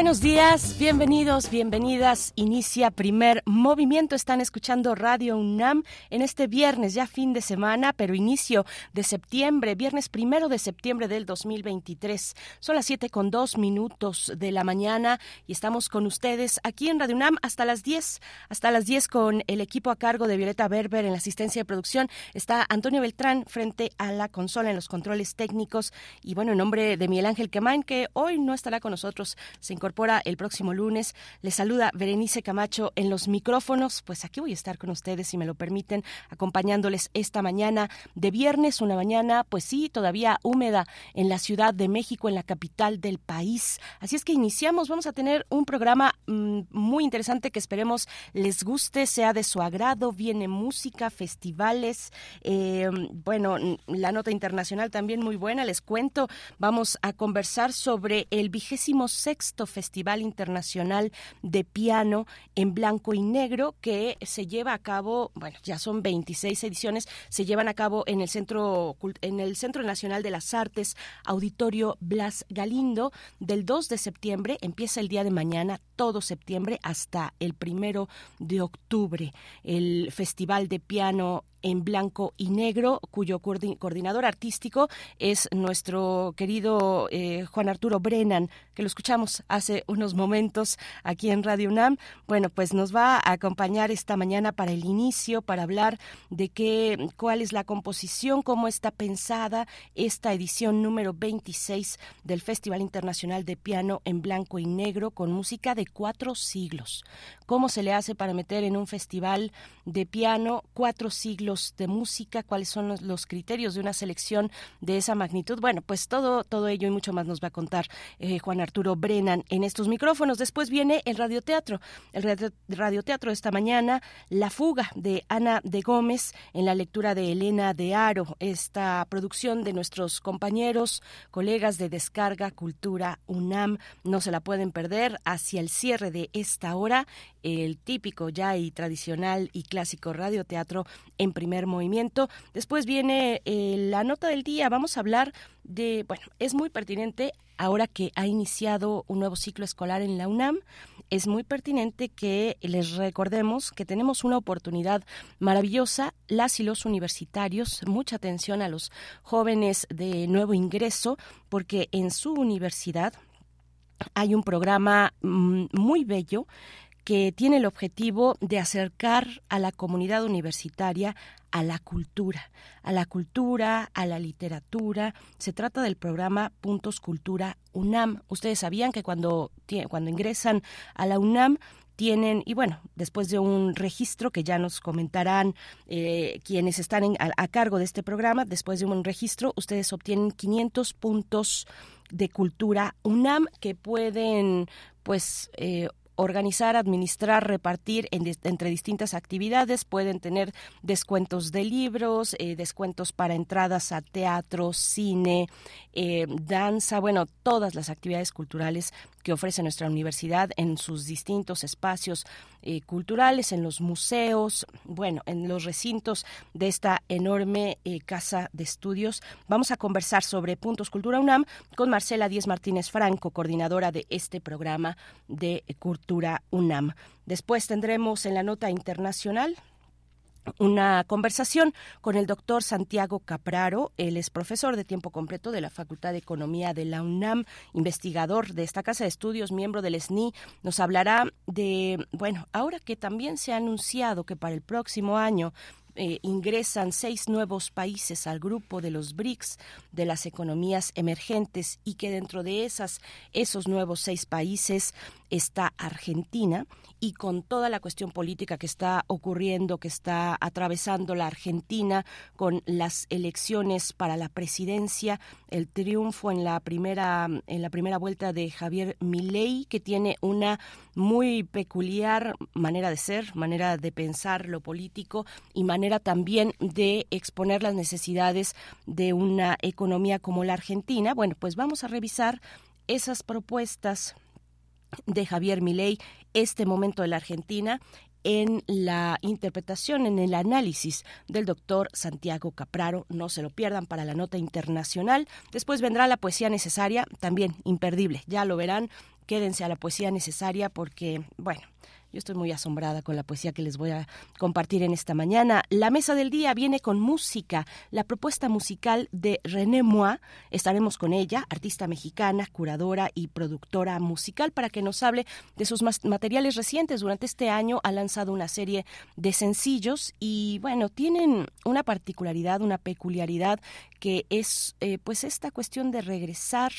Buenos días, bienvenidos, bienvenidas. Inicia primer movimiento. Están escuchando Radio UNAM en este viernes, ya fin de semana, pero inicio de septiembre, viernes primero de septiembre del 2023. Son las siete con dos minutos de la mañana y estamos con ustedes aquí en Radio UNAM hasta las 10, hasta las 10 con el equipo a cargo de Violeta Berber en la asistencia de producción. Está Antonio Beltrán frente a la consola en los controles técnicos y bueno, en nombre de Miguel Ángel Quemain, que hoy no estará con nosotros, se incorpora el próximo lunes. Les saluda Berenice Camacho en los micrófonos. Pues aquí voy a estar con ustedes, si me lo permiten, acompañándoles esta mañana de viernes, una mañana, pues sí, todavía húmeda en la Ciudad de México, en la capital del país. Así es que iniciamos, vamos a tener un programa mmm, muy interesante que esperemos les guste, sea de su agrado. Viene música, festivales, eh, bueno, la nota internacional también muy buena, les cuento. Vamos a conversar sobre el vigésimo sexto Festival Internacional de Piano en Blanco y Negro que se lleva a cabo, bueno, ya son 26 ediciones, se llevan a cabo en el Centro en el Centro Nacional de las Artes, Auditorio Blas Galindo, del 2 de septiembre, empieza el día de mañana, todo septiembre hasta el primero de octubre. El Festival de Piano en blanco y negro, cuyo coordinador artístico es nuestro querido eh, Juan Arturo Brennan, que lo escuchamos hace unos momentos aquí en Radio UNAM. Bueno, pues nos va a acompañar esta mañana para el inicio, para hablar de qué, cuál es la composición, cómo está pensada esta edición número 26 del Festival Internacional de Piano en Blanco y Negro con música de cuatro siglos. ¿Cómo se le hace para meter en un festival de piano cuatro siglos de música? ¿Cuáles son los, criterios de una selección de esa magnitud? Bueno, pues todo, todo ello y mucho más nos va a contar eh, Juan Arturo Brennan en estos micrófonos. Después viene el radioteatro. El radio, radioteatro esta mañana, La fuga de Ana de Gómez en la lectura de Elena de Aro. Esta producción de nuestros compañeros, colegas de Descarga Cultura UNAM. No se la pueden perder hacia el cierre de esta hora el típico ya y tradicional y clásico radioteatro en primer movimiento. Después viene eh, la nota del día. Vamos a hablar de, bueno, es muy pertinente ahora que ha iniciado un nuevo ciclo escolar en la UNAM. Es muy pertinente que les recordemos que tenemos una oportunidad maravillosa, las y los universitarios, mucha atención a los jóvenes de nuevo ingreso, porque en su universidad hay un programa mm, muy bello que tiene el objetivo de acercar a la comunidad universitaria a la cultura, a la cultura, a la literatura. Se trata del programa Puntos Cultura UNAM. Ustedes sabían que cuando, cuando ingresan a la UNAM tienen, y bueno, después de un registro que ya nos comentarán eh, quienes están a, cargo de este programa, después de un registro, ustedes obtienen 500 puntos de cultura UNAM que pueden pues eh, organizar, administrar, repartir en, entre distintas actividades. Pueden tener descuentos de libros, eh, descuentos para entradas a teatro, cine, eh, danza, bueno, todas las actividades culturales que ofrece nuestra universidad en sus distintos espacios eh, culturales, en los museos, bueno, en los recintos de esta enorme eh, casa de estudios. Vamos a conversar sobre Puntos Cultura UNAM con Marcela Díez Martínez Franco, coordinadora de este programa de Cultura UNAM. Después tendremos en la nota internacional una conversación con el doctor Santiago Capraro. Él es profesor de tiempo completo de la Facultad de Economía de la UNAM, investigador de esta casa de estudios, miembro del SNI. Nos hablará de, bueno, ahora que también se ha anunciado que para el próximo año eh, ingresan seis nuevos países al grupo de los BRICS de las economías emergentes y que dentro de esas esos nuevos seis países está Argentina y con toda la cuestión política que está ocurriendo, que está atravesando la Argentina con las elecciones para la presidencia, el triunfo en la primera en la primera vuelta de Javier Milei que tiene una muy peculiar manera de ser, manera de pensar lo político y manera también de exponer las necesidades de una economía como la Argentina. Bueno, pues vamos a revisar esas propuestas de Javier Milei, este momento de la Argentina, en la interpretación, en el análisis del doctor Santiago Capraro. No se lo pierdan para la nota internacional. Después vendrá la poesía necesaria, también imperdible. Ya lo verán. Quédense a la poesía necesaria porque, bueno, yo estoy muy asombrada con la poesía que les voy a compartir en esta mañana. La mesa del día viene con música, la propuesta musical de René Moi. Estaremos con ella, artista mexicana, curadora y productora musical, para que nos hable de sus materiales recientes. Durante este año ha lanzado una serie de sencillos y, bueno, tienen una particularidad, una peculiaridad que es, eh, pues, esta cuestión de regresar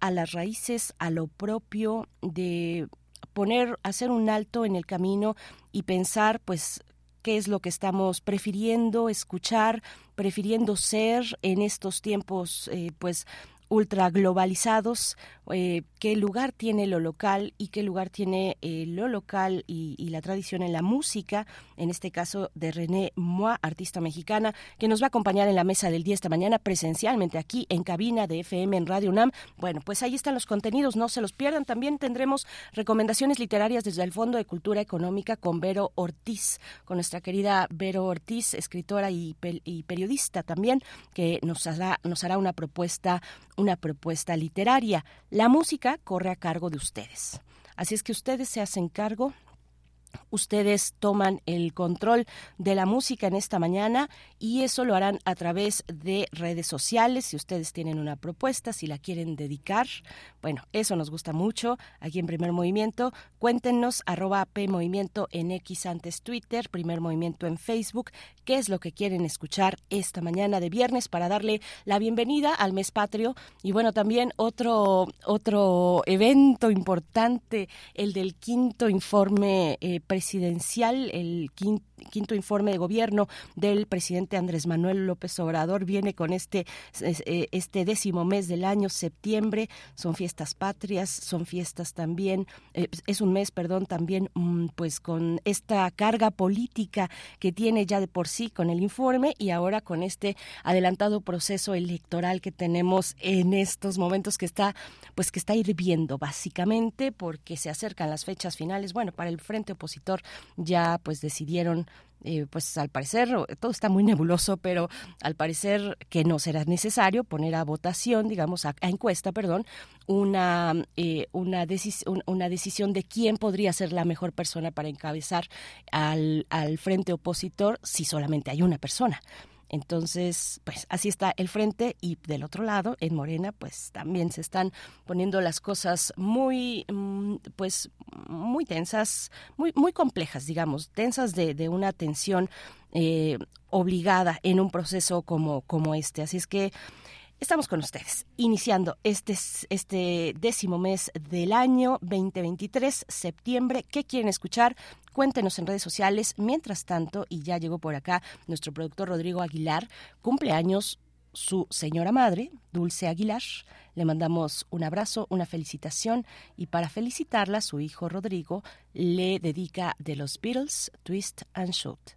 a las raíces, a lo propio, de poner, hacer un alto en el camino y pensar, pues, qué es lo que estamos prefiriendo escuchar, prefiriendo ser en estos tiempos, eh, pues, ultra globalizados, eh, qué lugar tiene lo local y qué lugar tiene eh, lo local y, la tradición en la música, en este caso de René Moi, artista mexicana, que nos va a acompañar en la mesa del día esta mañana presencialmente aquí en cabina de FM en Radio UNAM. Bueno, pues ahí están los contenidos, no se los pierdan. También tendremos recomendaciones literarias desde el Fondo de Cultura Económica con Vero Ortiz, con nuestra querida Vero Ortiz, escritora y, periodista también, que nos hará una propuesta, una propuesta literaria. La música corre a cargo de ustedes. Así es que ustedes se hacen cargo Ustedes toman el control de la música en esta mañana y eso lo harán a través de redes sociales. Si ustedes tienen una propuesta, si la quieren dedicar, bueno, eso nos gusta mucho. Aquí en Primer Movimiento, cuéntenos arroba P Movimiento en X antes Twitter, Primer Movimiento en Facebook, qué es lo que quieren escuchar esta mañana de viernes para darle la bienvenida al mes patrio. Y bueno, también otro, otro evento importante, el del quinto informe eh, presidencial, el quinto, informe de gobierno del presidente Andrés Manuel López Obrador viene con este, eh, este décimo mes del año, septiembre. Son fiestas patrias, son fiestas también, eh, es un mes, perdón, también mm, pues con esta carga política que tiene ya de por sí con el informe y ahora con este adelantado proceso electoral que tenemos en estos momentos que está pues que está hirviendo básicamente porque se acercan las fechas finales. Bueno, para el Frente Opositor ya pues decidieron eh, pues al parecer todo está muy nebuloso, pero al parecer que no será necesario poner a votación, digamos, a, encuesta, perdón, una, eh, una, una decisión de quién podría ser la mejor persona para encabezar al, al frente opositor si solamente hay una persona. Entonces, pues así está el frente y del otro lado, en Morena, pues también se están poniendo las cosas muy, mm, pues muy tensas, muy, muy complejas, digamos, tensas de, de una tensión eh, obligada en un proceso como, como este. Así es que Estamos con ustedes, iniciando este, este décimo mes del año 2023, septiembre. ¿Qué quieren escuchar? Cuéntenos en redes sociales. Mientras tanto, y ya llegó por acá nuestro productor Rodrigo Aguilar, cumpleaños su señora madre, Dulce Aguilar. Le mandamos un abrazo, una felicitación y para felicitarla, su hijo Rodrigo le dedica de los Beatles Twist and Shout.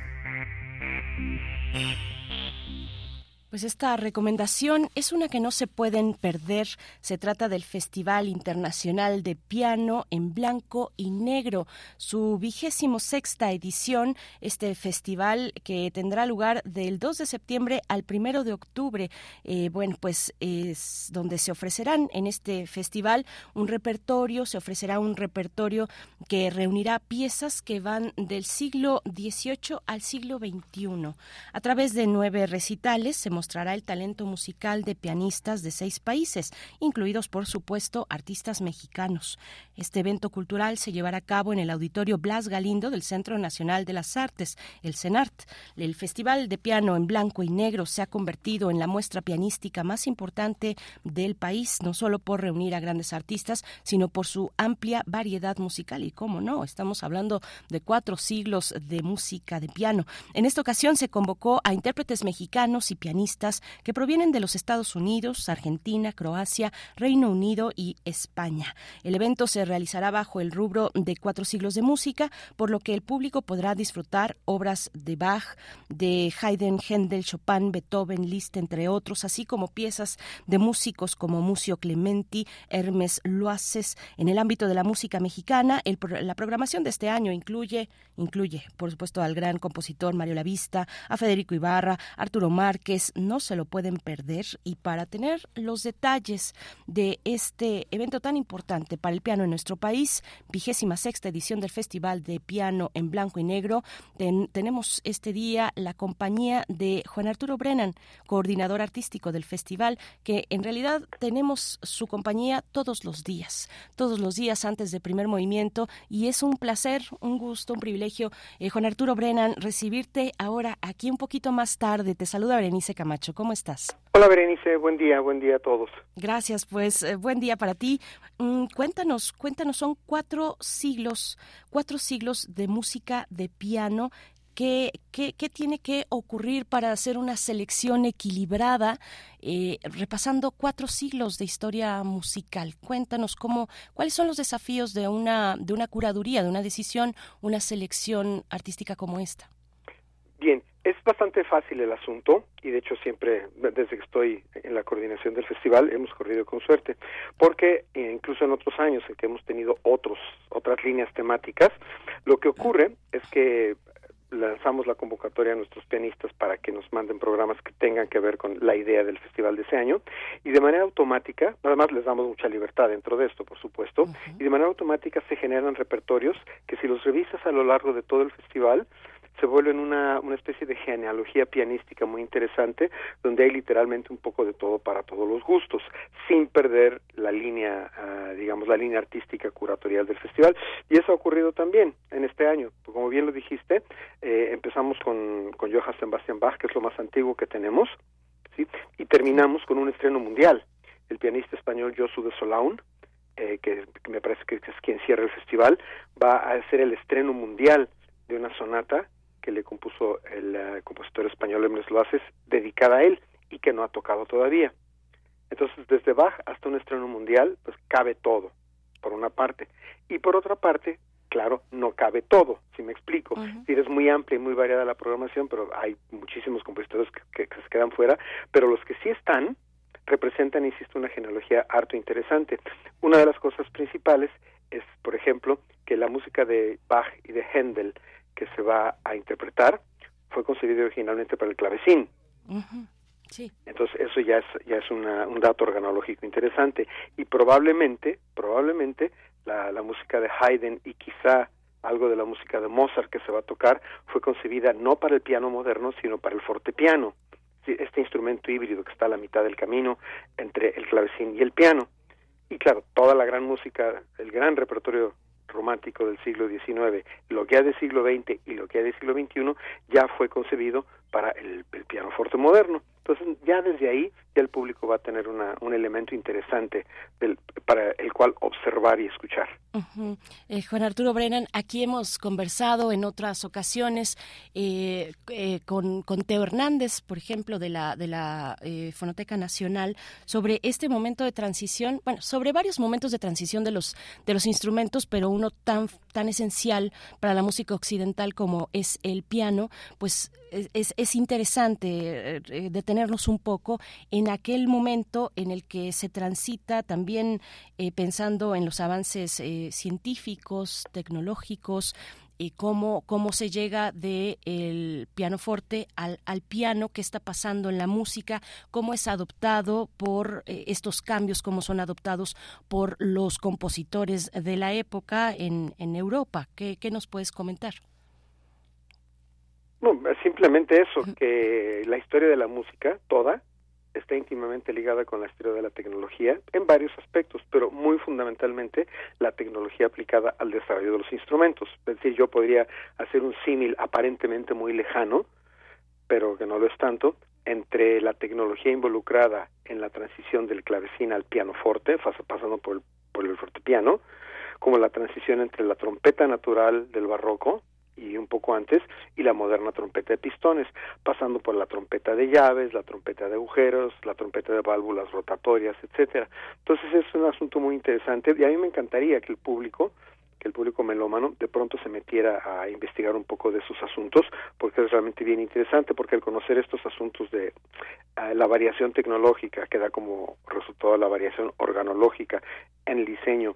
Pues esta recomendación es una que no se pueden perder. Se trata del Festival Internacional de Piano en Blanco y Negro, su vigésimo sexta edición. Este festival que tendrá lugar del 2 de septiembre al 1 de octubre. Eh, bueno, pues es donde se ofrecerán en este festival un repertorio, se ofrecerá un repertorio que reunirá piezas que van del siglo XVIII al siglo XXI. A través de nueve recitales se mostrará el talento musical de pianistas de seis países, incluidos, por supuesto, artistas mexicanos. Este evento cultural se llevará a cabo en el Auditorio Blas Galindo del Centro Nacional de las Artes, el CENART. El Festival de Piano en Blanco y Negro se ha convertido en la muestra pianística más importante del país, no solo por reunir a grandes artistas, sino por su amplia variedad musical. Y cómo no, estamos hablando de cuatro siglos de música de piano. En esta ocasión se convocó a intérpretes mexicanos y pianistas que provienen de los Estados Unidos, Argentina, Croacia, Reino Unido y España. El evento se realizará bajo el rubro de cuatro siglos de música, por lo que el público podrá disfrutar obras de Bach, de Haydn, Händel, Chopin, Beethoven, Liszt, entre otros, así como piezas de músicos como Mucio Clementi, Hermes Loaces. En el ámbito de la música mexicana, la programación de este año incluye, incluye, por supuesto, al gran compositor Mario Lavista, a Federico Ibarra, Arturo Márquez, no se lo pueden perder y para tener los detalles de este evento tan importante para el piano en nuestro país, vigésima sexta edición del Festival de Piano en Blanco y Negro, tenemos este día la compañía de Juan Arturo Brennan, coordinador artístico del festival, que en realidad tenemos su compañía todos los días, todos los días antes del primer movimiento y es un placer, un gusto, un privilegio, eh, Juan Arturo Brennan, recibirte ahora aquí un poquito más tarde. Te saluda Berenice Camacho. ¿Cómo estás? Hola Berenice, buen día, buen día a todos. Gracias, pues eh, buen día para ti. Mm, cuéntanos, cuéntanos, son cuatro siglos, cuatro siglos de música de piano ¿Qué, qué, qué, tiene que ocurrir para hacer una selección equilibrada, eh, repasando cuatro siglos de historia musical? Cuéntanos cómo, cuáles son los desafíos de una, de una curaduría, de una decisión, una selección artística como esta. Bien, es bastante fácil el asunto y de hecho siempre, desde que estoy en la coordinación del festival, hemos corrido con suerte, porque incluso en otros años en que hemos tenido otros, otras líneas temáticas, lo que ocurre es que lanzamos la convocatoria a nuestros pianistas para que nos manden programas que tengan que ver con la idea del festival de ese año y de manera automática, además les damos mucha libertad dentro de esto, por supuesto, y de manera automática se generan repertorios que si los revisas a lo largo de todo el festival se vuelven una, una especie de genealogía pianística muy interesante, donde hay literalmente un poco de todo para todos los gustos, sin perder la línea, ah, digamos, la línea artística curatorial del festival. Y eso ha ocurrido también en este año. Como bien lo dijiste, eh, empezamos con, con Johann Sebastian Bach, que es lo más antiguo que tenemos, ¿sí? y terminamos con un estreno mundial. El pianista español Josu de Solaun, eh, que, me parece que es quien cierra el festival, va a hacer el estreno mundial de una sonata que le compuso el eh, compositor español Hermes Loaces, dedicada a él y que no ha tocado todavía. Entonces, desde Bach hasta un estreno mundial, pues cabe todo, por una parte. Y por otra parte, claro, no cabe todo, si me explico. Es muy amplia y muy variada la programación, pero hay muchísimos compositores que, que, se quedan fuera, pero los que sí están representan, insisto, una genealogía harto interesante. Una de las cosas principales es, por ejemplo, que la música de Bach y de Händel que se va a interpretar fue concebido originalmente para el clavecín. sí. Entonces eso ya es ya es un dato organológico interesante y probablemente probablemente la, la música de Haydn y quizá algo de la música de Mozart que se va a tocar fue concebida no para el piano moderno sino para el fortepiano este instrumento híbrido que está a la mitad del camino entre el clavecín y el piano y claro toda la gran música el gran repertorio romántico del siglo XIX, lo que hay del siglo XX y lo que hay del siglo XXI ya fue concebido para el, el pianoforte moderno. Entonces, ya desde ahí, ya el público va a tener una, un elemento interesante del, para el cual observar y escuchar. eh, Juan Arturo Brennan, aquí hemos conversado en otras ocasiones eh, eh, con, con, Teo Hernández, por ejemplo, de la, de la eh, Fonoteca Nacional, sobre este momento de transición, bueno, sobre varios momentos de transición de los, de los instrumentos, pero uno tan, tan esencial para la música occidental como es el piano, pues es, es interesante detenernos un poco en aquel momento en el que se transita también eh, pensando en los avances eh, científicos, tecnológicos, y cómo, cómo se llega del el pianoforte al, al, piano, qué está pasando en la música, cómo es adoptado por eh, estos cambios, cómo son adoptados por los compositores de la época en, en Europa. ¿Qué, ¿Qué nos puedes comentar? No, simplemente eso, que la historia de la música, toda, está íntimamente ligada con la historia de la tecnología en varios aspectos, pero muy fundamentalmente la tecnología aplicada al desarrollo de los instrumentos. Es decir, yo podría hacer un símil aparentemente muy lejano, pero que no lo es tanto, entre la tecnología involucrada en la transición del clavecín al pianoforte, pasando por el, por el fortepiano, como la transición entre la trompeta natural del barroco y un poco antes, y la moderna trompeta de pistones, pasando por la trompeta de llaves, la trompeta de agujeros, la trompeta de válvulas rotatorias, etcétera. Entonces es un asunto muy interesante y a mí me encantaría que el público, que el público melómano de pronto se metiera a investigar un poco de esos asuntos, porque es realmente bien interesante, porque al conocer estos asuntos de uh, la variación tecnológica que da como resultado la variación organológica en el diseño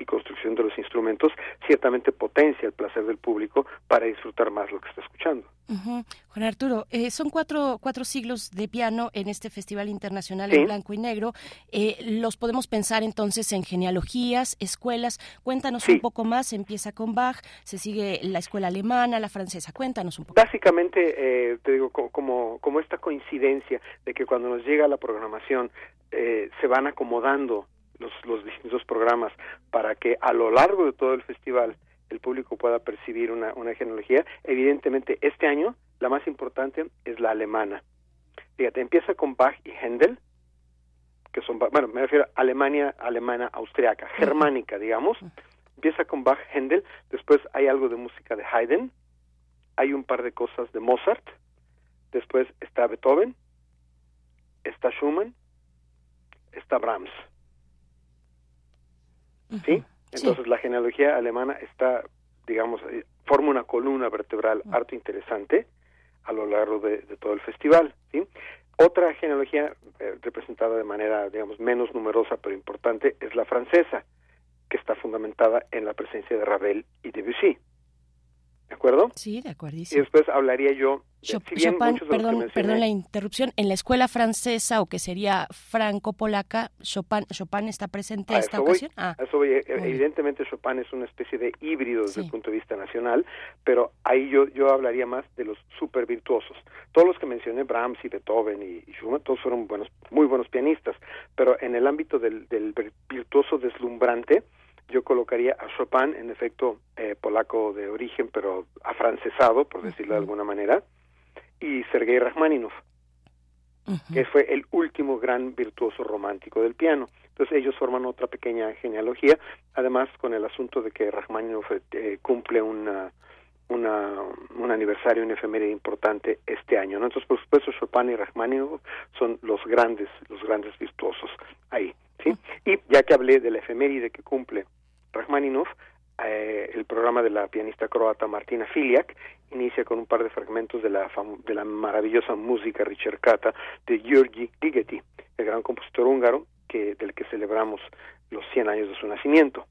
y construcción de los instrumentos ciertamente potencia el placer del público para disfrutar más lo que está escuchando. Uh -huh. Juan Arturo, eh, son cuatro, cuatro siglos de piano en este Festival Internacional ¿Sí? en Blanco y Negro. Eh, los podemos pensar entonces en genealogías, escuelas. Cuéntanos sí. un poco más. Empieza con Bach, se sigue la escuela alemana, la francesa. Cuéntanos un poco. Básicamente, eh, te digo, como, como esta coincidencia de que cuando nos llega la programación eh, se van acomodando los, los distintos programas para que a lo largo de todo el festival el público pueda percibir una, una genealogía. Evidentemente, este año la más importante es la alemana. Fíjate, empieza con Bach y Händel, que son, bueno, me refiero a Alemania, alemana, austriaca, germánica, digamos. Empieza con Bach, Händel, después hay algo de música de Haydn, hay un par de cosas de Mozart, después está Beethoven, está Schumann, está Brahms. ¿Sí? Entonces sí. la genealogía alemana está, digamos, forma una columna vertebral harto interesante a lo largo de, de, todo el festival. ¿sí? Otra genealogía eh, representada de manera, digamos, menos numerosa pero importante es la francesa, que está fundamentada en la presencia de Ravel y Debussy. ¿De acuerdo? Sí, de acuerdo. Y después hablaría yo Chop, si Chopin, perdón, perdón la interrupción, en la escuela francesa o que sería franco-polaca, Chopin, Chopin está presente a esta eso ocasión. Voy, ah. a eso voy. Evidentemente Chopin es una especie de híbrido desde sí. el punto de vista nacional, pero ahí yo, yo hablaría más de los super virtuosos. Todos los que mencioné, Brahms y Beethoven y, y Schumann, todos fueron buenos, muy buenos pianistas, pero en el ámbito del, del virtuoso deslumbrante, yo colocaría a Chopin, en efecto eh, polaco de origen, pero afrancesado, por decirlo de alguna manera, y Sergei Rachmaninoff, uh -huh. que fue el último gran virtuoso romántico del piano. Entonces ellos forman otra pequeña genealogía, además con el asunto de que Rachmaninoff eh, cumple una, una, un aniversario, un efeméride importante este año. ¿no? Entonces, por supuesto, Chopin y Rachmaninoff son los grandes, los grandes virtuosos ahí. ¿sí? Y ya que hablé de la efeméride que cumple Rachmaninoff, eh, el programa de la pianista croata Martina Filiak inicia con un par de fragmentos de la, de la maravillosa música ricercata de György Ligeti, el gran compositor húngaro que, del que celebramos los 100 años de su nacimiento.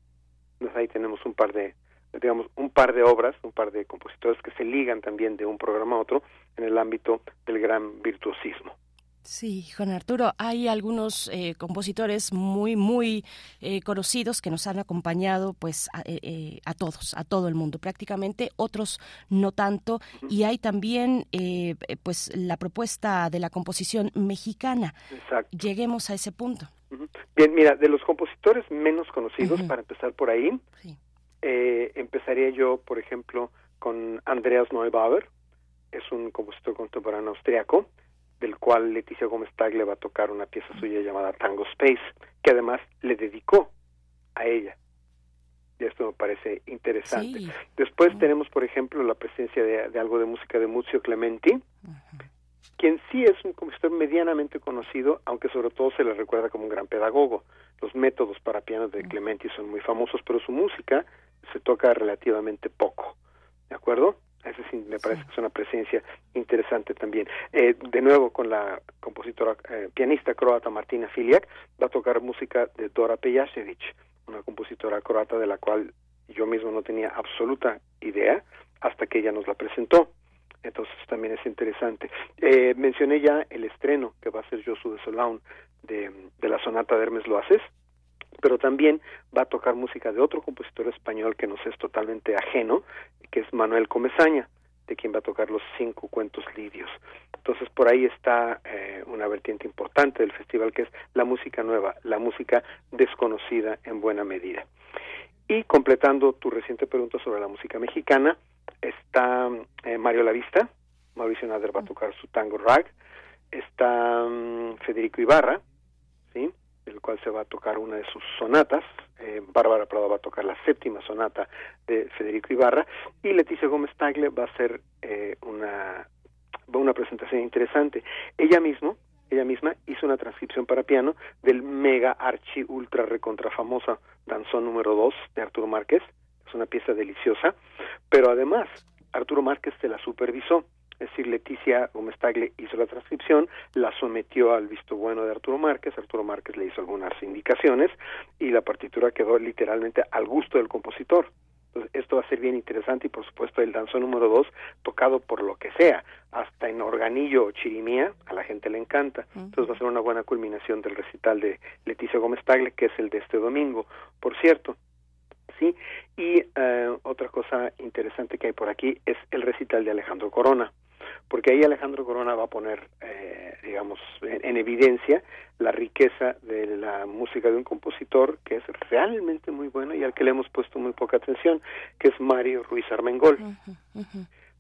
Entonces ahí tenemos un par de digamos un par de obras, un par de compositores que se ligan también de un programa a otro en el ámbito del gran virtuosismo. Sí, Juan Arturo, hay algunos eh, compositores muy, muy eh, conocidos que nos han acompañado, pues, a, eh, a, todos, a todo el mundo, prácticamente, otros no tanto, y hay también, pues, la propuesta de la composición mexicana. Exacto. Lleguemos a ese punto. Bien, mira, de los compositores menos conocidos, uh -huh. para empezar por ahí, sí. empezaría yo, por ejemplo, con Andreas Neubauer, es un compositor contemporáneo austriaco, del cual Leticia Gómez Tagle va a tocar una pieza suya llamada Tango Space, que además le dedicó a ella. Y esto me parece interesante. Después tenemos, por ejemplo, la presencia de, algo de música de Muzio Clementi, quien sí es un compositor medianamente conocido, aunque sobre todo se le recuerda como un gran pedagogo. Los métodos para piano de Clementi son muy famosos, pero su música se toca relativamente poco. ¿De acuerdo? Ese sí me parece que es una presencia interesante también. Eh, de nuevo, con la compositora, eh, pianista croata Martina Filiak, va a tocar música de Dora Pejacevic, una compositora croata de la cual yo mismo no tenía absoluta idea hasta que ella nos la presentó entonces también es interesante. Eh, mencioné ya el estreno que va a ser Josu de Solaun de, de la sonata de Hermes Loaces, pero también va a tocar música de otro compositor español que nos es totalmente ajeno, que es Manuel Comezaña, de quien va a tocar los cinco cuentos lidios. Entonces por ahí está eh, una vertiente importante del festival que es la música nueva, la música desconocida en buena medida. Y completando tu reciente pregunta sobre la música mexicana, está eh, Mario Lavista, Mauricio Nader va a tocar su tango rag, está mm, Federico Ibarra, ¿sí? El cual se va a tocar una de sus sonatas, eh, Bárbara Prado va a tocar la séptima sonata de Federico Ibarra, y Leticia Gómez Tagle va a hacer eh, una, una presentación interesante. Ella mismo, ella misma hizo una transcripción para piano del mega archi ultra recontra famosa danzón número 2 de Arturo Márquez, es una pieza deliciosa, pero además Arturo Márquez se la supervisó, es decir, Leticia Gómez Tagle hizo la transcripción, la sometió al visto bueno de Arturo Márquez, Arturo Márquez le hizo algunas indicaciones y la partitura quedó literalmente al gusto del compositor. Entonces, esto va a ser bien interesante y por supuesto el danzón número dos, tocado por lo que sea, hasta en organillo o chirimía, a la gente le encanta. Entonces va a ser una buena culminación del recital de Leticia Gómez Tagle, que es el de este domingo. Por cierto, ¿sí? Y eh, otra cosa interesante que hay por aquí es el recital de Alejandro Corona, porque ahí Alejandro Corona va a poner, eh, digamos, en, evidencia la riqueza de la música de un compositor que es realmente muy bueno y al que le hemos puesto muy poca atención, que es Mario Ruiz Armengol.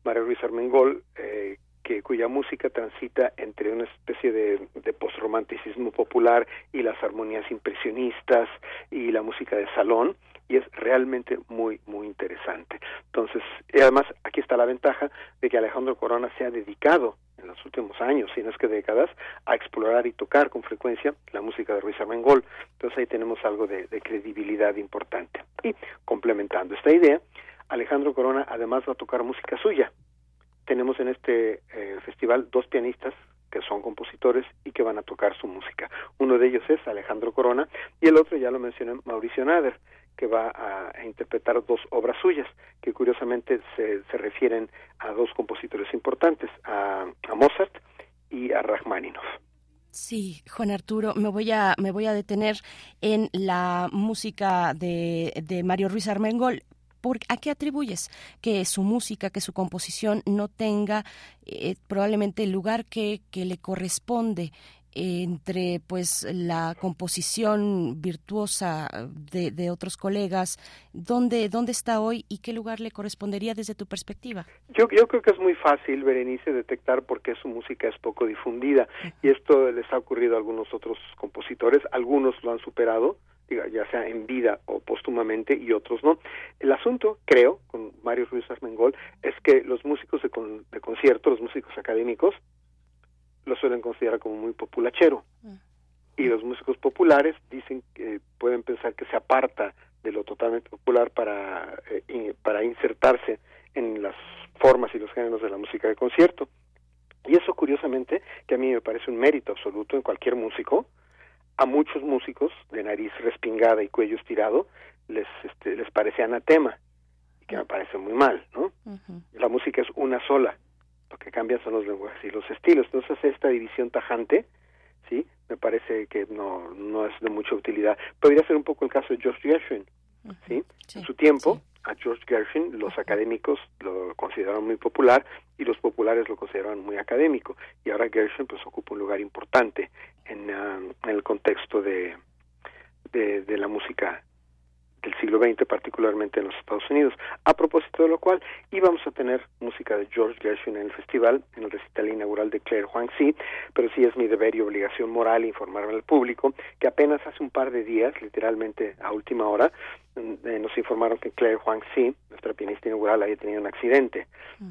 Mario Ruiz Armengol, eh, que, cuya música transita entre una especie de, de postromanticismo popular y las armonías impresionistas y la música de salón, y es realmente muy, muy interesante. Entonces, además aquí está la ventaja de que Alejandro Corona se ha dedicado en los últimos años, si no es que décadas, a explorar y tocar con frecuencia la música de Ruiz Armengol. Entonces ahí tenemos algo de, credibilidad importante. Y complementando esta idea, Alejandro Corona además va a tocar música suya. Tenemos en este eh, festival dos pianistas que son compositores y que van a tocar su música. Uno de ellos es Alejandro Corona y el otro, ya lo mencioné, Mauricio Nader que va a, interpretar dos obras suyas, que curiosamente se, se refieren a dos compositores importantes, a, Mozart y a Rachmaninoff. Sí, Juan Arturo, me voy a me voy a detener en la música de, de Mario Ruiz Armengol. ¿Por, ¿A qué atribuyes que su música, que su composición no tenga eh, probablemente el lugar que, que le corresponde entre pues la composición virtuosa de, de, otros colegas, ¿dónde, ¿dónde está hoy y qué lugar le correspondería desde tu perspectiva? Yo, yo creo que es muy fácil, Berenice, detectar por qué su música es poco difundida y esto les ha ocurrido a algunos otros compositores, algunos lo han superado, ya sea en vida o póstumamente y otros no. El asunto, creo, con Mario Ruiz Armengol, es que los músicos de, de concierto, los músicos académicos, lo suelen considerar como muy populachero. Y los músicos populares dicen que pueden pensar que se aparta de lo totalmente popular para, eh, para insertarse en las formas y los géneros de la música de concierto. Y eso, curiosamente, que a mí me parece un mérito absoluto en cualquier músico, a muchos músicos de nariz respingada y cuello estirado les, este, les parece anatema, y que me parece muy mal, ¿no? La música es una sola, lo que cambian son los lenguajes y los estilos. Entonces esta división tajante, sí, me parece que no no es de mucha utilidad. Podría ser un poco el caso de George Gershwin, ¿sí? en su tiempo a George Gershwin los académicos lo consideraron muy popular y los populares lo consideraban muy académico y ahora Gershwin pues ocupa un lugar importante en, ah, en el contexto de, de, de la música del siglo XX, particularmente en los Estados Unidos. A propósito de lo cual, íbamos a tener música de George Gershwin en el festival, en el recital inaugural de Claire Huang-Si, pero sí es mi deber y obligación moral informar al público que apenas hace un par de días, literalmente a última hora, mm, eh, nos informaron que Claire Huang-Si, nuestra pianista inaugural, había tenido un accidente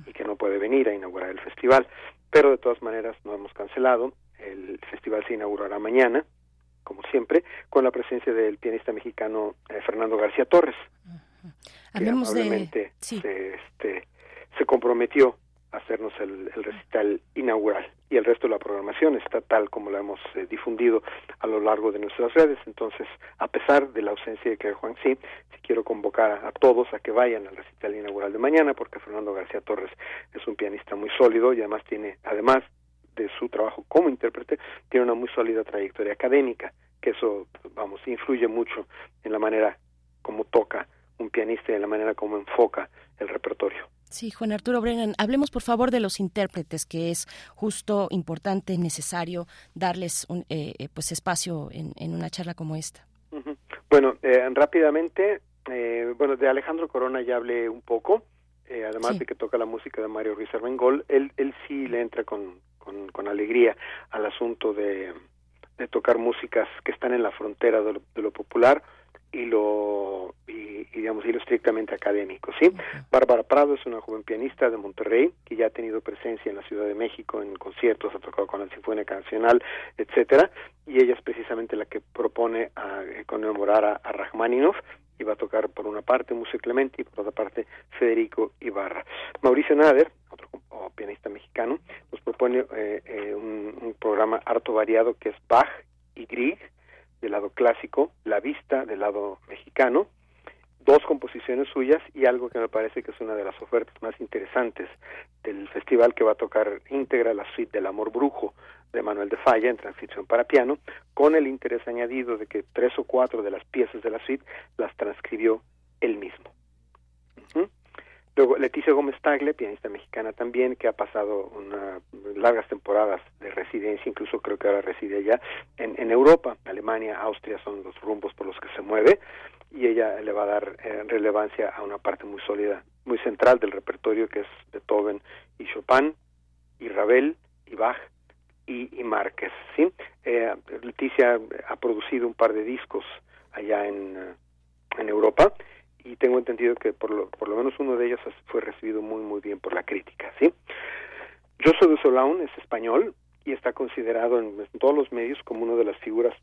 y que no puede venir a inaugurar el festival. Pero de todas maneras no hemos cancelado. El festival se inaugurará mañana, como siempre, con la presencia del pianista mexicano eh, Fernando García Torres, que amablemente se, este, se comprometió a hacernos el, recital inaugural. Y el resto de la programación está tal como la hemos eh, difundido a lo largo de nuestras redes. Entonces, a pesar de la ausencia de que Juan sí, sí quiero convocar a, todos a que vayan al recital inaugural de mañana, porque Fernando García Torres es un pianista muy sólido y además tiene, además de su trabajo como intérprete, tiene una muy sólida trayectoria académica, que eso, vamos, influye mucho en la manera como toca un pianista y en la manera como enfoca el repertorio. Sí, Juan Arturo Brennan, hablemos por favor de los intérpretes, que es justo, importante, necesario darles un eh, eh, pues espacio en, una charla como esta. Bueno, eh, rápidamente, bueno, de Alejandro Corona ya hablé un poco, además de que toca la música de Mario Ruiz Armengol, él, él sí le entra con, con, alegría al asunto de, de, tocar músicas que están en la frontera de lo, popular y lo y, digamos y lo estrictamente académico sí Bárbara Prado es una joven pianista de Monterrey que ya ha tenido presencia en la Ciudad de México en conciertos ha tocado con la Sinfónica Nacional etcétera y ella es precisamente la que propone a, conmemorar a, a Rachmaninoff y va a tocar por una parte Museo Clemente y por otra parte Federico Ibarra. Mauricio Nader, pianista mexicano, nos propone eh, eh, un, programa harto variado que es Bach y Grieg, del lado clásico, La Vista, del lado mexicano, dos composiciones suyas y algo que me parece que es una de las ofertas más interesantes del festival que va a tocar íntegra la suite del Amor Brujo de Manuel de Falla en transcripción para piano, con el interés añadido de que tres o cuatro de las piezas de la suite las transcribió él mismo. Leticia Gómez Tagle, pianista mexicana también, que ha pasado una, largas temporadas de residencia, incluso creo que ahora reside allá en, en Europa, Alemania, Austria son los rumbos por los que se mueve y ella le va a dar eh, relevancia a una parte muy sólida, muy central del repertorio que es Beethoven y Chopin y Ravel y Bach y, y Márquez. ¿sí? Eh, Leticia ha producido un par de discos allá en, eh, en Europa y tengo entendido que por lo, por lo menos uno de ellos fue recibido muy muy bien por la crítica, ¿sí? De Solaun es español y está considerado en, todos los medios como una de las figuras,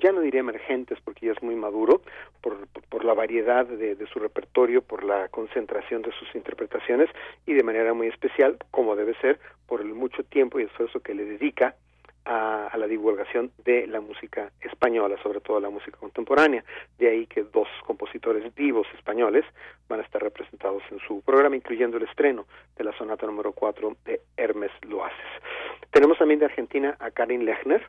ya no diría emergentes porque ya es muy maduro, por, por la variedad de, de, su repertorio, por la concentración de sus interpretaciones y de manera muy especial, como debe ser, por el mucho tiempo y esfuerzo que le dedica a, la divulgación de la música española, sobre todo la música contemporánea. De ahí que dos compositores vivos españoles van a estar representados en su programa, incluyendo el estreno de la sonata número 4 de Hermes Loaces. Tenemos también de Argentina a Karin Lechner,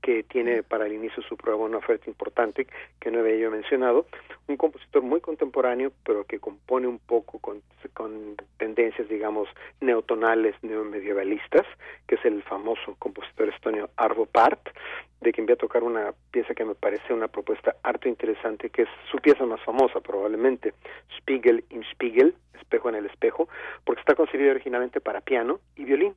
que tiene para el inicio de su programa una oferta importante que no había yo mencionado, un compositor muy contemporáneo, pero que compone un poco con, con tendencias, digamos, neotonales, neomedievalistas, que es el famoso compositor estonio Arvo Part, de quien voy a tocar una pieza que me parece una propuesta harto interesante, que es su pieza más famosa probablemente, Spiegel im Spiegel, espejo en el espejo, porque está concebida originalmente para piano y violín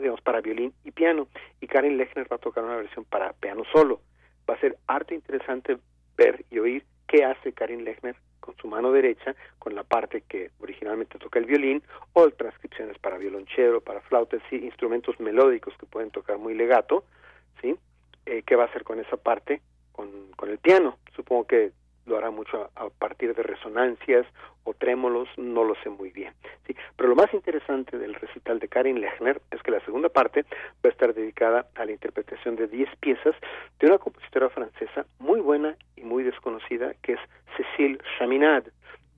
digamos, para violín y piano. Y Karen Lechner va a tocar una versión para piano solo. Va a ser harto interesante ver y oír qué hace Karin Lechner con su mano derecha, con la parte que originalmente toca el violín, o transcripciones para violonchelo, para flauta, sí, instrumentos melódicos que pueden tocar muy legato, ¿sí? Eh, ¿Qué va a hacer con esa parte? Con, con el piano. Supongo que lo hará mucho a, partir de resonancias o trémolos, no lo sé muy bien. Pero lo más interesante del recital de Karin Lechner es que la segunda parte va a estar dedicada a la interpretación de 10 piezas de una compositora francesa muy buena y muy desconocida que es Cécile Chaminade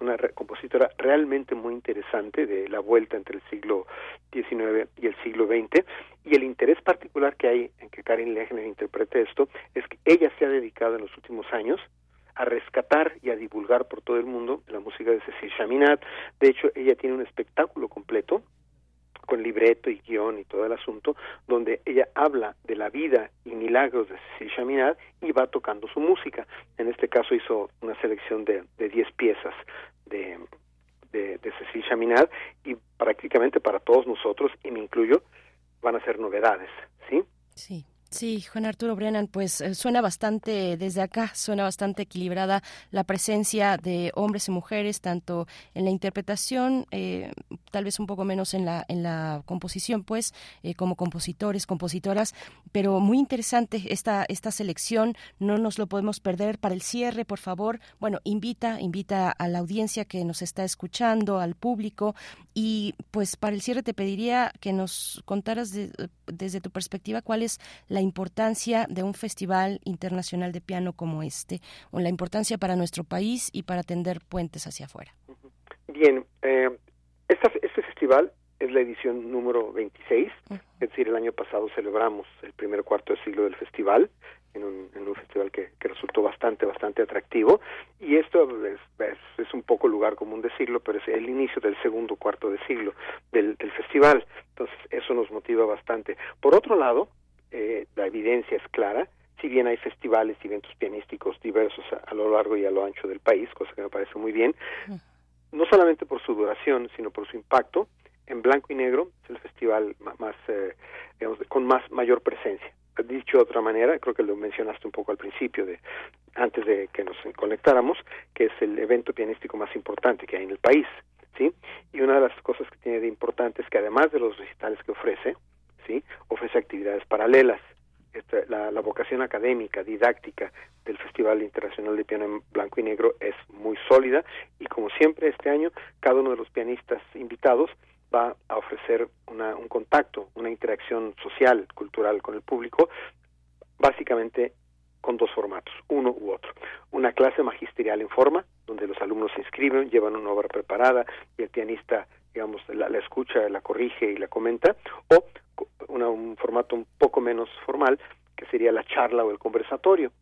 una compositora realmente muy interesante de la vuelta entre el siglo XIX y el siglo XX y el interés particular que hay en que Karin Lechner interprete esto es que ella se ha dedicado en los últimos años a rescatar y a divulgar por todo el mundo la música de Cecil Chaminade. De hecho, ella tiene un espectáculo completo con libreto y guion y todo el asunto, donde ella habla de la vida y milagros de Cecilia Chaminade y va tocando su música. En este caso hizo una selección de 10 piezas de, de, de Cecilia Chaminade y prácticamente para todos nosotros, y me incluyo, van a ser novedades, ¿sí? Sí. Sí, Juan Arturo Brennan, pues eh, suena bastante, desde acá, suena bastante equilibrada la presencia de hombres y mujeres, tanto en la interpretación, eh, tal vez un poco menos en la, en la composición, pues, eh, como compositores, compositoras, pero muy interesante esta, esta selección, no nos lo podemos perder. Para el cierre, por favor, bueno, invita, invita a la audiencia que nos está escuchando, al público, y pues para el cierre te pediría que nos contaras desde tu perspectiva cuál es la importancia de un festival internacional de piano como este, o la importancia para nuestro país y para tender puentes hacia afuera. Bien, eh, este festival es la edición número 26, es decir, el año pasado celebramos el primer cuarto de siglo del festival, en un, en un festival que, que, resultó bastante, bastante atractivo. Y esto es, es, un poco lugar común decirlo, pero es el inicio del segundo cuarto de siglo del, del festival. Entonces, eso nos motiva bastante. Por otro lado, eh, la evidencia es clara, si bien hay festivales y eventos pianísticos diversos a, lo largo y a lo ancho del país, cosa que me parece muy bien, no solamente por su duración, sino por su impacto, en blanco y negro es el festival más, eh, digamos, con más mayor presencia. Dicho de otra manera, creo que lo mencionaste un poco al principio, de antes de que nos conectáramos, que es el evento pianístico más importante que hay en el país, ¿sí? Y una de las cosas que tiene de importante es que además de los recitales que ofrece, ¿sí? Ofrece actividades paralelas. la, vocación académica, didáctica del Festival Internacional de Piano en Blanco y Negro es muy sólida y como siempre este año cada uno de los pianistas invitados va a ofrecer una, un contacto, una interacción social, cultural con el público, básicamente con dos formatos, uno u otro. Una clase magisterial en forma, donde los alumnos se inscriben, llevan una obra preparada y el pianista, digamos, la, la escucha, la corrige y la comenta, o un formato un poco menos formal, que sería la charla o el conversatorio,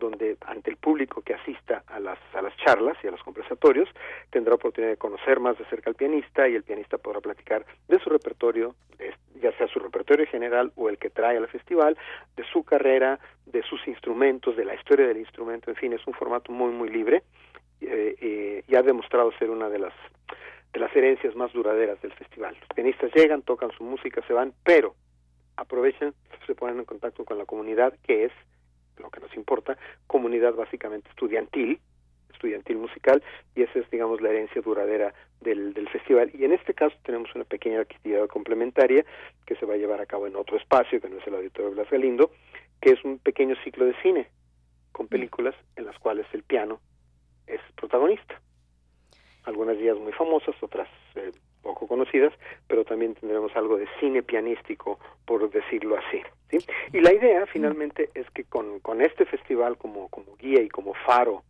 donde ante el público que asista a las, a las charlas y a los conversatorios tendrá oportunidad de conocer más de cerca al pianista y el pianista podrá platicar de su repertorio, ya sea su repertorio general o el que trae al festival, de su carrera, de sus instrumentos, de la historia del instrumento, en fin, es un formato muy, muy libre eh, eh, y ha demostrado ser una de las de las herencias más duraderas del festival. Los pianistas llegan, tocan su música, se van, pero aprovechan, se ponen en contacto con la comunidad, que es lo que nos importa, comunidad básicamente estudiantil, estudiantil musical, y esa es, digamos, la herencia duradera del, del festival. Y en este caso tenemos una pequeña actividad complementaria que se va a llevar a cabo en otro espacio, que no es el Auditorio Blas Galindo, que es un pequeño ciclo de cine, con películas en las cuales el piano es protagonista. Algunas días muy famosas, otras eh, poco conocidas, pero también tendremos algo de cine pianístico, por decirlo así. ¿sí? Y la idea finalmente es que con, con este festival como, como guía y como faro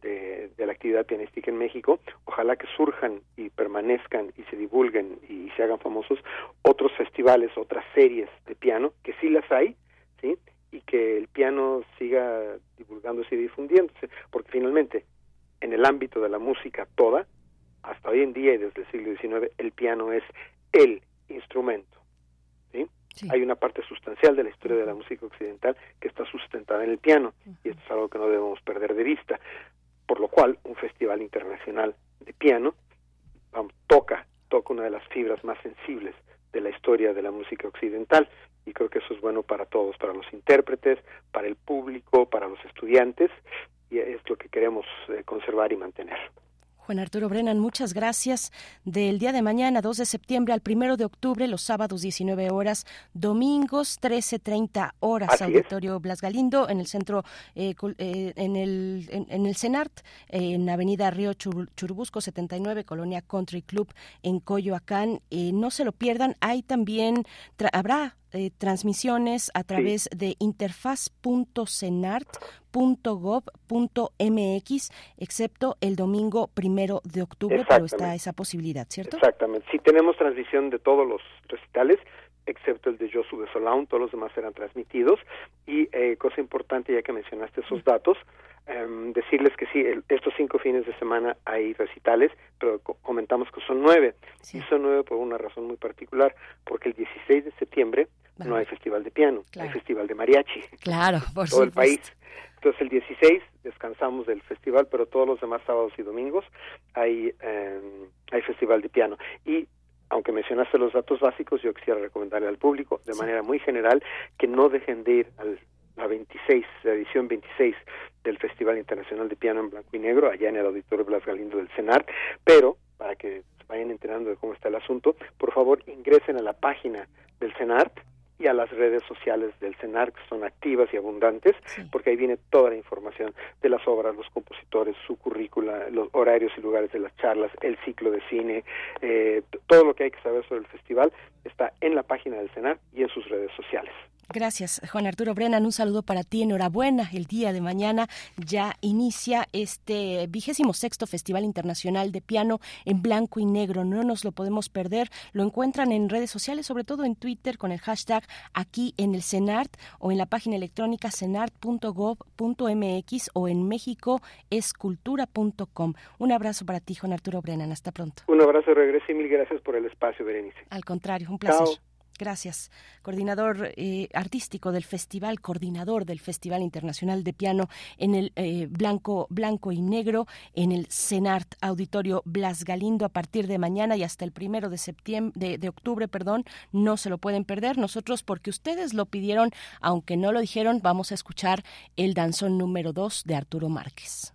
de, de, la actividad pianística en México, ojalá que surjan y permanezcan y se divulguen y se hagan famosos otros festivales, otras series de piano, que sí las hay, ¿sí? y que el piano siga divulgándose y difundiéndose, porque finalmente en el ámbito de la música toda, hasta hoy en día y desde el siglo XIX, el piano es el instrumento. ¿sí? Hay una parte sustancial de la historia de la música occidental que está sustentada en el piano, y esto es algo que no debemos perder de vista. Por lo cual, un festival internacional de piano toca, toca una de las fibras más sensibles de la historia de la música occidental, y creo que eso es bueno para todos, para los intérpretes, para el público, para los estudiantes, y es lo que queremos eh, conservar y mantener. Arturo Brennan, muchas gracias. Del día de mañana, 2 de septiembre al 1 de octubre, los sábados 19 horas, domingos 13.30 horas, Auditorio Blas Galindo, en el centro, eh, eh, en, el, en, el CENART, en Avenida Río Churubusco 79, Colonia Country Club, en Coyoacán. Eh, no se lo pierdan, hay también, habrá eh, transmisiones a través de interfaz.cenart.gov.mx, excepto el domingo primero de octubre, pero está esa posibilidad, ¿cierto? Exactamente. Sí, tenemos transmisión de todos los recitales, excepto el de Josu de Solaun, todos los demás serán transmitidos. Y eh, cosa importante, ya que mencionaste esos datos, em, decirles que sí, estos cinco fines de semana hay recitales, pero comentamos que son nueve. Y son nueve por una razón muy particular, porque el 16 de septiembre no hay festival de piano, hay festival de mariachi. Claro, por todo el país. Entonces el 16 descansamos del festival, pero todos los demás sábados y domingos hay em, hay festival de piano y aunque mencionaste los datos básicos, yo quisiera recomendarle al público de manera muy general que no dejen de ir a la 26, la edición 26 del Festival Internacional de Piano en Blanco y Negro, allá en el Auditorio Blas Galindo del CENAR, pero para que se vayan enterando de cómo está el asunto, por favor ingresen a la página del CENART y a las redes sociales del CENAR, que son activas y abundantes, porque ahí viene toda la información de las obras, los compositores, su currícula, los horarios y lugares de las charlas, el ciclo de cine, eh, todo lo que hay que saber sobre el festival está en la página del CENAR y en sus redes sociales. Gracias, Juan Arturo Brennan. Un saludo para ti. Enhorabuena. El día de mañana ya inicia este vigésimo sexto Festival Internacional de Piano en Blanco y Negro. No nos lo podemos perder. Lo encuentran en redes sociales, sobre todo en Twitter, con el hashtag aquí en el CENART o en la página electrónica cenart.gov.mx o en mexicoescultura.com. Un abrazo para ti, Juan Arturo Brennan. Hasta pronto. Un abrazo, regreso y mil gracias por el espacio, Berenice. Al contrario, un placer. Gracias. Coordinador eh, artístico del festival, coordinador del Festival Internacional de Piano en el eh, blanco, blanco y negro, en el CENART Auditorio Blas Galindo a partir de mañana y hasta el primero de septiembre, de octubre, perdón, no se lo pueden perder. Nosotros, porque ustedes lo pidieron, aunque no lo dijeron, vamos a escuchar el danzón número dos de Arturo Márquez.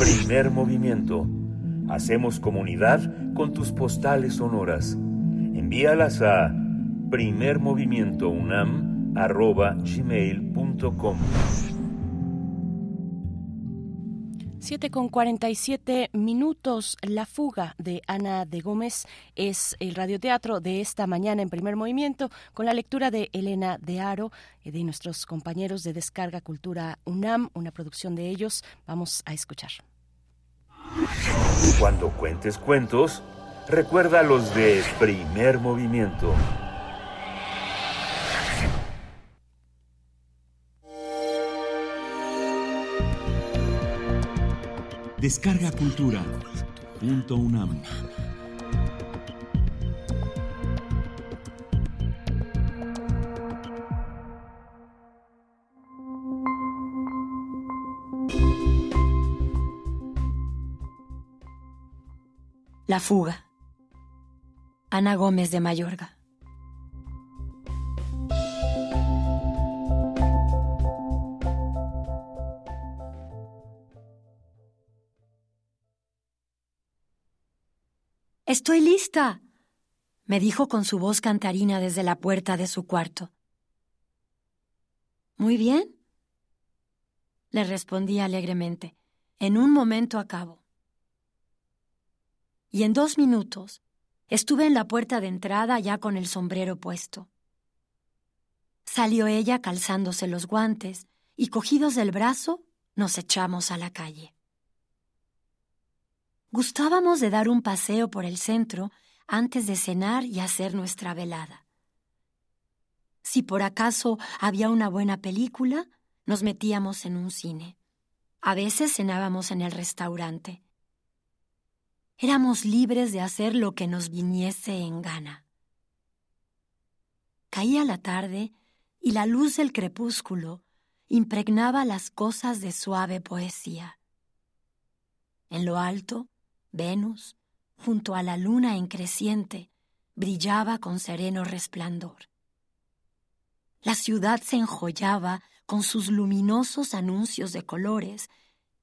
Primer movimiento. Hacemos comunidad con tus postales sonoras. Envíalas a primermovimientounam.gmail.com 7 con 47 minutos. La fuga de Ana de Gómez es el radioteatro de esta mañana en primer movimiento con la lectura de Elena de Aro, y de nuestros compañeros de Descarga Cultura UNAM, una producción de ellos. Vamos a escuchar. Cuando cuentes cuentos, recuerda los de primer movimiento. Descarga Cultura. Punto UNAM. La fuga. Ana Gómez de Mayorga. Estoy lista, me dijo con su voz cantarina desde la puerta de su cuarto. Muy bien, le respondí alegremente. En un momento acabo. Y en dos minutos estuve en la puerta de entrada ya con el sombrero puesto. Salió ella calzándose los guantes y cogidos del brazo nos echamos a la calle. Gustábamos de dar un paseo por el centro antes de cenar y hacer nuestra velada. Si por acaso había una buena película, nos metíamos en un cine. A veces cenábamos en el restaurante. Éramos libres de hacer lo que nos viniese en gana. Caía la tarde y la luz del crepúsculo impregnaba las cosas de suave poesía. En lo alto, Venus, junto a la luna en creciente, brillaba con sereno resplandor. La ciudad se enjollaba con sus luminosos anuncios de colores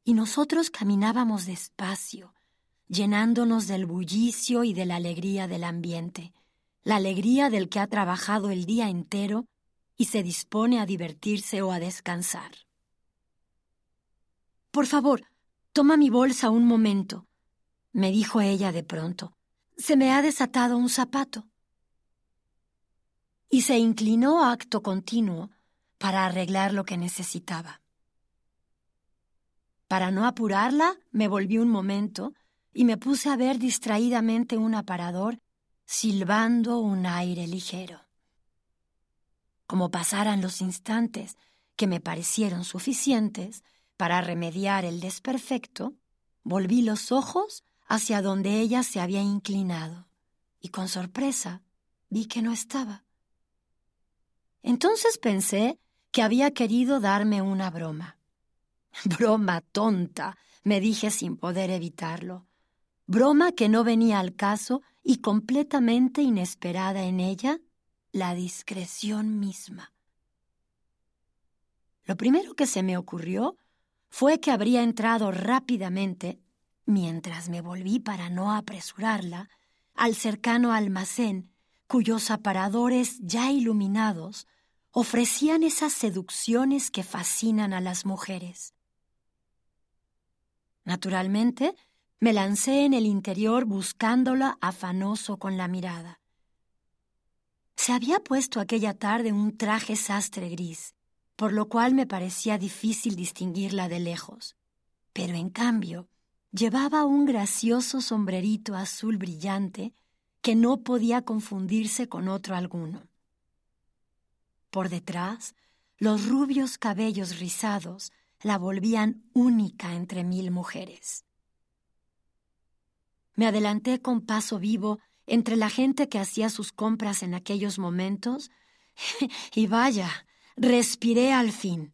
y nosotros caminábamos despacio, llenándonos del bullicio y de la alegría del ambiente, la alegría del que ha trabajado el día entero y se dispone a divertirse o a descansar. Por favor, toma mi bolsa un momento, me dijo ella de pronto. Se me ha desatado un zapato. Y se inclinó acto continuo para arreglar lo que necesitaba. Para no apurarla, me volví un momento y me puse a ver distraídamente un aparador silbando un aire ligero. Como pasaran los instantes que me parecieron suficientes para remediar el desperfecto, volví los ojos hacia donde ella se había inclinado, y con sorpresa vi que no estaba. Entonces pensé que había querido darme una broma. Broma tonta, me dije sin poder evitarlo. Broma que no venía al caso y completamente inesperada en ella, la discreción misma. Lo primero que se me ocurrió fue que habría entrado rápidamente mientras me volví para no apresurarla al cercano almacén cuyos aparadores ya iluminados ofrecían esas seducciones que fascinan a las mujeres. Naturalmente, me lancé en el interior buscándola afanoso con la mirada. Se había puesto aquella tarde un traje sastre gris, por lo cual me parecía difícil distinguirla de lejos. Pero en cambio, Llevaba un gracioso sombrerito azul brillante que no podía confundirse con otro alguno. Por detrás, los rubios cabellos rizados la volvían única entre mil mujeres. Me adelanté con paso vivo entre la gente que hacía sus compras en aquellos momentos y vaya, respiré al fin.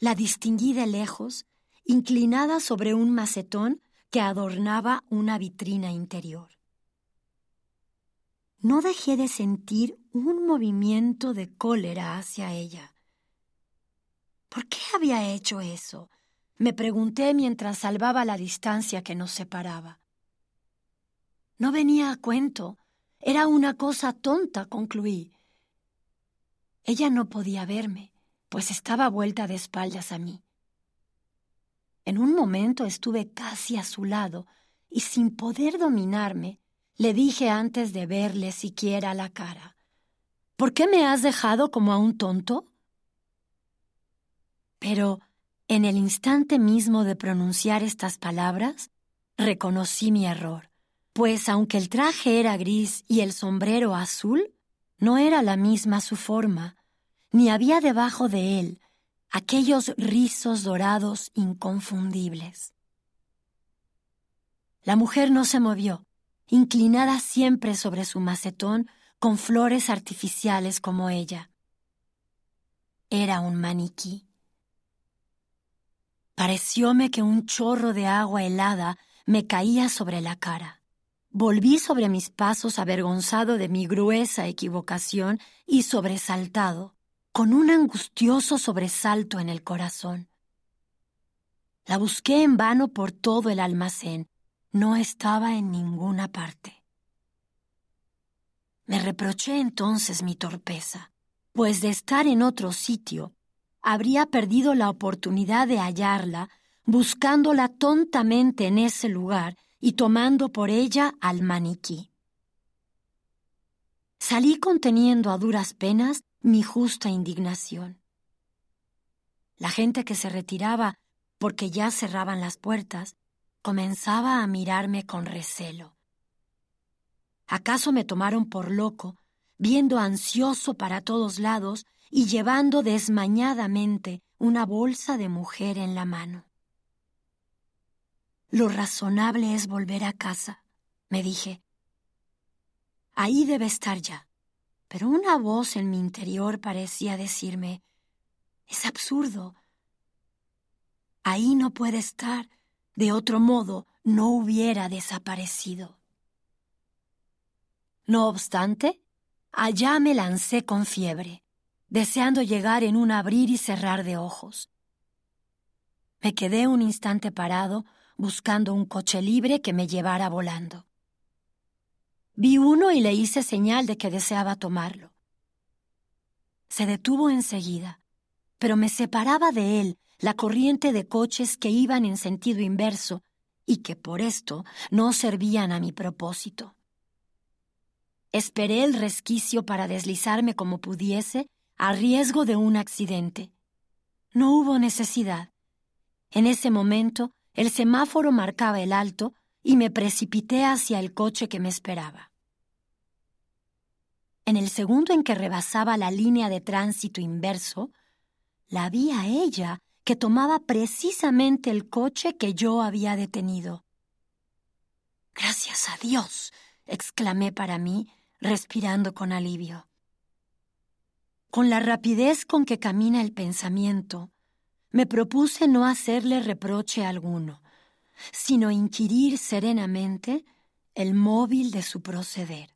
La distinguí de lejos inclinada sobre un macetón que adornaba una vitrina interior. No dejé de sentir un movimiento de cólera hacia ella. ¿Por qué había hecho eso? Me pregunté mientras salvaba la distancia que nos separaba. No venía a cuento. Era una cosa tonta, concluí. Ella no podía verme, pues estaba vuelta de espaldas a mí. En un momento estuve casi a su lado y sin poder dominarme, le dije antes de verle siquiera la cara. ¿Por qué me has dejado como a un tonto? Pero en el instante mismo de pronunciar estas palabras, reconocí mi error, pues aunque el traje era gris y el sombrero azul, no era la misma su forma, ni había debajo de él aquellos rizos dorados inconfundibles. La mujer no se movió, inclinada siempre sobre su macetón con flores artificiales como ella. Era un maniquí. Parecióme que un chorro de agua helada me caía sobre la cara. Volví sobre mis pasos avergonzado de mi gruesa equivocación y sobresaltado, con un angustioso sobresalto en el corazón. La busqué en vano por todo el almacén. No estaba en ninguna parte. Me reproché entonces mi torpeza, pues de estar en otro sitio habría perdido la oportunidad de hallarla, buscándola tontamente en ese lugar y tomando por ella al maniquí. Salí conteniendo a duras penas mi justa indignación. La gente que se retiraba porque ya cerraban las puertas comenzaba a mirarme con recelo. ¿Acaso me tomaron por loco, viendo ansioso para todos lados y llevando desmañadamente una bolsa de mujer en la mano. Lo razonable es volver a casa, me dije. Ahí debe estar ya. Pero una voz en mi interior parecía decirme, es absurdo. Ahí no puede estar, de otro modo no hubiera desaparecido. No obstante, allá me lancé con fiebre deseando llegar en un abrir y cerrar de ojos. Me quedé un instante parado buscando un coche libre que me llevara volando. Vi uno y le hice señal de que deseaba tomarlo. Se detuvo enseguida, pero me separaba de él la corriente de coches que iban en sentido inverso y que por esto no servían a mi propósito. Esperé el resquicio para deslizarme como pudiese a riesgo de un accidente. No hubo necesidad. En ese momento, el semáforo marcaba el alto y me precipité hacia el coche que me esperaba. En el segundo en que rebasaba la línea de tránsito inverso, la vi a ella que tomaba precisamente el coche que yo había detenido. Gracias a Dios, exclamé para mí, respirando con alivio. Con la rapidez con que camina el pensamiento, me propuse no hacerle reproche alguno, sino inquirir serenamente el móvil de su proceder.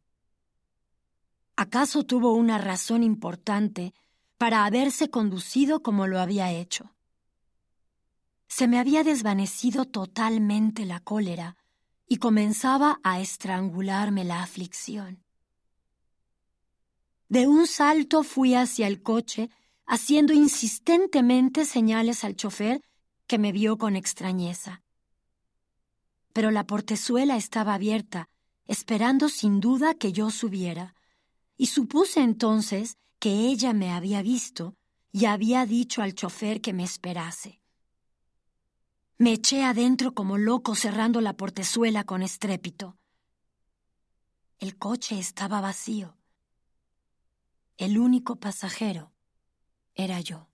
¿Acaso tuvo una razón importante para haberse conducido como lo había hecho? Se me había desvanecido totalmente la cólera y comenzaba a estrangularme la aflicción. De un salto fui hacia el coche, haciendo insistentemente señales al chofer que me vio con extrañeza. Pero la portezuela estaba abierta, esperando sin duda que yo subiera, y supuse entonces que ella me había visto y había dicho al chofer que me esperase. Me eché adentro como loco cerrando la portezuela con estrépito. El coche estaba vacío. El único pasajero era yo.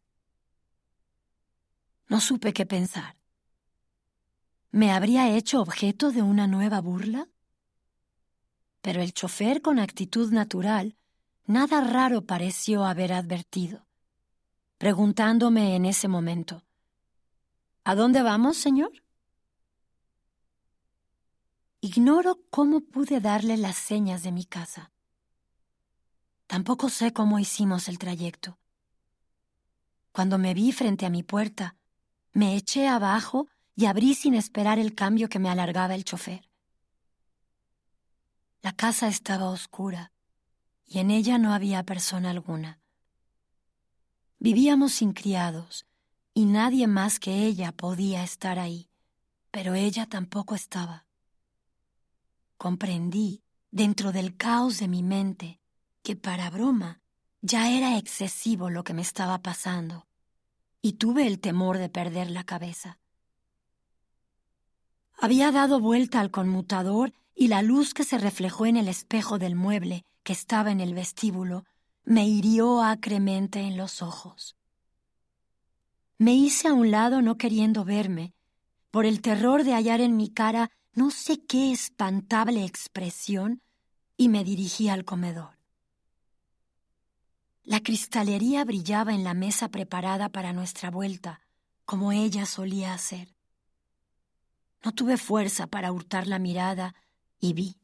No supe qué pensar. ¿Me habría hecho objeto de una nueva burla? Pero el chofer, con actitud natural, nada raro pareció haber advertido, preguntándome en ese momento, ¿A dónde vamos, señor? Ignoro cómo pude darle las señas de mi casa. Tampoco sé cómo hicimos el trayecto. Cuando me vi frente a mi puerta, Me eché abajo y abrí sin esperar el cambio que me alargaba el chofer. La casa estaba oscura y en ella no había persona alguna. Vivíamos sin criados y nadie más que ella podía estar ahí, pero ella tampoco estaba. Comprendí, dentro del caos de mi mente, que para broma ya era excesivo lo que me estaba pasando, y tuve el temor de perder la cabeza. Había dado vuelta al conmutador y la luz que se reflejó en el espejo del mueble que estaba en el vestíbulo me hirió acremente en los ojos. Me hice a un lado no queriendo verme, por el terror de hallar en mi cara no sé qué espantable expresión, y me dirigí al comedor. La cristalería brillaba en la mesa preparada para nuestra vuelta, como ella solía hacer. No tuve fuerza para hurtar la mirada y vi.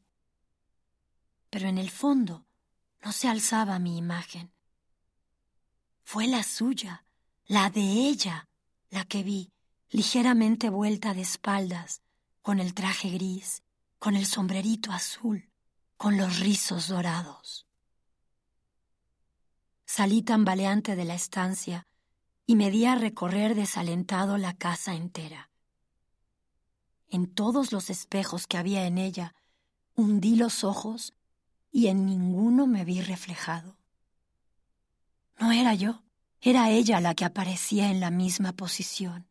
Pero en el fondo no se alzaba mi imagen. Fue la suya, la de ella, la que vi, ligeramente vuelta de espaldas, con el traje gris, con el sombrerito azul, con los rizos dorados. Salí tambaleante de la estancia y me di a recorrer desalentado la casa entera. En todos los espejos que había en ella, hundí los ojos y en ninguno me vi reflejado. No era yo, era ella la que aparecía en la misma posición,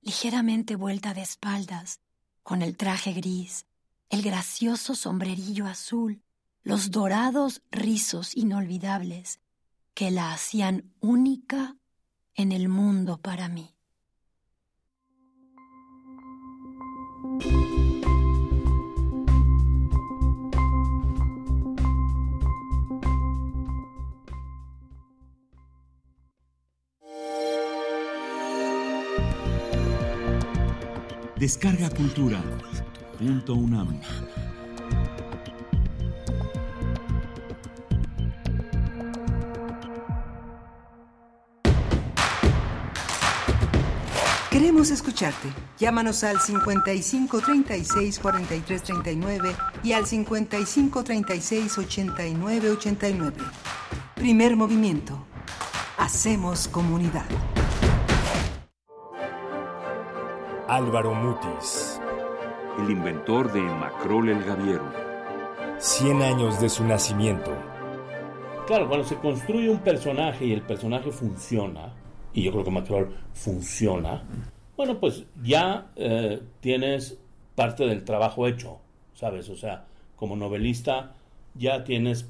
ligeramente vuelta de espaldas, con el traje gris, el gracioso sombrerillo azul, los dorados rizos inolvidables que la hacían única en el mundo para mí. Descarga Cultura. Punto UNAM. Queremos escucharte. Llámanos al 55 36 43 39 y al 55 36 89 89. Primer movimiento. Hacemos comunidad. Álvaro Mutis. El inventor de Macrol el Gaviero. 100 años de su nacimiento. Claro, cuando se construye un personaje y el personaje funciona, y yo creo que Macrol funciona, bueno, pues ya eh, tienes parte del trabajo hecho, ¿sabes? O sea, como novelista ya tienes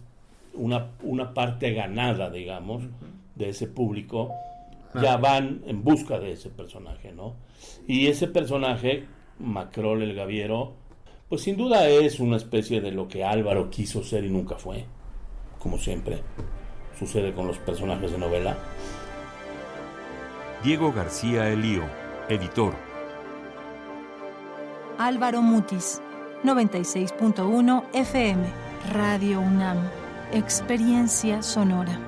una, una parte ganada, digamos, de ese público. Ya van en busca de ese personaje, ¿no? Y ese personaje, Macrol el Gaviero, pues sin duda es una especie de lo que Álvaro quiso ser y nunca fue, como siempre sucede con los personajes de novela. Diego García Elío, editor. Álvaro Mutis, 96.1 FM, Radio UNAM, Experiencia Sonora.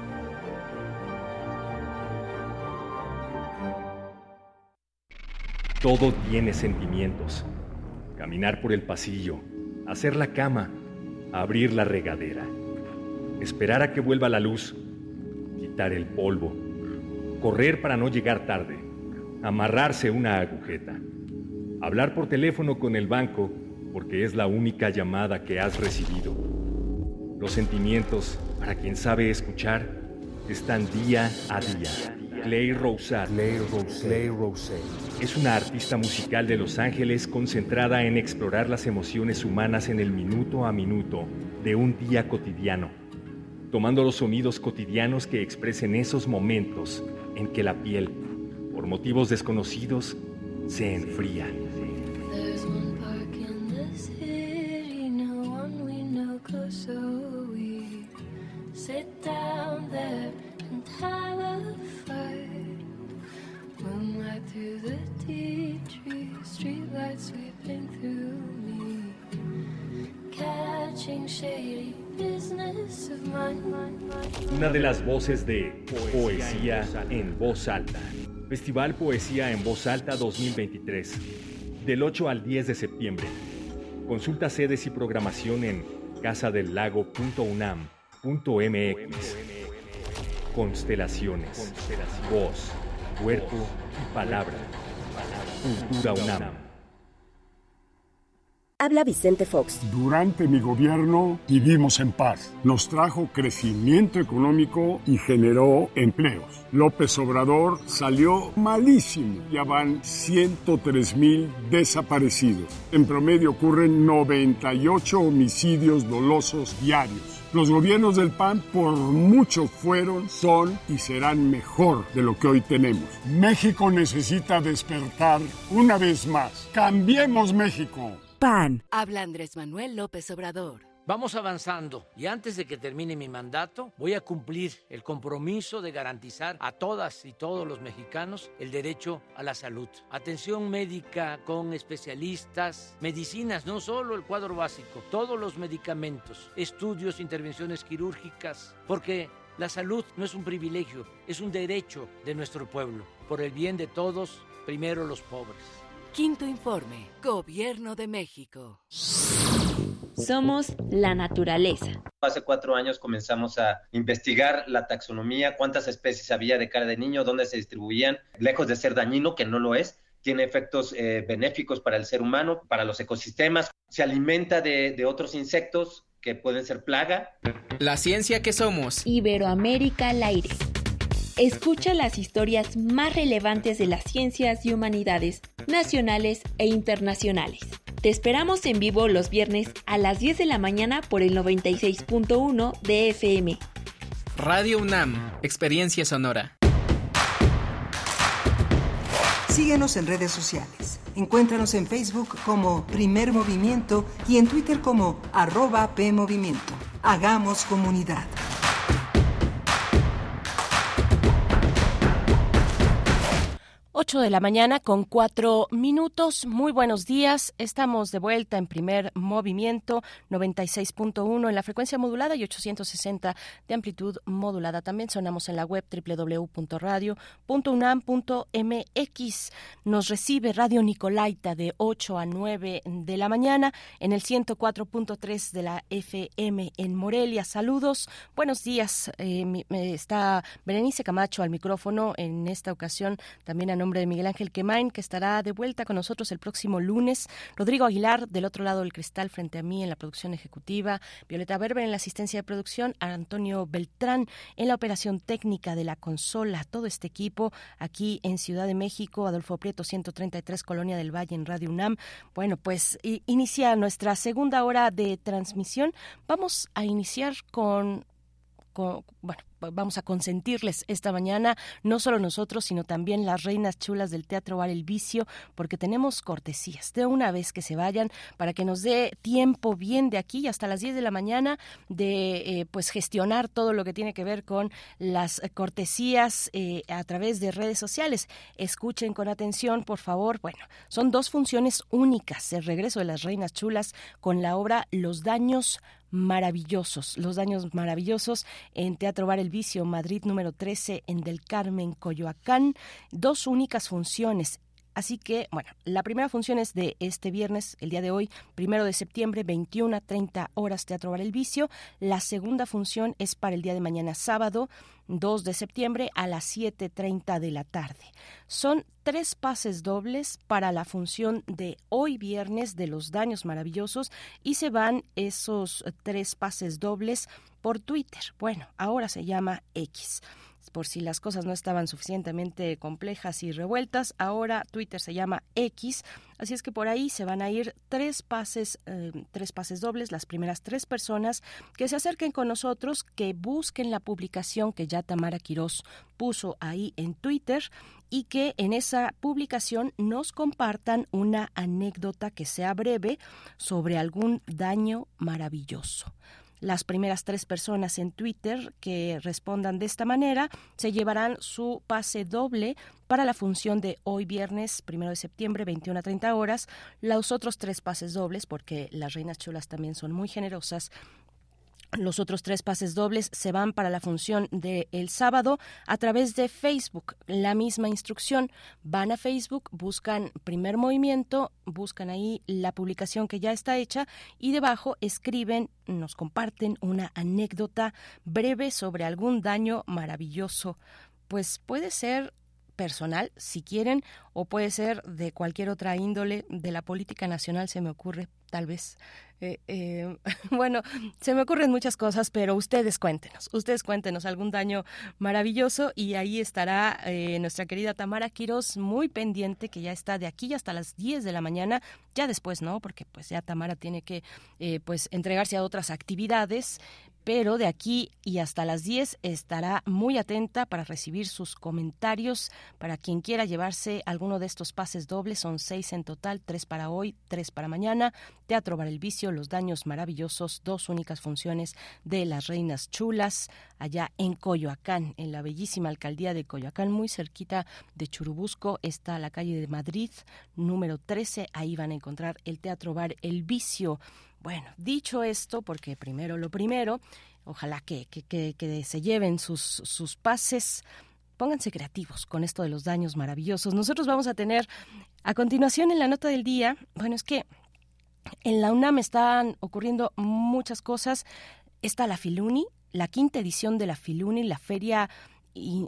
Todo tiene sentimientos. Caminar por el pasillo, hacer la cama, abrir la regadera, esperar a que vuelva la luz, quitar el polvo, correr para no llegar tarde, amarrarse una agujeta, hablar por teléfono con el banco porque es la única llamada que has recibido. Los sentimientos, para quien sabe escuchar, están día a día. Clay Rosé. Es una artista musical de Los Ángeles concentrada en explorar las emociones humanas en el minuto a minuto de un día cotidiano, tomando los sonidos cotidianos que expresen esos momentos en que la piel, por motivos desconocidos, se enfría. Shady. Una de las voces de poesía en voz alta. Festival Poesía en Voz Alta 2023, del 8 al 10 de septiembre. Consulta sedes y programación en casadelago.unam.mx. Constelaciones, voz, cuerpo y palabra. Cultura UNAM. Habla Vicente Fox. Durante mi gobierno vivimos en paz. Nos trajo crecimiento económico y generó empleos. López Obrador salió malísimo. Ya van 103 mil desaparecidos. En promedio ocurren 98 homicidios dolosos diarios. Los gobiernos del PAN por mucho fueron, son y serán mejor de lo que hoy tenemos. México necesita despertar una vez más. Cambiemos México. PAN. Habla Andrés Manuel López Obrador. Vamos avanzando y antes de que termine mi mandato voy a cumplir el compromiso de garantizar a todas y todos los mexicanos el derecho a la salud. Atención médica con especialistas, medicinas, no solo el cuadro básico, todos los medicamentos, estudios, intervenciones quirúrgicas, porque la salud no es un privilegio, es un derecho de nuestro pueblo. Por el bien de todos, primero los pobres. Quinto informe, Gobierno de México. Somos la naturaleza. Hace cuatro años comenzamos a investigar la taxonomía, cuántas especies había de cara de niño, dónde se distribuían, lejos de ser dañino, que no lo es, tiene efectos eh, benéficos para el ser humano, para los ecosistemas, se alimenta de, de otros insectos que pueden ser plaga. La ciencia que somos. Iberoamérica al aire. Escucha las historias más relevantes de las ciencias y humanidades, nacionales e internacionales. Te esperamos en vivo los viernes a las 10 de la mañana por el 96.1 de FM. Radio UNAM, Experiencia Sonora. Síguenos en redes sociales. Encuéntranos en Facebook como Primer Movimiento y en Twitter como arroba PMovimiento. Hagamos comunidad. 8 de la mañana con cuatro minutos. Muy buenos días. Estamos de vuelta en primer movimiento 96.1 en la frecuencia modulada y 860 de amplitud modulada. También sonamos en la web www.radio.unam.mx. Nos recibe Radio Nicolaita de 8 a 9 de la mañana en el 104.3 de la FM en Morelia. Saludos. Buenos días. Eh, está Berenice Camacho al micrófono en esta ocasión también a nombre de Miguel Ángel Quemain, que estará de vuelta con nosotros el próximo lunes. Rodrigo Aguilar, del otro lado del cristal, frente a mí en la producción ejecutiva. Violeta Berber en la asistencia de producción. Antonio Beltrán en la operación técnica de la consola. Todo este equipo aquí en Ciudad de México. Adolfo Prieto, 133, Colonia del Valle, en Radio UNAM. Bueno, pues inicia nuestra segunda hora de transmisión. Vamos a iniciar con bueno, vamos a consentirles esta mañana, no solo nosotros, sino también las reinas chulas del Teatro Bar El Vicio, porque tenemos cortesías de una vez que se vayan para que nos dé tiempo bien de aquí hasta las 10 de la mañana de eh, pues gestionar todo lo que tiene que ver con las cortesías eh, a través de redes sociales. Escuchen con atención, por favor. Bueno, son dos funciones únicas, el regreso de las reinas chulas con la obra Los daños maravillosos, los daños maravillosos en Teatro Bar El Vicio, Madrid número 13, en Del Carmen, Coyoacán, dos únicas funciones. Así que, bueno, la primera función es de este viernes, el día de hoy, primero de septiembre, 21 a 30 horas, Teatro Bar El Vicio. La segunda función es para el día de mañana, sábado, 2 de septiembre, a las 7.30 de la tarde. Son tres pases dobles para la función de hoy viernes de los daños maravillosos y se van esos tres pases dobles por Twitter. Bueno, ahora se llama X por si las cosas no estaban suficientemente complejas y revueltas. Ahora Twitter se llama X, así es que por ahí se van a ir tres pases, eh, tres pases dobles, las primeras tres personas que se acerquen con nosotros, que busquen la publicación que ya Tamara Quirós puso ahí en Twitter y que en esa publicación nos compartan una anécdota que sea breve sobre algún daño maravilloso. Las primeras tres personas en Twitter que respondan de esta manera se llevarán su pase doble para la función de hoy viernes, primero de septiembre, 21 a 30 horas. Los otros tres pases dobles, porque las reinas chulas también son muy generosas, Los otros tres pases dobles se van para la función del el sábado a través de Facebook. La misma instrucción. Van a Facebook, buscan primer movimiento, buscan ahí la publicación que ya está hecha y debajo escriben, nos comparten una anécdota breve sobre algún daño maravilloso. Pues puede ser personal, si quieren, o puede ser de cualquier otra índole de la política nacional, se me ocurre, tal vez. Eh, eh, bueno, se me ocurren muchas cosas, pero ustedes cuéntenos, ustedes cuéntenos algún daño maravilloso y ahí estará eh, nuestra querida Tamara Quiroz muy pendiente, que ya está de aquí hasta las 10 de la mañana, ya después no, porque pues ya Tamara tiene que pues entregarse a otras actividades, pero de aquí y hasta las 10 estará muy atenta para recibir sus comentarios. Para quien quiera llevarse alguno de estos pases dobles, son seis en total, tres para hoy, tres para mañana. Teatro Bar el Vicio, Los Daños Maravillosos, dos únicas funciones de Las Reinas Chulas, allá en Coyoacán, en la bellísima alcaldía de Coyoacán, muy cerquita de Churubusco, está la calle de Madrid, número 13. Ahí van a encontrar el Teatro Bar El Vicio. Bueno, dicho esto, porque primero lo primero, ojalá que, que, se lleven sus, sus pases pónganse creativos con esto de los daños maravillosos. Nosotros vamos a tener a continuación en la nota del día, bueno, es que en la UNAM están ocurriendo muchas cosas. Está la Filuni, la quinta edición de la Filuni, la Feria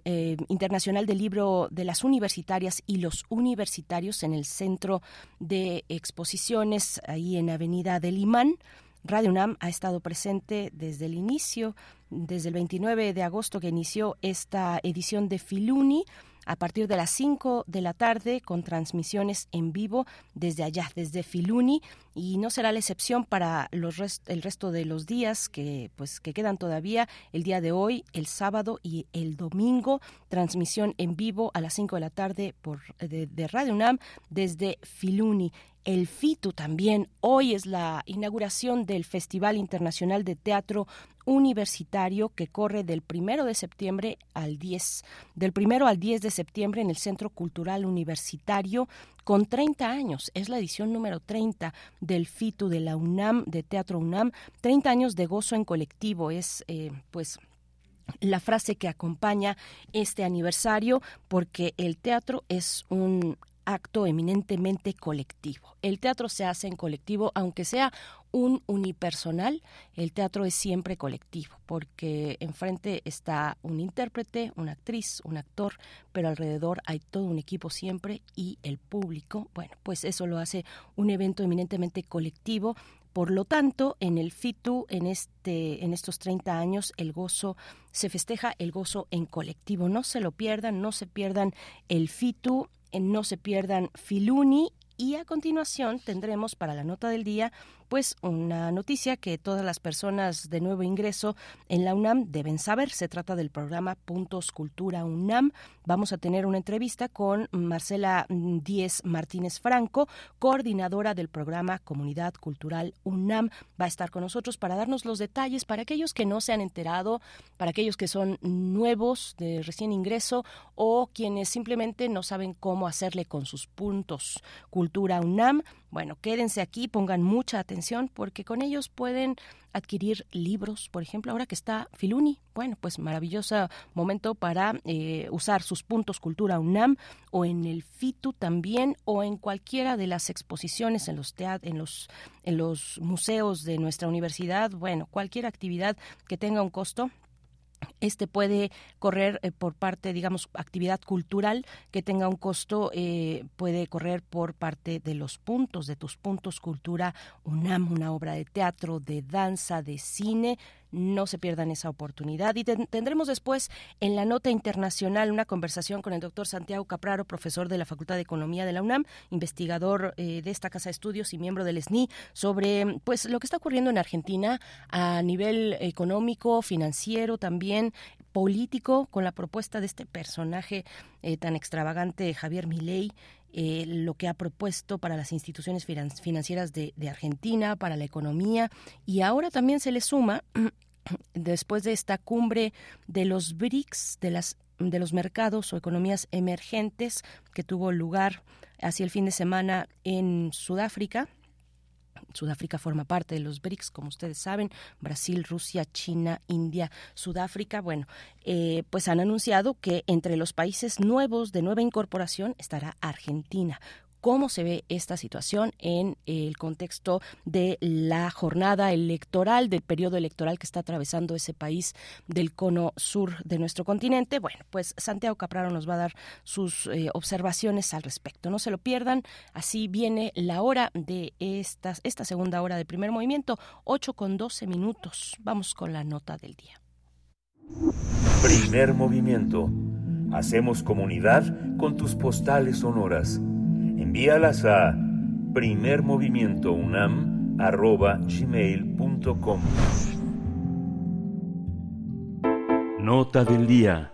eh, Internacional del Libro de las Universitarias y los Universitarios en el Centro de Exposiciones, ahí en Avenida del Imán. Radio UNAM ha estado presente desde el inicio, desde el 29 de agosto que inició esta edición de Filuni a partir de las 5 de la tarde con transmisiones en vivo desde allá, desde Filuni y no será la excepción para los el resto de los días que pues que quedan todavía el día de hoy, el sábado y el domingo, transmisión en vivo a las 5 de la tarde por de, de Radio UNAM desde Filuni el FITU también. Hoy es la inauguración del Festival Internacional de Teatro Universitario que corre del primero de septiembre al 10, del primero al 10 de septiembre en el Centro Cultural Universitario con 30 años. Es la edición número 30 del FITU de la UNAM, de Teatro UNAM. 30 años de gozo en colectivo. Es, eh, pues, la frase que acompaña este aniversario porque el teatro es un acto eminentemente colectivo. El teatro se hace en colectivo, aunque sea un unipersonal, el teatro es siempre colectivo, porque enfrente está un intérprete, una actriz, un actor, pero alrededor hay todo un equipo siempre y el público, bueno, pues eso lo hace un evento eminentemente colectivo. Por lo tanto, en el FITU, en, este, en estos 30 años, el gozo se festeja el gozo en colectivo. No se lo pierdan, no se pierdan el FITU no se pierdan Filuni y a continuación tendremos para la nota del día pues una noticia que todas las personas de nuevo ingreso en la UNAM deben saber. Se trata del programa Puntos Cultura UNAM. Vamos a tener una entrevista con Marcela Díez Martínez Franco, coordinadora del programa Comunidad Cultural UNAM. Va a estar con nosotros para darnos los detalles para aquellos que no se han enterado, para aquellos que son nuevos de recién ingreso o quienes simplemente no saben cómo hacerle con sus puntos Cultura UNAM. Bueno, quédense aquí, pongan mucha atención porque con ellos pueden adquirir libros, por ejemplo, ahora que está Filuni, bueno, pues maravilloso momento para eh, usar sus puntos Cultura UNAM o en el FITU también o en cualquiera de las exposiciones en los en los en los museos de nuestra universidad, bueno, cualquier actividad que tenga un costo este puede correr eh, por parte, digamos, actividad cultural que tenga un costo, eh, puede correr por parte de los puntos, de tus puntos cultura UNAM, una obra de teatro, de danza, de cine, no se pierdan esa oportunidad. Y tendremos después en la nota internacional una conversación con el doctor Santiago Capraro, profesor de la Facultad de Economía de la UNAM, investigador eh, de esta casa de estudios y miembro del SNI, sobre pues lo que está ocurriendo en Argentina a nivel económico, financiero, también político, con la propuesta de este personaje eh, tan extravagante, Javier Milei, eh, lo que ha propuesto para las instituciones financieras de, Argentina, para la economía, y ahora también se le suma, después de esta cumbre de los BRICS, de, las, de los mercados o economías emergentes que tuvo lugar hacia el fin de semana en Sudáfrica, Sudáfrica forma parte de los BRICS, como ustedes saben, Brasil, Rusia, China, India, Sudáfrica. Bueno, eh, pues han anunciado que entre los países nuevos de nueva incorporación estará Argentina cómo se ve esta situación en el contexto de la jornada electoral, del periodo electoral que está atravesando ese país del cono sur de nuestro continente. Bueno, pues Santiago Capraro nos va a dar sus eh, observaciones al respecto. No se lo pierdan. Así viene la hora de esta, esta segunda hora de primer movimiento, 8 con 12 minutos. Vamos con la nota del día. Primer movimiento. Hacemos comunidad con tus postales sonoras envíalas a primermovimientounam.gmail.com Nota del día.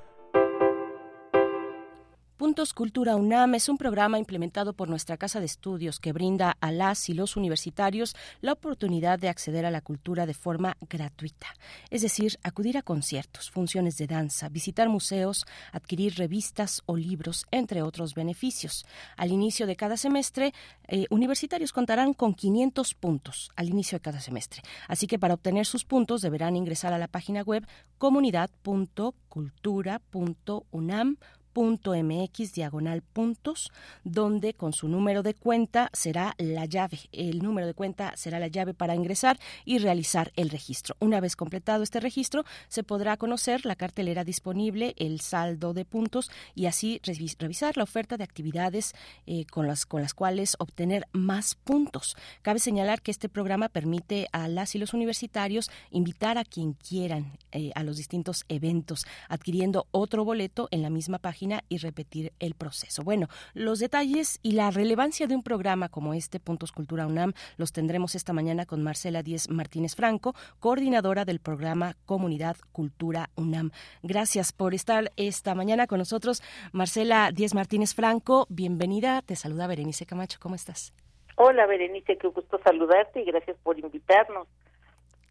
Puntos Cultura UNAM es un programa implementado por nuestra Casa de Estudios que brinda a las y los universitarios la oportunidad de acceder a la cultura de forma gratuita, es decir, acudir a conciertos, funciones de danza, visitar museos, adquirir revistas o libros, entre otros beneficios. Al inicio de cada semestre, eh, universitarios contarán con 500 puntos al inicio de cada semestre, así que para obtener sus puntos deberán ingresar a la página web comunidad.cultura.unam mx diagonal puntos, donde con su número de cuenta será la llave. El número de cuenta será la llave para ingresar y realizar el registro. Una vez completado este registro, se podrá conocer la cartelera disponible, el saldo de puntos y así revisar la oferta de actividades eh, con, las, con las cuales obtener más puntos. Cabe señalar que este programa permite a las y los universitarios invitar a quien quieran eh, a los distintos eventos, adquiriendo otro boleto en la misma página y repetir el proceso. Bueno, los detalles y la relevancia de un programa como este, Puntos Cultura UNAM, los tendremos esta mañana con Marcela Díez Martínez Franco, coordinadora del programa Comunidad Cultura UNAM. Gracias por estar esta mañana con nosotros. Marcela Díez Martínez Franco, bienvenida. Te saluda Berenice Camacho. ¿Cómo estás? Hola Berenice, qué gusto saludarte y gracias por invitarnos.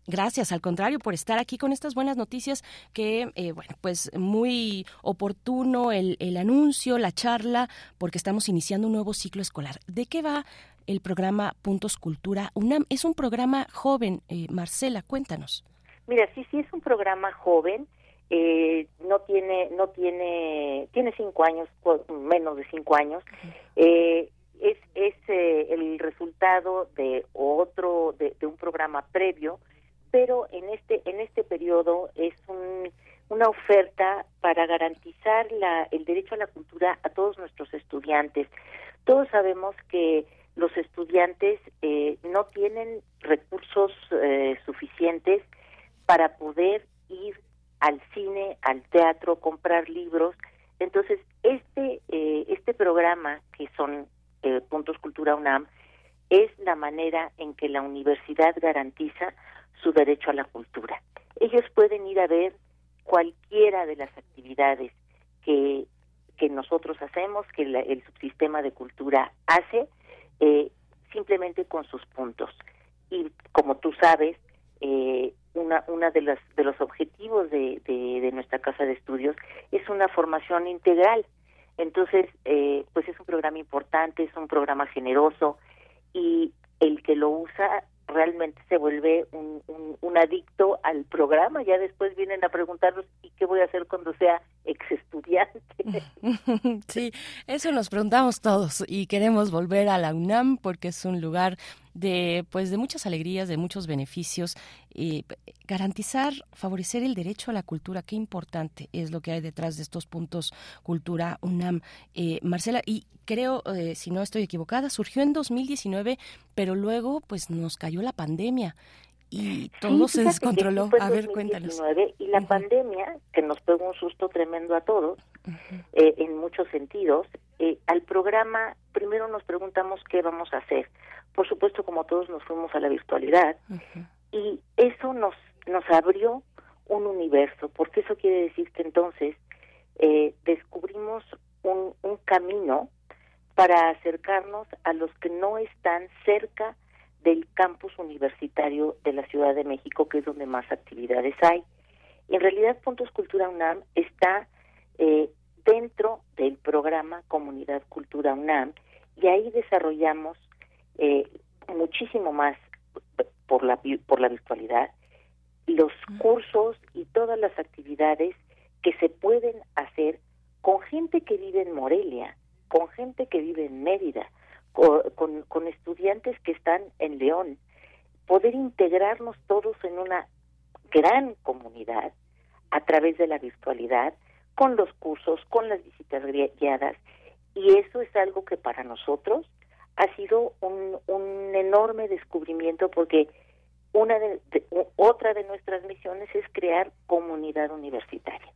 Gracias, al contrario, por estar aquí con estas buenas noticias que, eh, bueno, pues muy oportuno el, el anuncio, la charla, porque estamos iniciando un nuevo ciclo escolar. ¿De qué va el programa Puntos Cultura UNAM? Es un programa joven, eh, Marcela, cuéntanos. Mira, sí, sí, es un programa joven. Eh, no tiene, no tiene, tiene cinco años, menos de cinco años. Eh, es es eh, el resultado de otro, de, de un programa previo pero en este en este periodo es una oferta para garantizar la, el derecho a la cultura a todos nuestros estudiantes. Todos sabemos que los estudiantes eh, no tienen recursos eh, suficientes para poder ir al cine, al teatro, comprar libros. Entonces, este, eh, este programa, que son Puntos Cultura UNAM, es la manera en que la universidad garantiza su derecho a la cultura. Ellos pueden ir a ver cualquiera de las actividades que, que nosotros hacemos, que el subsistema de cultura hace, eh, simplemente con sus puntos. Y como tú sabes, eh, una, una de, las, de los objetivos de, de, nuestra casa de estudios es una formación integral. Entonces, eh, pues es un programa importante, es un programa generoso y el que lo usa realmente se vuelve un, un, adicto al programa. Ya después vienen a preguntarnos, ¿y qué voy a hacer cuando sea ex estudiante? Sí, eso nos preguntamos todos y queremos volver a la UNAM porque es un lugar de pues de muchas alegrías, de muchos beneficios y garantizar, favorecer el derecho a la cultura, qué importante es lo que hay detrás de estos puntos cultura UNAM. Eh, Marcela, y creo, eh, si no estoy equivocada, surgió en 2019, pero luego pues nos cayó la pandemia y todo se descontroló. A ver, cuéntanos. Y la pandemia, que nos pegó un susto tremendo a todos, eh, en muchos sentidos, eh, al programa primero nos preguntamos qué vamos a hacer. Por supuesto, como todos nos fuimos a la virtualidad y eso nos, nos abrió un universo, porque eso quiere decir que entonces eh, descubrimos un, un camino para acercarnos a los que no están cerca del campus universitario de la Ciudad de México, que es donde más actividades hay. En realidad, Puntos Cultura UNAM está eh, dentro del programa Comunidad Cultura UNAM y ahí desarrollamos eh, muchísimo más por la, por la virtualidad, los cursos y todas las actividades que se pueden hacer con gente que vive en Morelia, con gente que vive en Mérida, con, con, estudiantes que están en León, poder integrarnos todos en una gran comunidad a través de la virtualidad, con los cursos, con las visitas guiadas, y eso es algo que para nosotros ha sido un, un enorme descubrimiento porque una de, otra de nuestras misiones es crear comunidad universitaria.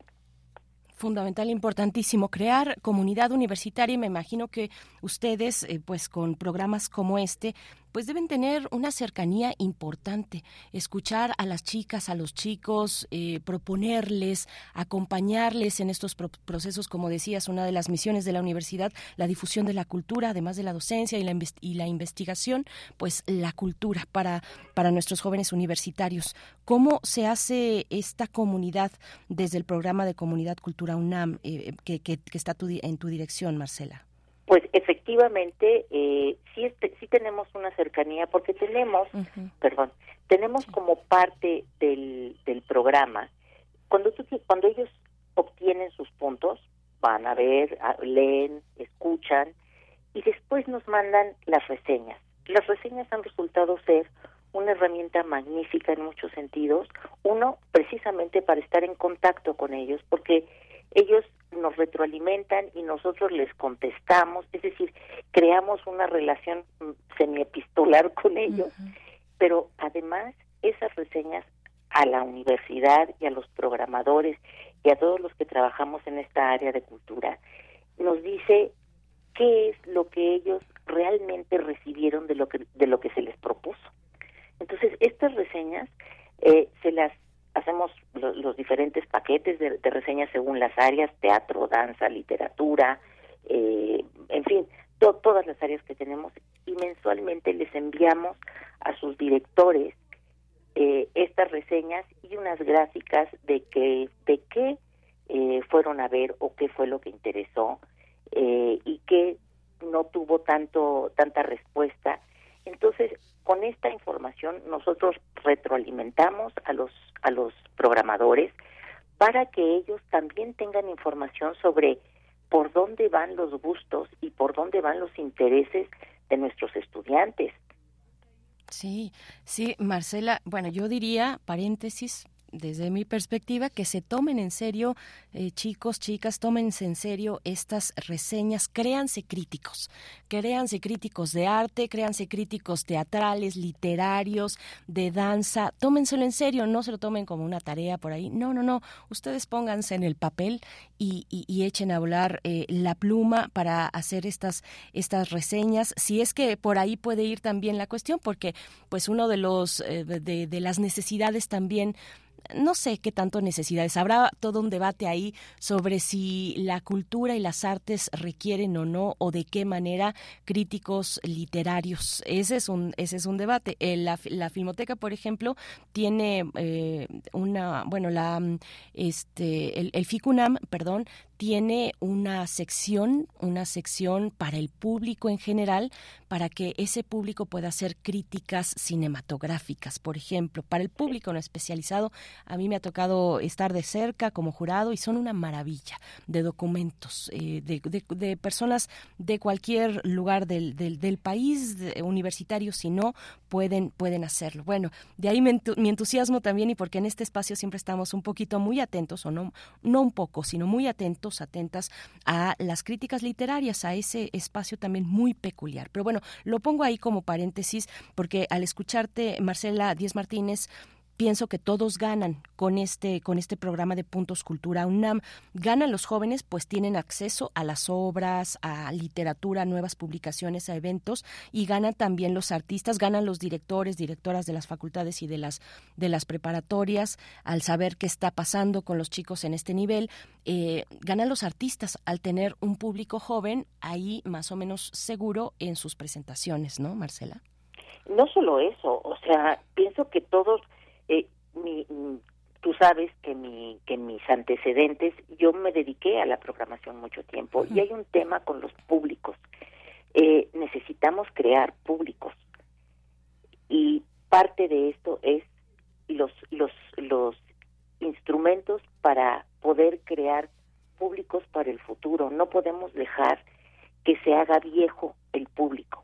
Fundamental, importantísimo, crear comunidad universitaria. Y me imagino que ustedes, eh, pues con programas como este, pues deben tener una cercanía importante, escuchar a las chicas, a los chicos, eh, proponerles, acompañarles en estos procesos, como decías, una de las misiones de la universidad, la difusión de la cultura, además de la docencia y la, y la investigación, pues la cultura para, para nuestros jóvenes universitarios. ¿Cómo se hace esta comunidad desde el programa de Comunidad Cultura UNAM eh, que, que, está en tu dirección, Marcela? Pues efectivamente, eh, sí, sí tenemos una cercanía porque tenemos, perdón, tenemos como parte del, del programa, cuando, tú, cuando ellos obtienen sus puntos, van a ver, leen, escuchan y después nos mandan las reseñas. Las reseñas han resultado ser una herramienta magnífica en muchos sentidos. Uno, precisamente para estar en contacto con ellos, porque ellos nos retroalimentan y nosotros les contestamos, es decir, creamos una relación mm, semiepistolar con ellos, pero además esas reseñas a la universidad y a los programadores y a todos los que trabajamos en esta área de cultura nos dice qué es lo que ellos realmente recibieron de lo que de lo que se les propuso. Entonces estas reseñas eh, se las hacemos los diferentes paquetes de, reseñas según las áreas, teatro, danza, literatura, eh, en fin, todas las áreas que tenemos y mensualmente les enviamos a sus directores eh, estas reseñas y unas gráficas de que de qué eh, fueron a ver o qué fue lo que interesó y qué no tuvo tanto tanta respuesta. Entonces con esta información nosotros retroalimentamos a los a los programadores para que ellos también tengan información sobre por dónde van los gustos y por dónde van los intereses de nuestros estudiantes. Sí, sí, Marcela, bueno, yo diría, paréntesis, desde mi perspectiva, que se tomen en serio, eh, chicos, chicas, tómense en serio estas reseñas, créanse críticos, créanse críticos de arte, créanse críticos teatrales, literarios, de danza, tómenselo en serio, no se lo tomen como una tarea por ahí, no, no, no, ustedes pónganse en el papel y, echen a volar eh, la pluma para hacer estas, estas reseñas, si es que por ahí puede ir también la cuestión, porque pues uno de los, eh, de las necesidades también no sé qué tanto necesidades. Habrá todo un debate ahí sobre si la cultura y las artes requieren o no, o de qué manera críticos literarios. Ese es un, ese es un debate. Eh, la, la Filmoteca, por ejemplo, tiene eh, una, bueno, la, este, el, el FICUNAM, perdón, tiene una sección, una sección para el público en general, para que ese público pueda hacer críticas cinematográficas, por ejemplo, para el público no especializado. A mí me ha tocado estar de cerca como jurado y son una maravilla de documentos eh, de, personas de cualquier lugar del, del, país, universitario, si no, pueden, pueden hacerlo. Bueno, de ahí mi, entusiasmo también y porque en este espacio siempre estamos un poquito muy atentos, o no, no un poco, sino muy atentos atentas a las críticas literarias, a ese espacio también muy peculiar. Pero bueno, lo pongo ahí como paréntesis porque al escucharte, Marcela Díez Martínez, pienso que todos ganan con este con este programa de Puntos Cultura UNAM. Ganan los jóvenes, pues tienen acceso a las obras, a literatura, nuevas publicaciones, a eventos y ganan también los artistas, ganan los directores, directoras de las facultades y de las de las preparatorias al saber qué está pasando con los chicos en este nivel. Eh, ganan los artistas al tener un público joven ahí más o menos seguro en sus presentaciones, ¿no, Marcela? No solo eso, o sea, pienso que todos eh, mi, tú sabes que mi que mis antecedentes yo me dediqué a la programación mucho tiempo y hay un tema con los públicos eh, necesitamos crear públicos y parte de esto es los los los instrumentos para poder crear públicos para el futuro. No podemos dejar que se haga viejo el público.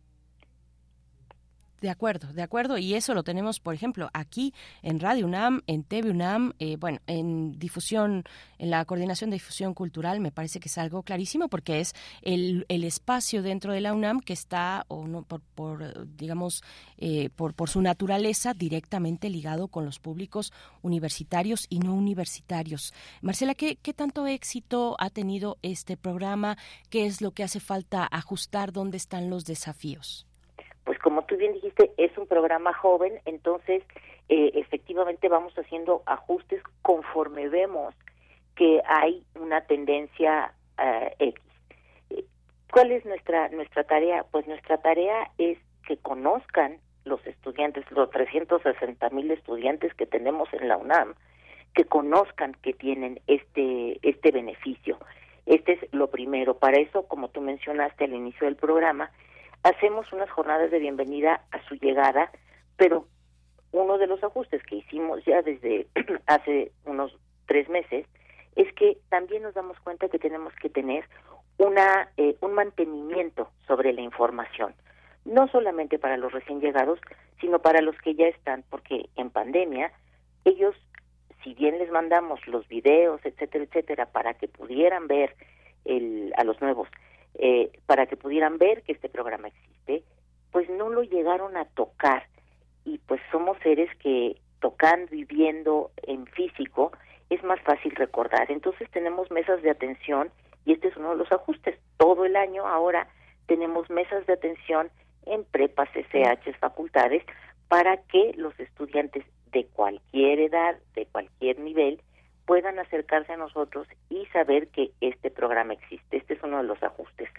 De acuerdo, de acuerdo. Y eso lo tenemos, por ejemplo, aquí en Radio UNAM, en TV UNAM, eh, bueno, en difusión, en la coordinación de difusión cultural, me parece que es algo clarísimo porque es el, el espacio dentro de la UNAM que está, o no, por, por digamos, eh, por, su naturaleza, directamente ligado con los públicos universitarios y no universitarios. Marcela, ¿qué, qué tanto éxito ha tenido este programa? ¿Qué es lo que hace falta ajustar? ¿Dónde están los desafíos? Pues como tú bien dijiste, es un programa joven, entonces eh, efectivamente vamos haciendo ajustes conforme vemos que hay una tendencia eh, X. ¿Cuál es nuestra nuestra tarea? Pues nuestra tarea es que conozcan los estudiantes, los 360 mil estudiantes que tenemos en la UNAM, que conozcan que tienen este este beneficio. Este es lo primero. Para eso, como tú mencionaste al inicio del programa, hacemos unas jornadas de bienvenida a su llegada, pero uno de los ajustes que hicimos ya desde hace unos tres meses es que también nos damos cuenta que tenemos que tener una eh, un mantenimiento sobre la información, no solamente para los recién llegados, sino para los que ya están, porque en pandemia ellos, si bien les mandamos los videos, etcétera, etcétera, para que pudieran ver el, a los nuevos, eh, para que pudieran ver que este programa existe, pues no lo llegaron a tocar. Y pues somos seres que tocando y viendo en físico es más fácil recordar. Entonces tenemos mesas de atención y este es uno de los ajustes. Todo el año ahora tenemos mesas de atención en prepas, SH, facultades, para que los estudiantes de cualquier edad, de cualquier nivel, puedan acercarse a nosotros y saber que este programa existe. Este es uno de los ajustes.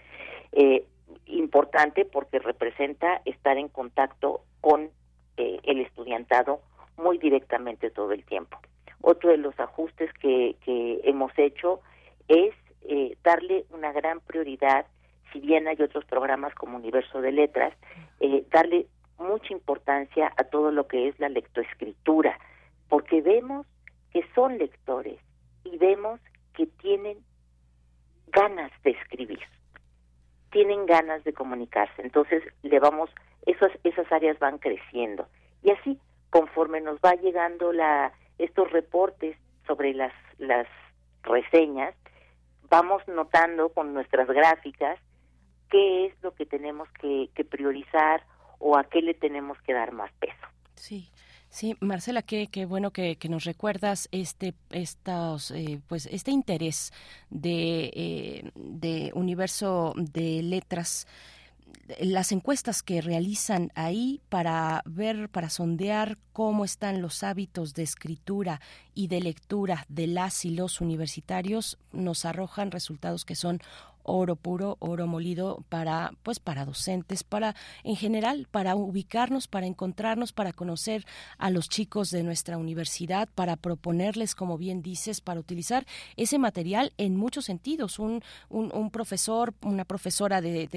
Eh, importante porque representa estar en contacto con eh, el estudiantado muy directamente todo el tiempo. Otro de los ajustes que, que hemos hecho es eh, darle una gran prioridad, si bien hay otros programas como Universo de Letras, darle mucha importancia a todo lo que es la lectoescritura, porque vemos que son lectores y vemos que tienen ganas de escribir, tienen ganas de comunicarse. Entonces le vamos, esas, esas áreas van creciendo. Y así, conforme nos va llegando la, estos reportes sobre las, las reseñas, vamos notando con nuestras gráficas qué es lo que tenemos que, que priorizar o a qué le tenemos que dar más peso. Sí. Sí, Marcela, qué, qué bueno que, nos recuerdas este, estos, eh, pues este interés de, eh, de universo de letras las encuestas que realizan ahí para ver, para sondear cómo están los hábitos de escritura y de lectura de las y los universitarios, nos arrojan resultados que son oro puro, oro molido para pues para docentes, para en general para ubicarnos, para encontrarnos, para conocer a los chicos de nuestra universidad, para proponerles, como bien dices, para utilizar ese material en muchos sentidos. Un, un, profesor, una profesora de,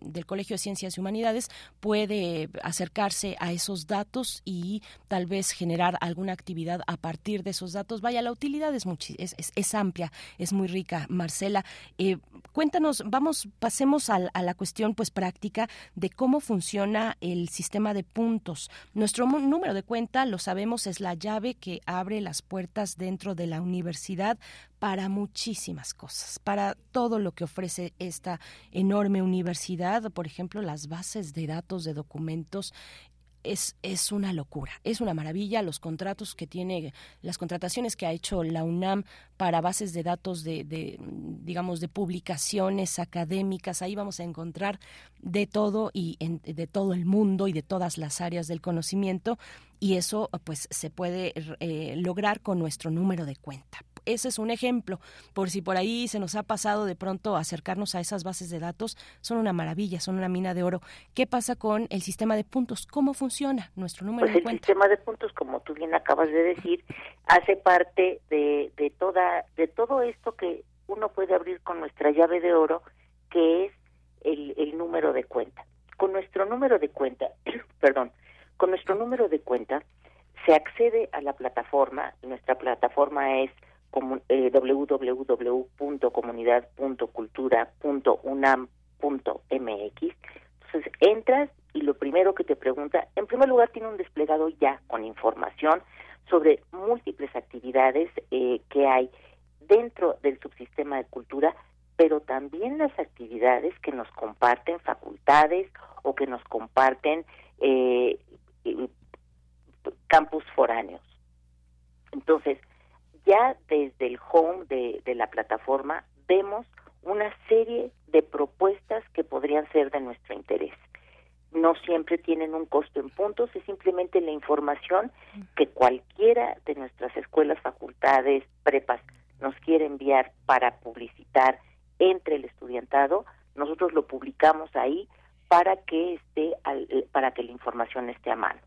del Colegio de Ciencias y Humanidades puede acercarse a esos datos y tal vez generar alguna actividad a partir de esos datos. Vaya, la utilidad es, es, es, amplia, es muy rica. Marcela, eh, cuéntanos, vamos, pasemos a, la cuestión pues práctica de cómo funciona el sistema de puntos. Nuestro número de cuenta, lo sabemos, es la llave que abre las puertas dentro de la universidad para muchísimas cosas, para todo lo que ofrece esta enorme universidad, por ejemplo, las bases de datos de documentos es, es una locura, es una maravilla los contratos que tiene, las contrataciones que ha hecho la UNAM para bases de datos de, de, digamos, de publicaciones académicas. Ahí vamos a encontrar de todo y de todo el mundo y de todas las áreas del conocimiento y eso pues se puede eh, lograr con nuestro número de cuenta ese es un ejemplo. Por si por ahí se nos ha pasado de pronto acercarnos a esas bases de datos, son una maravilla, son una mina de oro. ¿Qué pasa con el sistema de puntos? ¿Cómo funciona nuestro número pues de el cuenta? El sistema de puntos, como tú bien acabas de decir, hace parte de, de toda de todo esto que uno puede abrir con nuestra llave de oro, que es el, el número de cuenta. Con nuestro número de cuenta, perdón, Con nuestro número de cuenta se accede a la plataforma, nuestra plataforma es www.comunidad.cultura.unam.mx. Entonces entras y lo primero que te pregunta, en primer lugar tiene un desplegado ya con información sobre múltiples actividades eh, que hay dentro del subsistema de cultura, pero también las actividades que nos comparten facultades o que nos comparten eh, campus foráneos. Entonces, ya desde el home de, la plataforma vemos una serie de propuestas que podrían ser de nuestro interés. No siempre tienen un costo en puntos, es simplemente la información que cualquiera de nuestras escuelas, facultades, prepas nos quiere enviar para publicitar entre el estudiantado, nosotros lo publicamos ahí para que esté para que la información esté a mano.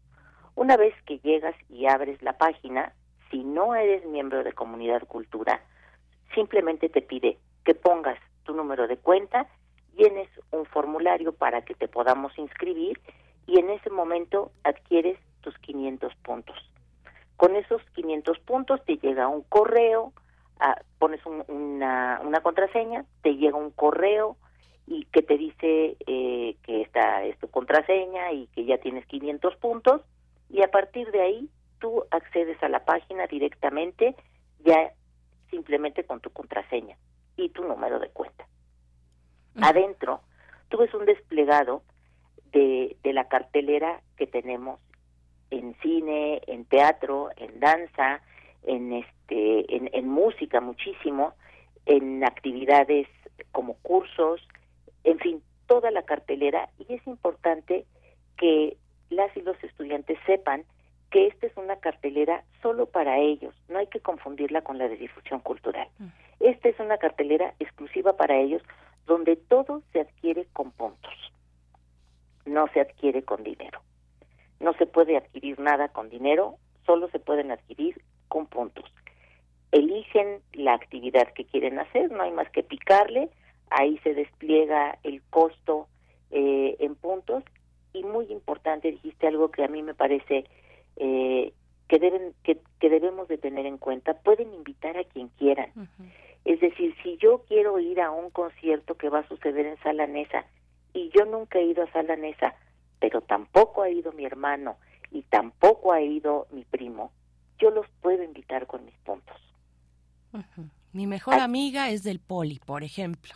Una vez que llegas y abres la página, si no eres miembro de Comunidad Cultura, simplemente te pide que pongas tu número de cuenta, llenes un formulario para que te podamos inscribir y en ese momento adquieres tus 500 puntos. Con esos 500 puntos te llega un correo, ah, pones una, una, contraseña, te llega un correo y que te dice eh, que esta es tu contraseña y que ya tienes 500 puntos y a partir de ahí tú accedes a la página directamente ya simplemente con tu contraseña y tu número de cuenta. Adentro, tú ves un desplegado de, de la cartelera que tenemos en cine, en teatro, en danza, en este, en, en música muchísimo, en actividades como cursos, en fin, toda la cartelera y es importante que las y los estudiantes sepan que esta es una cartelera solo para ellos, no hay que confundirla con la de difusión cultural. Mm. Esta es una cartelera exclusiva para ellos donde todo se adquiere con puntos, no se adquiere con dinero. No se puede adquirir nada con dinero, solo se pueden adquirir con puntos. Eligen la actividad que quieren hacer, no hay más que picarle, ahí se despliega el costo eh, en puntos y muy importante, dijiste algo que a mí me parece eh, que deben que, debemos de tener en cuenta, pueden invitar a quien quieran. Es decir, si yo quiero ir a un concierto que va a suceder en Sala Nesa y yo nunca he ido a Sala Nesa, pero tampoco ha ido mi hermano y tampoco ha ido mi primo, yo los puedo invitar con mis puntos. Mi mejor amiga es del poli, por ejemplo.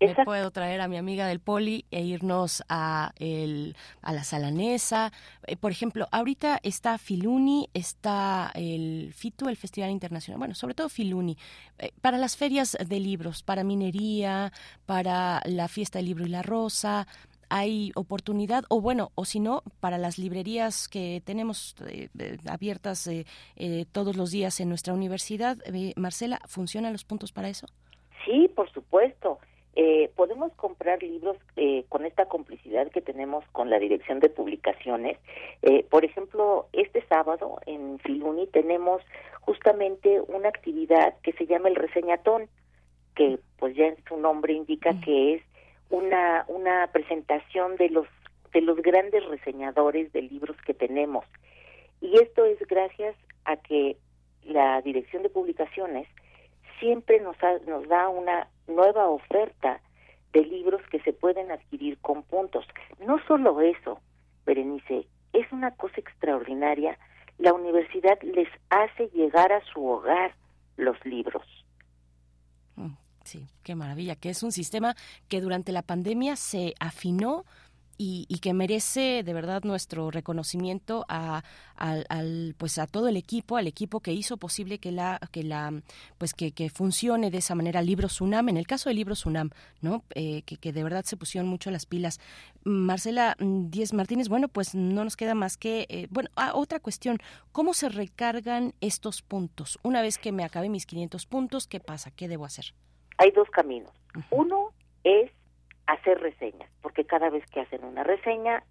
Me puedo traer a mi amiga del poli e irnos a, el, a la salanesa. Eh, por ejemplo, ahorita está Filuni, está el FITU, el Festival Internacional, bueno, sobre todo Filuni, eh, para las ferias de libros, para minería, para la fiesta del libro y la rosa, hay oportunidad, o bueno, o si no, para las librerías que tenemos eh, eh, abiertas eh, todos los días en nuestra universidad, Marcela, ¿funcionan los puntos para eso? Sí, por supuesto. podemos comprar libros con esta complicidad que tenemos con la Dirección de Publicaciones. por ejemplo, este sábado en Filuni tenemos justamente una actividad que se llama el reseñatón, que pues ya en su nombre indica mm. que es una, una presentación de los, de los grandes reseñadores de libros que tenemos. Y esto es gracias a que la Dirección de Publicaciones siempre nos, nos da una nueva oferta de libros que se pueden adquirir con puntos. No solo eso, Berenice, es una cosa extraordinaria. La universidad les hace llegar a su hogar los libros. Sí, qué maravilla, que es un sistema que durante la pandemia se afinó y, que merece de verdad nuestro reconocimiento a, al, pues a todo el equipo, al equipo que hizo posible que la que la pues que, funcione de esa manera Libro Sunam. En el caso de Libro Sunam, no, eh, que, que, de verdad se pusieron mucho las pilas. Marcela mm, Díez Martínez, bueno, pues no nos queda más que eh, bueno ah, otra cuestión, ¿cómo se recargan estos puntos? Una vez que me acabé mis 500 puntos, ¿qué pasa? ¿Qué debo hacer? Hay dos caminos. Uno es hacer reseñas, porque cada vez que hacen una reseña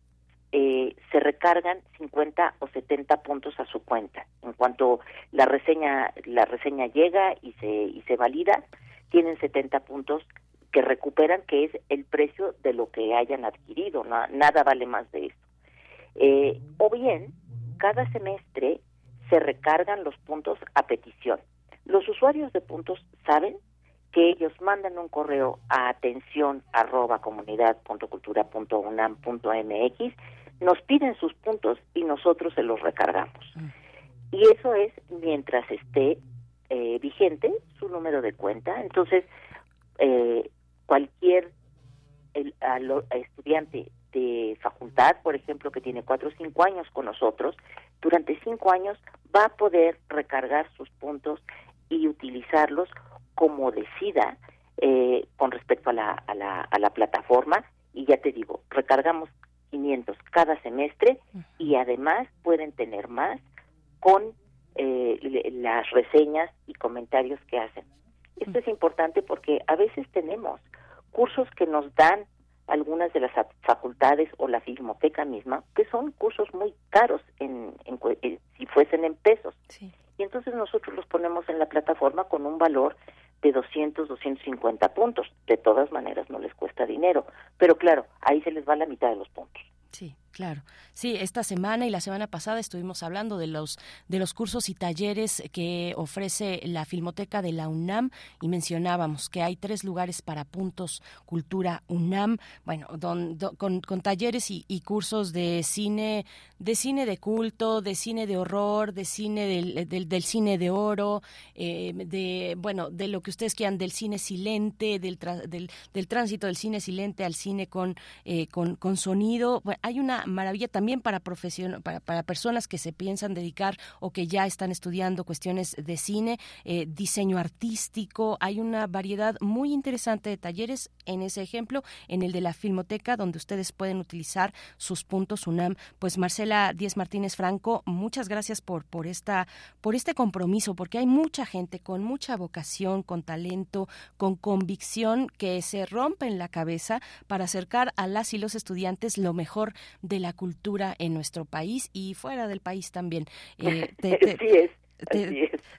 eh, se recargan 50 o 70 puntos a su cuenta. En cuanto la reseña la reseña llega y se y se valida, tienen 70 puntos que recuperan, que es el precio de lo que hayan adquirido. nada vale más de eso. Eh, o bien, cada semestre se recargan los puntos a petición. Los usuarios de puntos saben que ellos mandan un correo a atención arroba comunidad.cultura.unam.mx, nos piden sus puntos y nosotros se los recargamos. Y eso es mientras esté eh, vigente su número de cuenta. Entonces, eh, cualquier el, estudiante de facultad, por ejemplo, que tiene cuatro o cinco años con nosotros, durante cinco años va a poder recargar sus puntos y utilizarlos como decida eh, con respecto a la, a, la, a la plataforma. Y ya te digo, recargamos 500 cada semestre y además pueden tener más con eh, las reseñas y comentarios que hacen. Esto es importante porque a veces tenemos cursos que nos dan algunas de las facultades o la filmoteca misma, que son cursos muy caros en, eh, si fuesen en pesos. Y entonces nosotros los ponemos en la plataforma con un valor de 200, 250 puntos. De todas maneras no les cuesta dinero, pero claro, ahí se les va la mitad de los puntos. Sí, claro. Sí, esta semana y la semana pasada estuvimos hablando de los de los cursos y talleres que ofrece la Filmoteca de la UNAM y mencionábamos que hay tres lugares para puntos cultura UNAM, bueno, con, talleres y, cursos de cine, de cine de culto, de cine de horror, de cine del, del, cine de oro, eh, de bueno, de lo que ustedes quieran, del cine silente, del, del, tránsito del cine silente al cine con eh, con, con sonido hay una maravilla también para, para, personas que se piensan dedicar o que ya están estudiando cuestiones de cine, eh, diseño artístico. Hay una variedad muy interesante de talleres en ese ejemplo, en el de la Filmoteca, donde ustedes pueden utilizar sus puntos UNAM. Pues Marcela Díez Martínez Franco, muchas gracias por, por, esta, por este compromiso, porque hay mucha gente con mucha vocación, con talento, con convicción que se rompe en la cabeza para acercar a las y los estudiantes lo mejor de la cultura en nuestro país y fuera del país también. Eh, te,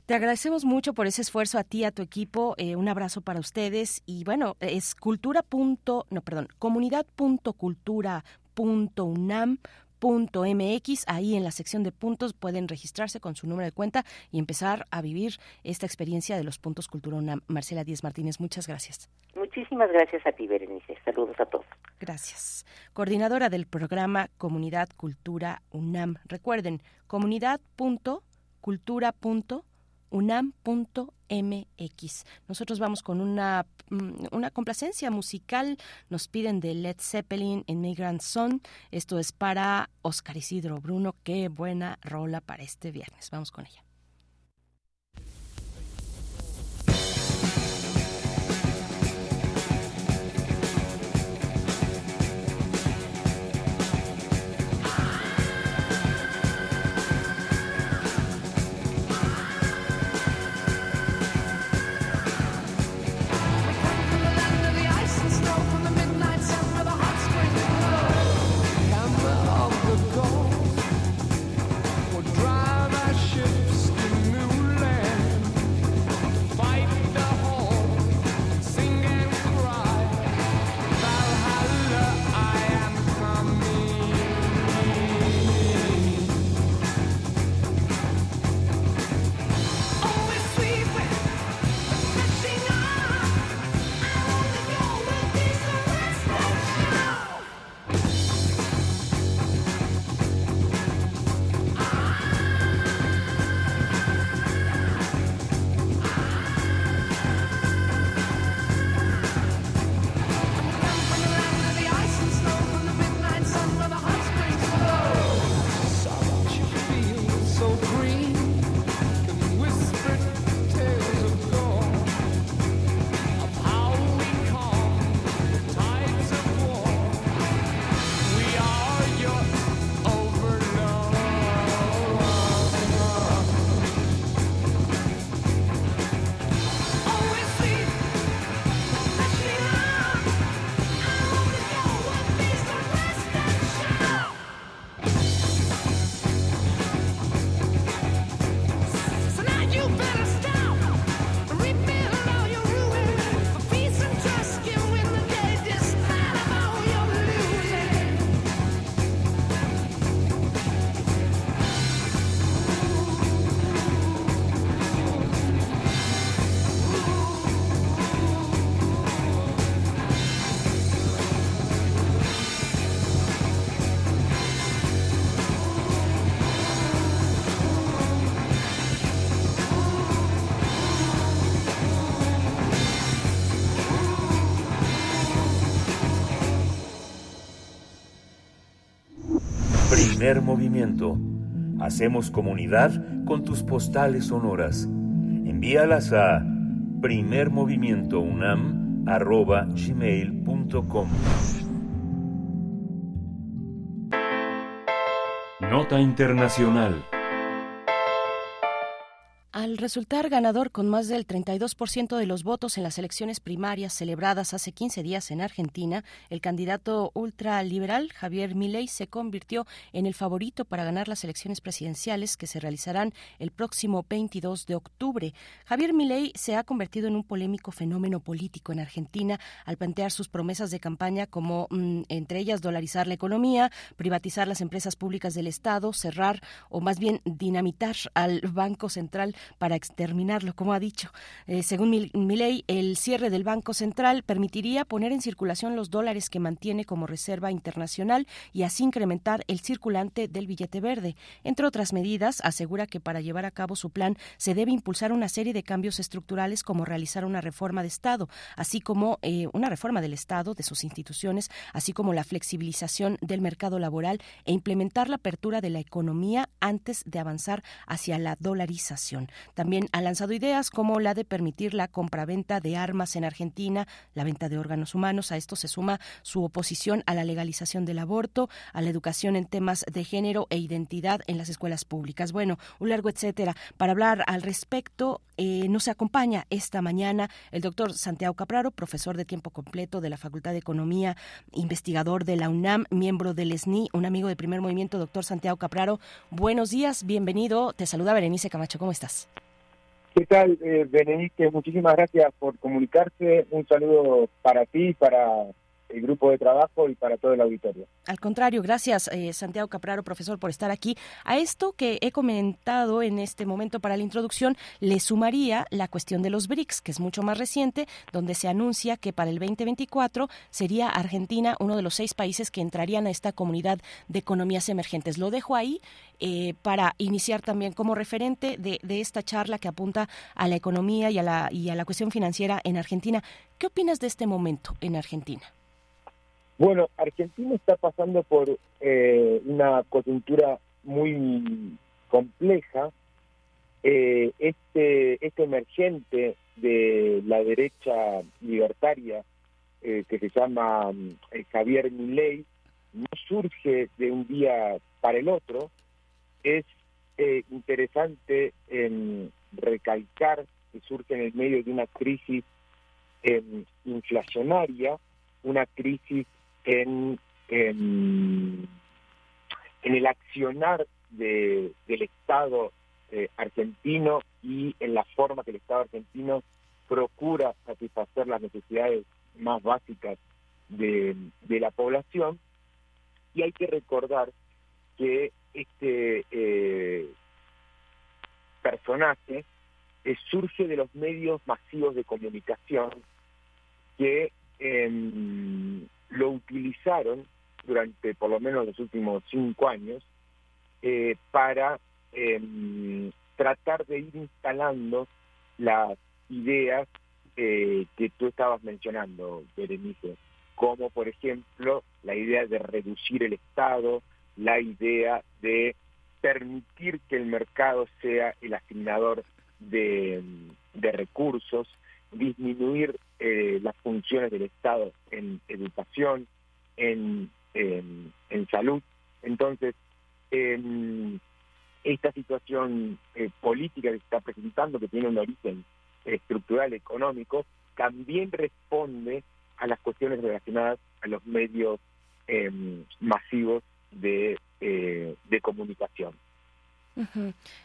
Te, agradecemos mucho por ese esfuerzo a ti, a tu equipo. Eh, un abrazo para ustedes. Y bueno, es cultura. no, perdón, comunidad.cultura.unam .mx. Ahí en la sección de puntos pueden registrarse con su número de cuenta y empezar a vivir esta experiencia de los puntos Cultura UNAM. Marcela Díez Martínez, muchas gracias. Muchísimas gracias a ti, Berenice. Saludos a todos. Gracias. Coordinadora del programa Comunidad Cultura UNAM. Recuerden, comunidad.cultura.unam unam.mx. Nosotros vamos con una, mm, una complacencia musical. Nos piden de Led Zeppelin en Migrant Son. Esto es para Oscar Isidro Bruno. Qué buena rola para este viernes. Vamos con ella. Primer movimiento. Hacemos comunidad con tus postales sonoras. Envíalas a primermovimientounam.gmail.com Nota Internacional Al resultar ganador con más del 32% de los votos en las elecciones primarias celebradas hace 15 días en Argentina, el candidato ultraliberal Javier Milei se convirtió en el favorito para ganar las elecciones presidenciales que se realizarán el próximo 22 de octubre. Javier Milei se ha convertido en un polémico fenómeno político en Argentina al plantear sus promesas de campaña como mm, entre ellas dolarizar la economía, privatizar las empresas públicas del Estado, cerrar o más bien dinamitar al Banco Central para exterminarlo, como ha dicho. Eh, según Milei, el cierre del Banco Central permitiría poner en circulación los dólares que mantiene como reserva internacional y así incrementar el circulante del billete verde. Entre otras medidas, asegura que para llevar a cabo su plan se debe impulsar una serie de cambios estructurales como realizar una reforma de Estado, así como eh, una reforma del Estado, de sus instituciones, así como la flexibilización del mercado laboral e implementar la apertura de la economía antes de avanzar hacia la dolarización. También ha lanzado ideas como la de permitir la compraventa de armas en Argentina, la venta de órganos humanos. A esto se suma su oposición a la legalización del aborto, a la educación en temas de género e identidad en las escuelas públicas. Bueno, un largo etcétera. Para hablar al respecto, eh, nos acompaña esta mañana el doctor Santiago Capraro, profesor de tiempo completo de la Facultad de Economía, investigador de la UNAM, miembro del SNI, un amigo de primer movimiento, doctor Santiago Capraro. Buenos días, bienvenido. Te saluda Berenice Camacho. ¿Cómo estás? ¿Qué tal, eh, Berenice? Muchísimas gracias por comunicarse. Un saludo para ti, para el grupo de trabajo y para todo el auditorio. Al contrario, gracias eh, Santiago Capraro, profesor, por estar aquí. A esto que he comentado en este momento para la introducción, le sumaría la cuestión de los BRICS, que es mucho más reciente, donde se anuncia que para el 2024 sería Argentina uno de los seis países que entrarían a esta comunidad de economías emergentes. Lo dejo ahí eh, para iniciar también como referente de, de, esta charla que apunta a la economía y a la, y a la cuestión financiera en Argentina. ¿Qué opinas de este momento en Argentina? Bueno, Argentina está pasando por eh, una coyuntura muy compleja. Eh, este, este emergente de la derecha libertaria eh, que se llama eh, Javier Milei no surge de un día para el otro. Es eh, interesante em, recalcar que surge en el medio de una crisis em, inflacionaria, una crisis en, en, el accionar de, del Estado eh, argentino y en la forma que el Estado argentino procura satisfacer las necesidades más básicas de, de la población. Y hay que recordar que este eh, personaje eh, surge de los medios masivos de comunicación que eh, lo utilizaron durante por lo menos los últimos cinco años eh, para eh, tratar de ir instalando las ideas eh, que tú estabas mencionando, Berenice, como por ejemplo la idea de reducir el Estado, la idea de permitir que el mercado sea el asignador de, de recursos, disminuir eh, las funciones del Estado en educación, en, en, salud. Entonces, eh, esta situación eh, política que se está presentando, que tiene un origen estructural económico, también responde a las cuestiones relacionadas a los medios eh, masivos de, eh, de comunicación.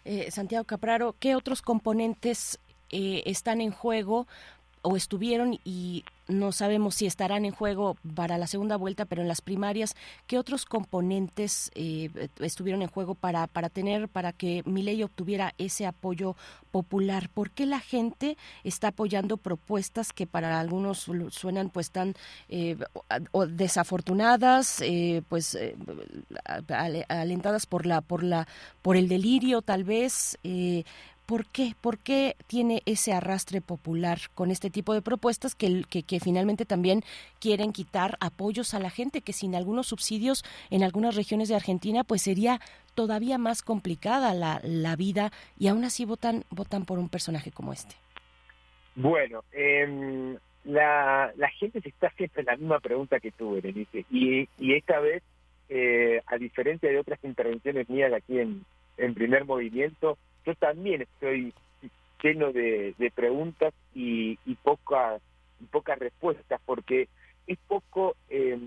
Eh, Santiago Capraro, ¿qué otros componentes eh, están en juego o estuvieron y no sabemos si estarán en juego para la segunda vuelta, pero en las primarias, ¿qué otros componentes eh, estuvieron en juego para, para tener, para que Milei obtuviera ese apoyo popular? ¿Por qué la gente está apoyando propuestas que para algunos suenan pues tan eh, desafortunadas, eh, pues alentadas por la, por la, por el delirio tal vez? ¿Por qué? ¿Por qué tiene ese arrastre popular con este tipo de propuestas que, finalmente también quieren quitar apoyos a la gente, que sin algunos subsidios en algunas regiones de Argentina, pues sería todavía más complicada la, la vida y aún así votan, votan por un personaje como este? Bueno, eh, la, la gente se está haciendo la misma pregunta que tú, Berenice, y, y esta vez, eh, a diferencia de otras intervenciones mías aquí en, en primer movimiento, yo también estoy lleno de, de preguntas y, y pocas pocas respuestas porque es poco eh,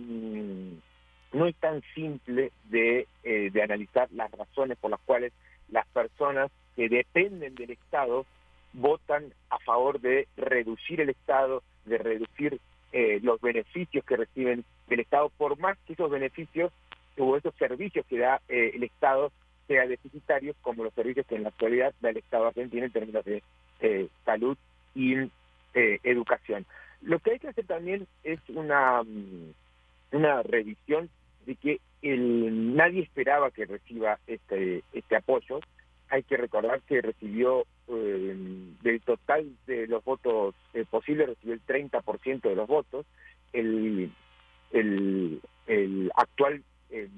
no es tan simple de, eh, de analizar las razones por las cuales las personas que dependen del Estado votan a favor de reducir el Estado, de reducir eh, los beneficios que reciben del Estado, por más que esos beneficios o esos servicios que da eh, el Estado sea deficitarios como los servicios que en la actualidad da el Estado argentino en términos de eh, salud y eh, educación. Lo que hay que hacer también es una, mm, una revisión de que el, nadie esperaba que reciba este, este apoyo. Hay que recordar que recibió, eh, del total de los votos eh, posibles, recibió el 30% de los votos. El, el, el actual eh,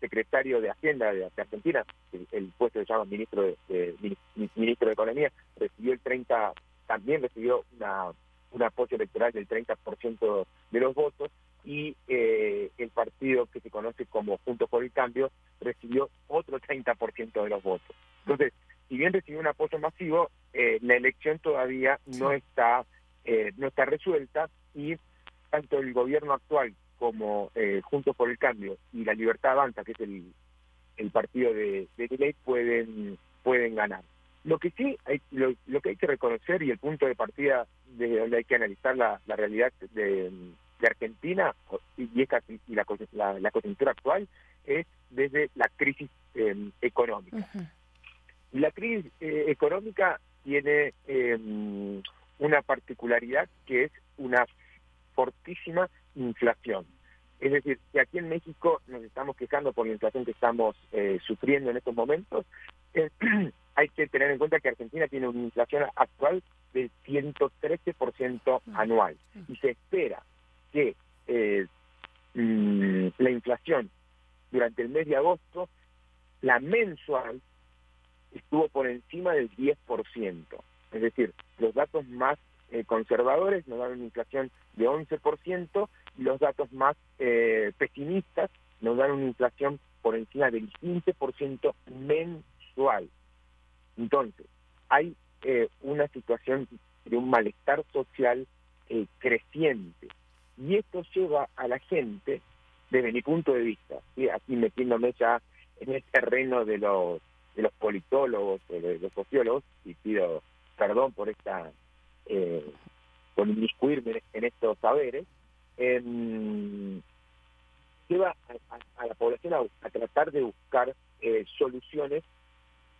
secretario de Hacienda de, Argentina, el, el, puesto se llama ministro de, de, ministro de Economía, recibió el 30, también recibió una, un apoyo electoral del 30% de los votos y eh, el partido que se conoce como Juntos por el Cambio recibió otro 30% de los votos. Entonces, si bien recibió un apoyo masivo, eh, la elección todavía no está eh, no está resuelta y tanto el gobierno actual como eh, Juntos por el Cambio y la Libertad Avanza, que es el, el partido de, de pueden, pueden ganar. Lo que sí, hay, lo, lo, que hay que reconocer y el punto de partida de donde hay que analizar la, la realidad de, de, Argentina y, esta, y la, la, la, coyuntura actual es desde la crisis eh, económica. Uh -huh. La crisis eh, económica tiene eh, una particularidad que es una fortísima inflación. Es decir, que aquí en México nos estamos quejando por la inflación que estamos eh, sufriendo en estos momentos, eh, hay que tener en cuenta que Argentina tiene una inflación actual del 113% anual y se espera que eh, mmm, la inflación durante el mes de agosto, la mensual, estuvo por encima del 10%. Es decir, los datos más eh, conservadores nos dan una inflación de 11% y los datos más eh, pesimistas nos dan una inflación por encima del 15% mensual. Entonces, hay eh, una situación de un malestar social eh, creciente y esto lleva a la gente, desde mi punto de vista, ¿sí? aquí metiéndome ya en el terreno de los de los politólogos o de los sociólogos, y pido perdón por esta eh, por inmiscuirme en estos saberes, eh, lleva a, la población a, tratar de buscar eh, soluciones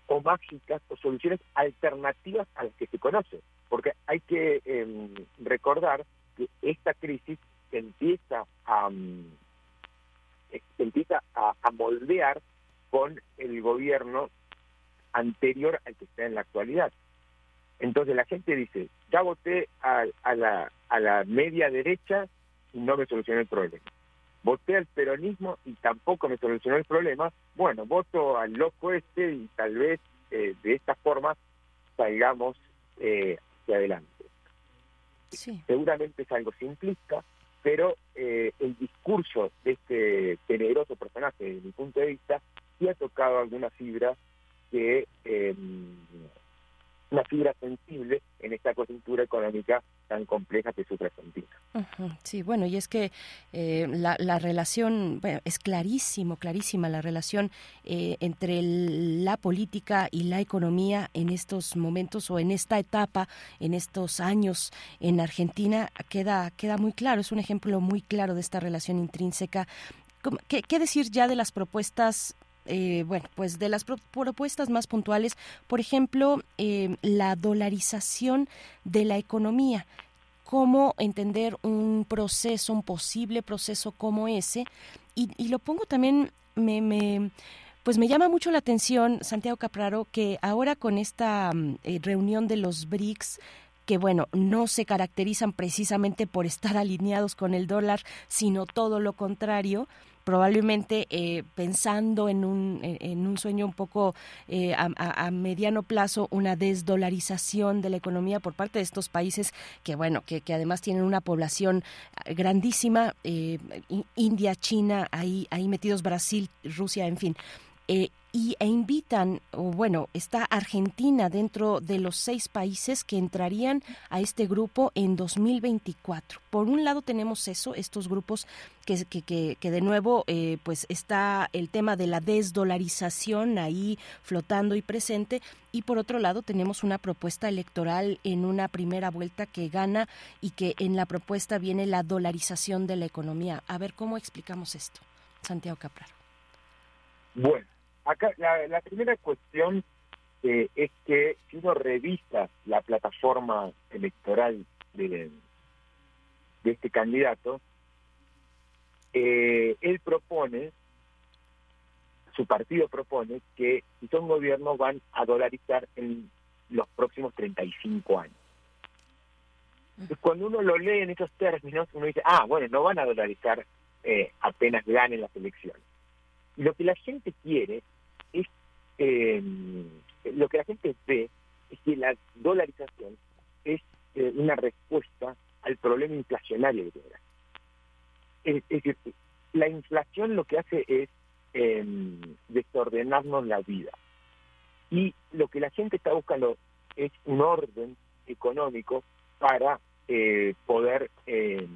o mágicas o soluciones alternativas a las que se conoce. Porque hay que eh, recordar que esta crisis empieza a, um, empieza a, a moldear con el gobierno anterior al que está en la actualidad. Entonces la gente dice, ya voté a, a, la, a la media derecha y no me solucionó el problema. Voté al peronismo y tampoco me solucionó el problema. Bueno, voto al loco este y tal vez eh, de esta forma salgamos eh, hacia adelante. Sí. Seguramente es algo simplista, pero eh, el discurso de este tenebroso personaje, desde mi punto de vista, sí ha tocado alguna fibra que eh, una fibra sensible en esta coyuntura económica tan compleja que sufre Argentina. Sí, bueno, y es que eh, la, la, relación, es clarísimo, clarísima la relación eh, entre la política y la economía en estos momentos o en esta etapa, en estos años en Argentina, queda, queda muy claro, es un ejemplo muy claro de esta relación intrínseca. ¿Qué, qué decir ya de las propuestas eh, bueno, pues de las pro propuestas más puntuales, por ejemplo, eh, la dolarización de la economía. Cómo entender un proceso, un posible proceso como ese. Y, y lo pongo también, me, me, pues me llama mucho la atención, Santiago Capraro, que ahora con esta mm, eh, reunión de los BRICS, que bueno, no se caracterizan precisamente por estar alineados con el dólar, sino todo lo contrario, probablemente eh, pensando en un, en un sueño un poco eh, a, mediano plazo, una desdolarización de la economía por parte de estos países que, bueno, que, que además tienen una población grandísima, India, China, ahí, ahí metidos Brasil, Rusia, en fin. Eh, y, e invitan, o bueno, está Argentina dentro de los seis países que entrarían a este grupo en 2024. Por un lado tenemos eso, estos grupos que, que, que, de nuevo, eh, pues está el tema de la desdolarización ahí flotando y presente, y por otro lado tenemos una propuesta electoral en una primera vuelta que gana y que en la propuesta viene la dolarización de la economía. A ver, ¿cómo explicamos esto? Santiago Capraro. Bueno, Acá la, primera cuestión eh, es que si uno revisa la plataforma electoral de, de este candidato, eh, él propone, su partido propone que si son gobiernos van a dolarizar en los próximos 35 años. Entonces, cuando uno lo lee en esos términos, uno dice, ah, bueno, no van a dolarizar eh, apenas ganen las elecciones. Y lo que la gente quiere eh, lo que la gente ve es que la dolarización es eh, una respuesta al problema inflacionario que tiene. Es, la inflación lo que hace es em, desordenarnos la vida. Y lo que la gente está buscando es un orden económico para eh, poder em,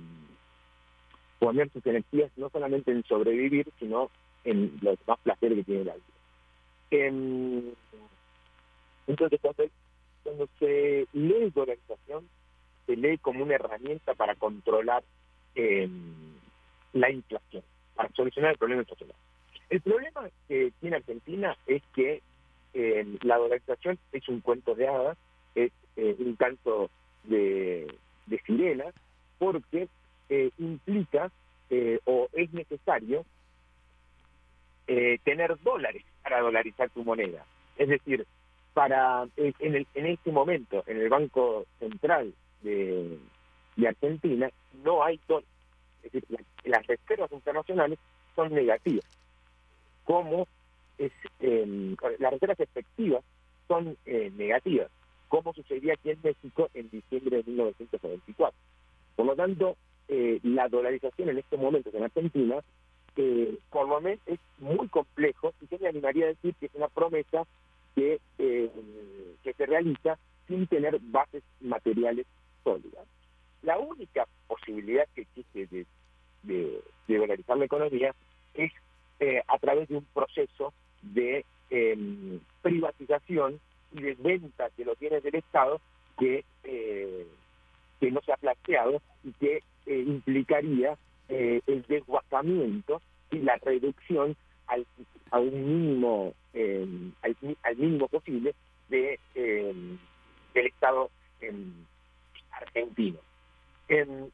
poner sus energías no solamente en sobrevivir, sino en los más placeres que tiene la vida. Entonces, cuando, se lee dolarización, se lee como una herramienta para controlar em, la inflación, para solucionar el problema inflacionario. El problema que tiene Argentina es que em, la dolarización es un cuento de hadas, es eh, un canto de, de sirenas, porque eh, implica eh, o es necesario tener dólares para dolarizar tu moneda. Es decir, para en, el, en este momento, en el Banco Central de, Argentina, no hay dólares. Es decir, las reservas internacionales son negativas. Como es, eh, las reservas efectivas son eh, negativas, como sucedía aquí en México en diciembre de 1994. Por lo tanto, eh, la dolarización en estos momentos en Argentina que por lo menos es muy complejo y yo me animaría a decir que es una promesa que, eh, que se realiza sin tener bases materiales sólidas. La única posibilidad que existe de, de, dolarizar la economía es eh, a través de un proceso de em, privatización y de venta de los bienes del Estado que, eh, que no se ha planteado y que implicaría eh, el desguazamiento y la reducción al, a un mínimo eh, al, mínimo posible de eh, del Estado argentino.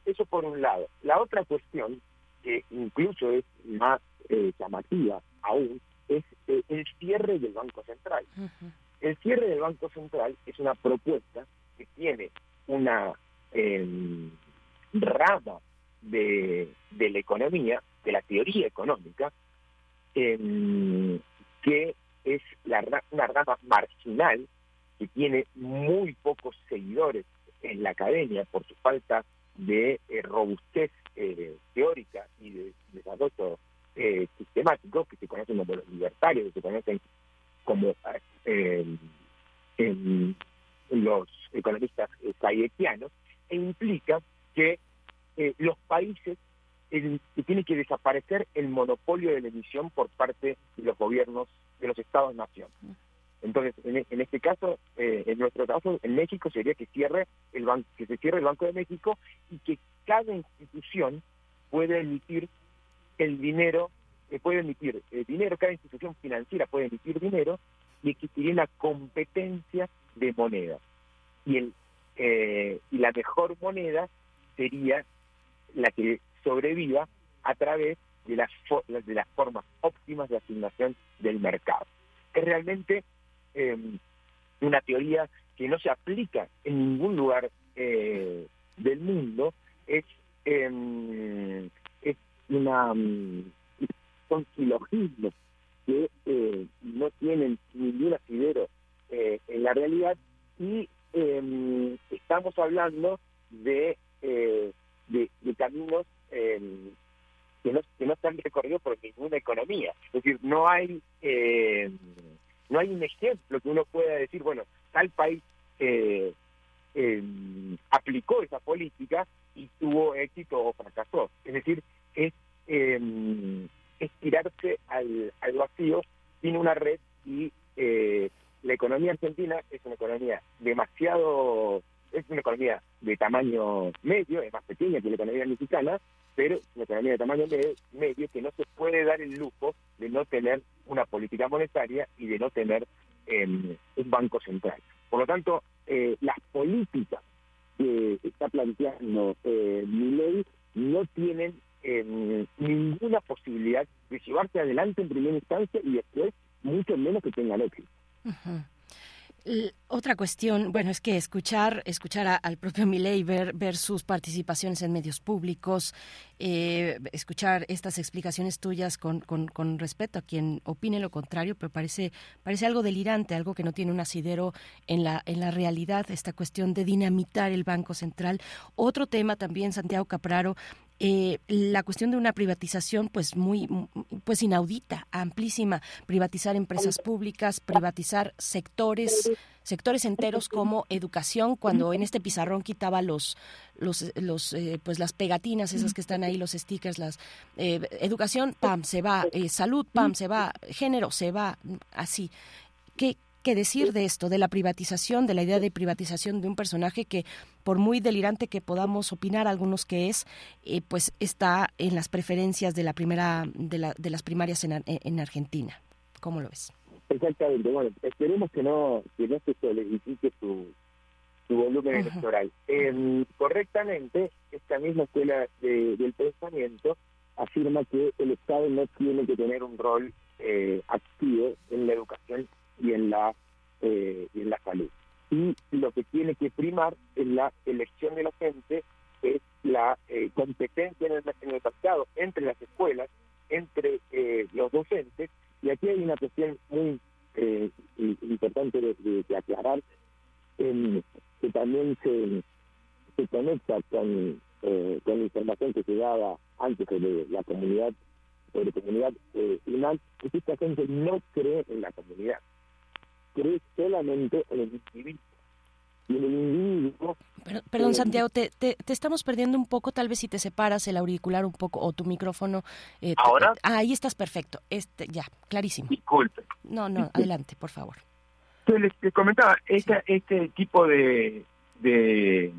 eso por un lado. La otra cuestión, que incluso es más llamativa aún, es el cierre del Banco Central. El cierre del Banco Central es una propuesta que tiene una rama de, la economía, de la teoría económica, que es la, una rama marginal que tiene muy pocos seguidores en la academia por su falta de eh, robustez eh, teórica y de desarrollo eh, sistemático, que se conocen como los libertarios, que se conocen como los economistas hayetianos, e implica que eh, los países que tiene que desaparecer el monopolio de la emisión por parte de los gobiernos de los estados-nación. Entonces, en, en, este caso, eh, en nuestro caso, en México sería que cierre el banco, que se cierre el Banco de México y que cada institución pueda emitir el dinero, eh, puede emitir el dinero, cada institución financiera puede emitir dinero y existiría una competencia de moneda. Y el y la mejor moneda sería la que sobreviva a través de las, de las formas óptimas de asignación del mercado. Es realmente em, una teoría que no se aplica en ningún lugar eh, del mundo, es, em, es una, mm, son silogismos que eh, no tienen ningún asidero eh, en la realidad y em, estamos hablando de, de, caminos que no, que no están recorridos por ninguna economía. Es decir, no hay, eh, no hay un ejemplo que uno pueda decir, bueno, tal país eh, eh, aplicó esa política y tuvo éxito o fracasó. Es decir, es, es tirarse al, al vacío sin una red y la economía argentina es una economía demasiado, es una economía de tamaño medio, es más pequeña que la economía mexicana, pero una economía de tamaño medio que no se puede dar el lujo de no tener una política monetaria y de no tener em, un banco central. Por lo tanto, eh, las políticas que está planteando eh, mi no tienen em, ninguna posibilidad de llevarse adelante en primera instancia y después mucho menos que tengan éxito. Otra cuestión, bueno, es que escuchar, escuchar al propio Milei, ver, ver sus participaciones en medios públicos, eh, escuchar estas explicaciones tuyas con, con, con, respecto a quien opine lo contrario, pero parece, parece algo delirante, algo que no tiene un asidero en la, en la realidad, esta cuestión de dinamitar el Banco Central. Otro tema también, Santiago Capraro, eh, la cuestión de una privatización pues muy pues inaudita, amplísima, privatizar empresas públicas, privatizar sectores sectores enteros como educación cuando en este pizarrón quitaba los los los eh, pues las pegatinas esas que están ahí los stickers las eh, educación pam se va salud pam se va género se va así. Qué qué decir de esto, de la privatización, de la idea de privatización de un personaje que, por muy delirante que podamos opinar algunos que es, eh, pues está en las preferencias de la primera, de, la, de las primarias en, en Argentina. ¿Cómo lo ves? Exactamente. Bueno, esperemos que no, que no se solidifique su, su volumen electoral. Em, correctamente, esta misma escuela del pensamiento afirma que el Estado no tiene que tener un rol eh, activo en la educación y en la, eh, en la salud. Y lo que tiene que primar en la elección de la gente es la eh, competencia en el, en el mercado entre las escuelas, entre eh, los docentes, y aquí hay una cuestión muy importante de, aclarar, que también se, se conecta con, con la información que se daba antes de la comunidad de la comunidad eh, que esta gente no cree en la comunidad cree solamente en el individuo. Y en el individuo... Perdón, Santiago, te, te, estamos perdiendo un poco, tal vez si te separas el auricular un poco o tu micrófono. Eh, ¿Ahora? ah, ahí estás perfecto. Este, ya, clarísimo. Disculpe. No, no, adelante, por favor. les, comentaba, este, este tipo de, de,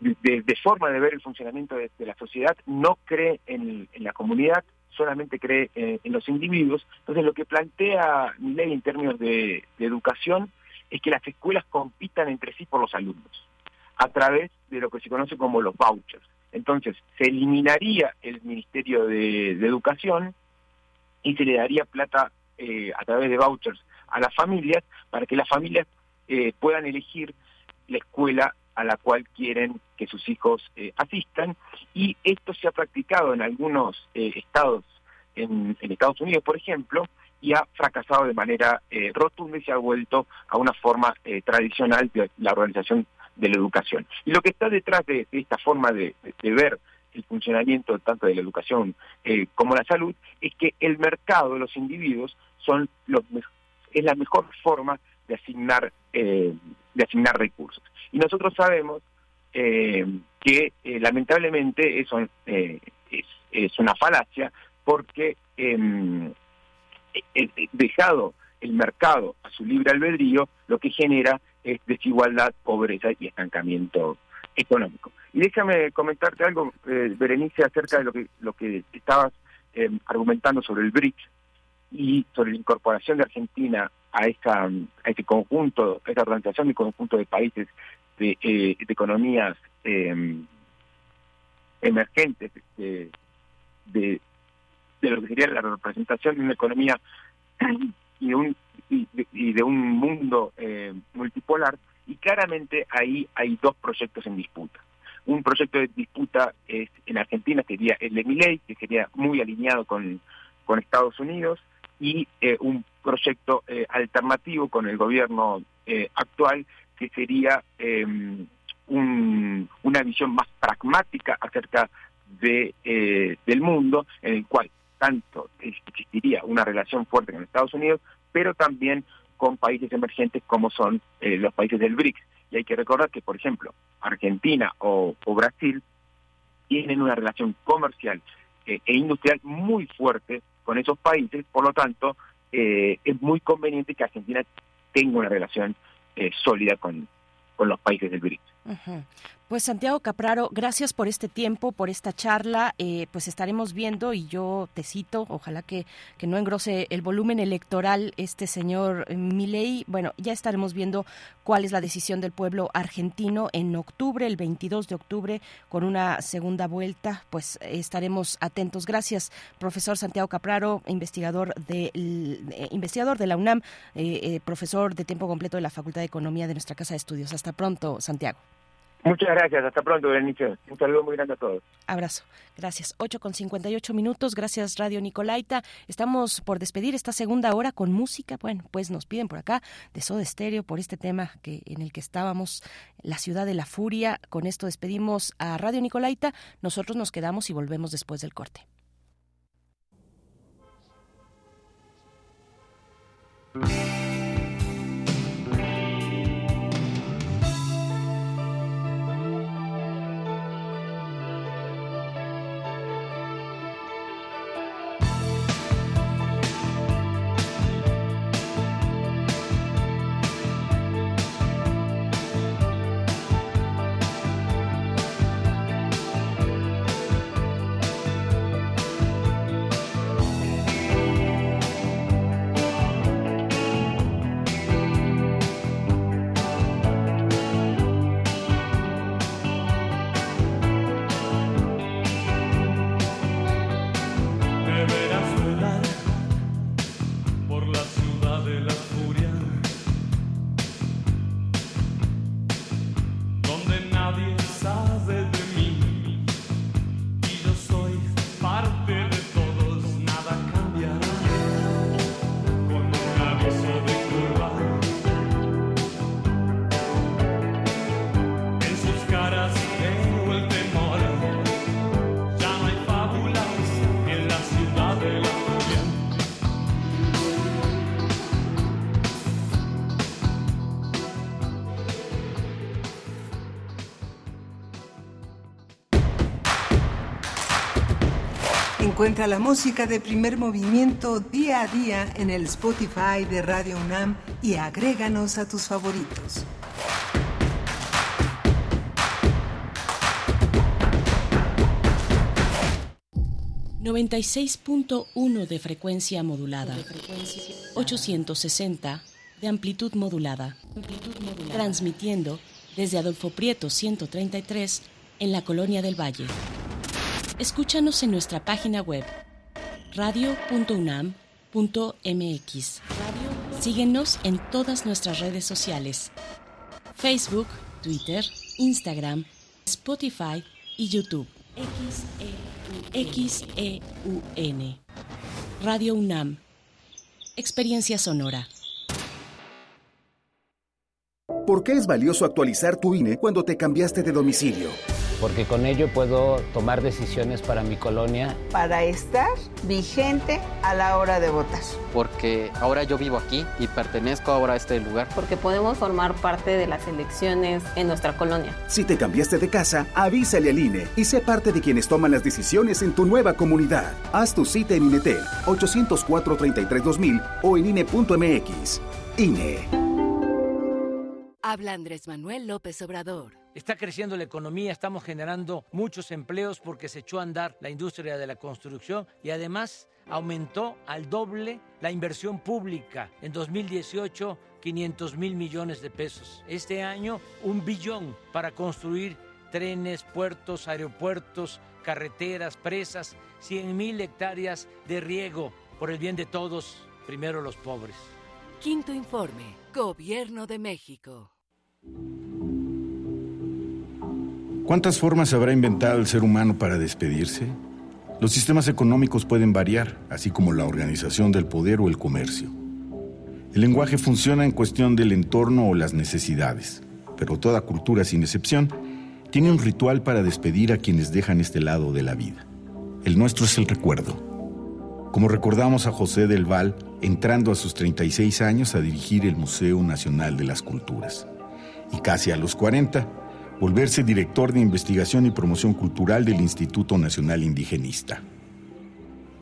de, forma de ver el funcionamiento de, la sociedad no cree en, en la comunidad, solamente cree eh, en los individuos. Entonces lo que plantea mi ley en términos de, educación es que las escuelas compitan entre sí por los alumnos, a través de lo que se conoce como los vouchers. Entonces se eliminaría el Ministerio de, Educación y se le daría plata eh, a través de vouchers a las familias para que las familias eh, puedan elegir la escuela a la cual quieren que sus hijos eh, asistan y esto se ha practicado en algunos eh, estados, en, Estados Unidos por ejemplo, y ha fracasado de manera eh, rotunda y se ha vuelto a una forma tradicional de la organización de la educación. Y lo que está detrás de, esta forma de, ver el funcionamiento tanto de la educación como la salud es que el mercado, los individuos, son los es la mejor forma de asignar de asignar recursos. Y nosotros sabemos eh, que eh, lamentablemente eso eh, es, una falacia porque em, dejado el mercado a su libre albedrío, lo que genera es desigualdad, pobreza y estancamiento económico. Y déjame comentarte algo, Berenice, acerca de lo que, lo que estabas em, argumentando sobre el BRICS y sobre la incorporación de Argentina a esta a este conjunto, a esta organización y conjunto de países de, eh, economías em, emergentes de, de lo que sería la representación de una economía y de un, y de, un mundo eh, multipolar, y claramente ahí hay dos proyectos en disputa. Un proyecto de disputa es en Argentina sería el de Milei, que sería muy alineado con, con Estados Unidos, y eh, un proyecto eh, alternativo con el gobierno actual, que sería em, un, una visión más pragmática acerca de, del mundo, en el cual tanto existiría una relación fuerte con Estados Unidos, pero también con países emergentes como son eh, los países del BRICS. Y hay que recordar que, por ejemplo, Argentina o, Brasil tienen una relación comercial eh, e industrial muy fuerte con esos países, por lo tanto, eh, es muy conveniente que Argentina tenga una relación sólida con, con los países del BRICS. Pues Santiago Capraro, gracias por este tiempo, por esta charla. Eh, pues estaremos viendo y yo te cito, ojalá que, que no engrose el volumen electoral este señor Milei. Bueno, ya estaremos viendo cuál es la decisión del pueblo argentino en octubre, el 22 de octubre, con una segunda vuelta. Pues estaremos atentos. Gracias, profesor Santiago Capraro, investigador de, investigador de la UNAM, eh, eh, profesor de tiempo completo de la Facultad de Economía de nuestra Casa de Estudios. Hasta pronto, Santiago. Muchas gracias, hasta pronto, Berenice. Un saludo muy grande a todos. Abrazo, gracias. 8 con 58 minutos, gracias Radio Nicolaita. Estamos por despedir esta segunda hora con música. Bueno, pues nos piden por acá de Soda Stereo por este tema que en el que estábamos, La Ciudad de la Furia. Con esto despedimos a Radio Nicolaita. Nosotros nos quedamos y volvemos después del corte. Encuentra la música de primer movimiento día a día en el Spotify de Radio UNAM y agréganos a tus favoritos. ...96.1 de frecuencia modulada... ...860 de amplitud modulada... ...transmitiendo desde Adolfo Prieto 133... ...en la Colonia del Valle... Escúchanos en nuestra página web radio.unam.mx. Síguenos en todas nuestras redes sociales: Facebook, Twitter, Instagram, Spotify y YouTube. XEUN. Radio UNAM. Experiencia sonora. ¿Por qué es valioso actualizar tu INE cuando te cambiaste de domicilio? Porque con ello puedo tomar decisiones para mi colonia. Para estar vigente a la hora de votar. Porque ahora yo vivo aquí y pertenezco ahora a este lugar. Porque podemos formar parte de las elecciones en nuestra colonia. Si te cambiaste de casa, avísale al INE y sé parte de quienes toman las decisiones en tu nueva comunidad. Haz tu cita en INETEL 804-33-2000 o en INE.mx. INE. Habla Andrés Manuel López Obrador. Está creciendo la economía, estamos generando muchos empleos porque se echó a andar la industria de la construcción y además aumentó al doble la inversión pública. En 2018, 500 mil millones de pesos. Este año, un billón para construir trenes, puertos, aeropuertos, carreteras, presas, 100 mil hectáreas de riego. Por el bien de todos, primero los pobres. Quinto informe, Gobierno de México. ¿Cuántas formas habrá inventado el ser humano para despedirse? Los sistemas económicos pueden variar, así como la organización del poder o el comercio. El lenguaje funciona en cuestión del entorno o las necesidades, pero toda cultura, sin excepción, tiene un ritual para despedir a quienes dejan este lado de la vida. El nuestro es el recuerdo. Como recordamos a José del Val entrando a sus 36 años a dirigir el Museo Nacional de las Culturas. Y casi a los 40, volverse director de investigación y promoción cultural del Instituto Nacional Indigenista.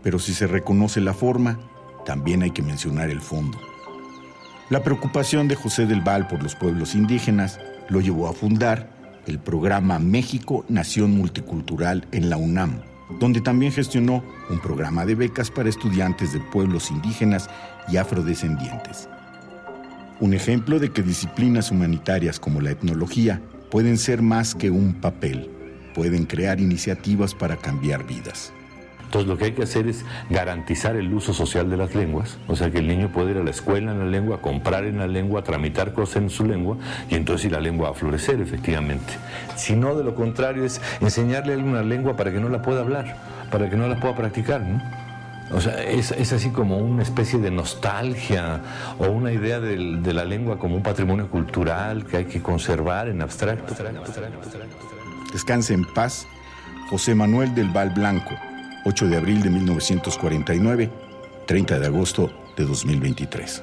Pero si se reconoce la forma, también hay que mencionar el fondo. La preocupación de José del Val por los pueblos indígenas lo llevó a fundar el programa México Nación Multicultural en la UNAM, donde también gestionó un programa de becas para estudiantes de pueblos indígenas y afrodescendientes. Un ejemplo de que disciplinas humanitarias como la etnología pueden ser más que un papel, pueden crear iniciativas para cambiar vidas. Entonces lo que hay que hacer es garantizar el uso social de las lenguas, o sea que el niño puede ir a la escuela en la lengua, comprar en la lengua, tramitar cosas en su lengua y entonces la lengua va a florecer efectivamente. Si no, de lo contrario es enseñarle a una lengua para que no la pueda hablar, para que no la pueda practicar, ¿no? O sea, es, es, así como una especie de nostalgia o una idea de, de la lengua como un patrimonio cultural que hay que conservar en abstracto. Descanse en paz, José Manuel del Val Blanco, 8 de abril de 1949, 30 de agosto de 2023.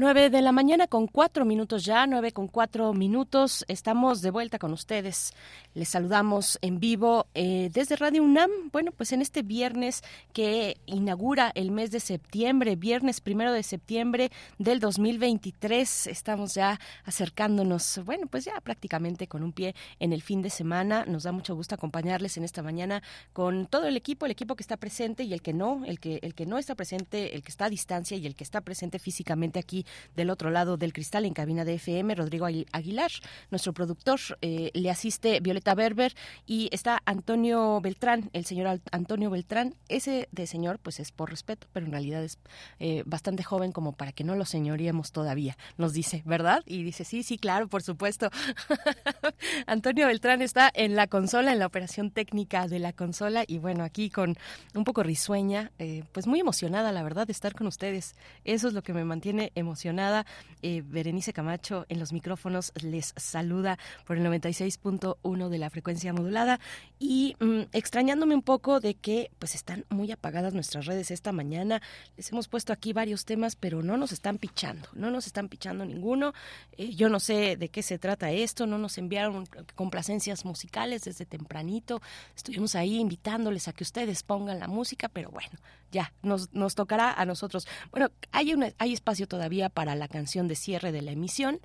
9 de la mañana con cuatro minutos ya, nueve con cuatro minutos. Estamos de vuelta con ustedes. Les saludamos en vivo eh, desde Radio UNAM. Bueno, pues en este viernes que inaugura el mes de septiembre, viernes primero de septiembre del 2023. Estamos ya acercándonos, bueno, pues ya prácticamente con un pie en el fin de semana. Nos da mucho gusto acompañarles en esta mañana con todo el equipo, el equipo que está presente y el que no, el que, el que no está presente, el que está a distancia y el que está presente físicamente aquí del otro lado del cristal en cabina de FM, Rodrigo Aguilar, nuestro productor, eh, le asiste Violeta Berber y está Antonio Beltrán, el señor Antonio Beltrán. Ese de señor, pues es por respeto, pero en realidad es eh, bastante joven como para que no lo señoríamos todavía, nos dice, ¿verdad? Y dice, sí, sí, claro, por supuesto. Antonio Beltrán está en la consola, en la operación técnica de la consola y bueno, aquí con un poco risueña, eh, pues muy emocionada, la verdad, de estar con ustedes. Eso es lo que me mantiene emocionada emocionada. Eh, Berenice Camacho en los micrófonos les saluda por el 96.1 de la frecuencia modulada y mm, extrañándome un poco de que pues están muy apagadas nuestras redes esta mañana. Les hemos puesto aquí varios temas, pero no nos están pichando, no nos están pichando ninguno. Eh, yo no sé de qué se trata esto, no nos enviaron complacencias musicales desde tempranito. Estuvimos ahí invitándoles a que ustedes pongan la música, pero bueno, ya, nos, nos tocará a nosotros. Bueno, hay, un, hay espacio todavía para la canción de cierre de la emisión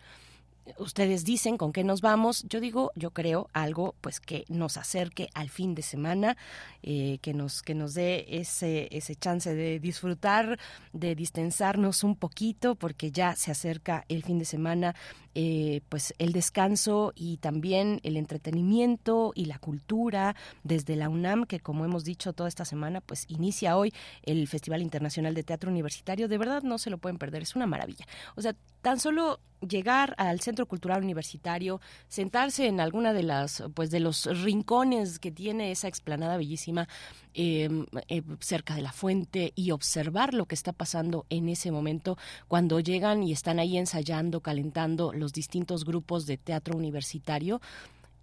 ustedes dicen con qué nos vamos. Yo digo, yo creo algo pues que nos acerque al fin de semana, eh, que nos que nos dé ese ese chance de disfrutar, de distensarnos un poquito, porque ya se acerca el fin de semana. Eh, pues el descanso y también el entretenimiento y la cultura desde la UNAM que como hemos dicho toda esta semana pues inicia hoy el Festival Internacional de Teatro Universitario de verdad no se lo pueden perder es una maravilla o sea tan solo llegar al Centro Cultural Universitario, sentarse en alguna de las, pues de los rincones que tiene esa explanada bellísima em, eh, cerca de la fuente y observar lo que está pasando en ese momento cuando llegan y están ahí ensayando, calentando los distintos grupos de teatro universitario,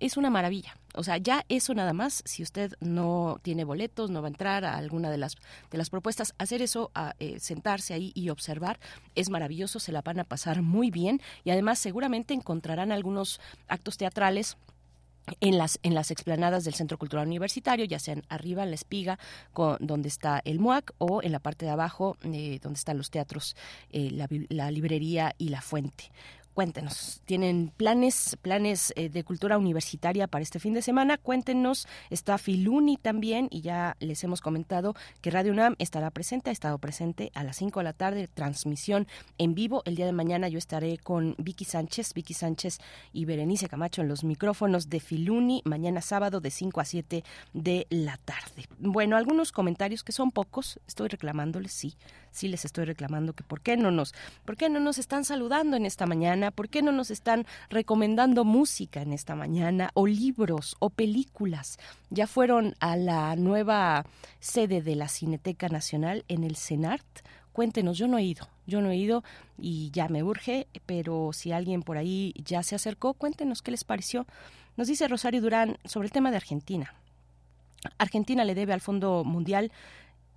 es una maravilla. O sea, ya eso nada más, si usted no tiene boletos, no va a entrar a alguna de las, de las propuestas, hacer eso, eh, sentarse ahí y observar, es maravilloso, se la van a pasar muy bien y además seguramente encontrarán algunos actos teatrales en las, en las explanadas del Centro Cultural Universitario, ya sean arriba en la espiga, con, donde está el MUAC, o en la parte de abajo, eh, donde están los teatros, eh, la, la librería y la fuente. Cuéntenos, ¿tienen planes, planes eh, de cultura universitaria para este fin de semana? Cuéntenos, está Filuni también y ya les hemos comentado que Radio UNAM estará presente, ha estado presente a las 5 de la tarde, transmisión en vivo. El día de mañana yo estaré con Vicky Sánchez, Vicky Sánchez y Berenice Camacho en los micrófonos de Filuni, mañana sábado de 5 a 7 de la tarde. Bueno, algunos comentarios que son pocos, estoy reclamándoles, sí, sí les estoy reclamando que por qué no nos, por qué no nos están saludando en esta mañana, por qué no nos están recomendando música en esta mañana, o libros, o películas. Ya fueron a la nueva sede de la Cineteca Nacional en el CENART. Cuéntenos, yo no he ido, yo no he ido y ya me urge, pero si alguien por ahí ya se acercó, cuéntenos qué les pareció. Nos dice Rosario Durán sobre el tema de Argentina. Argentina le debe al Fondo Mundial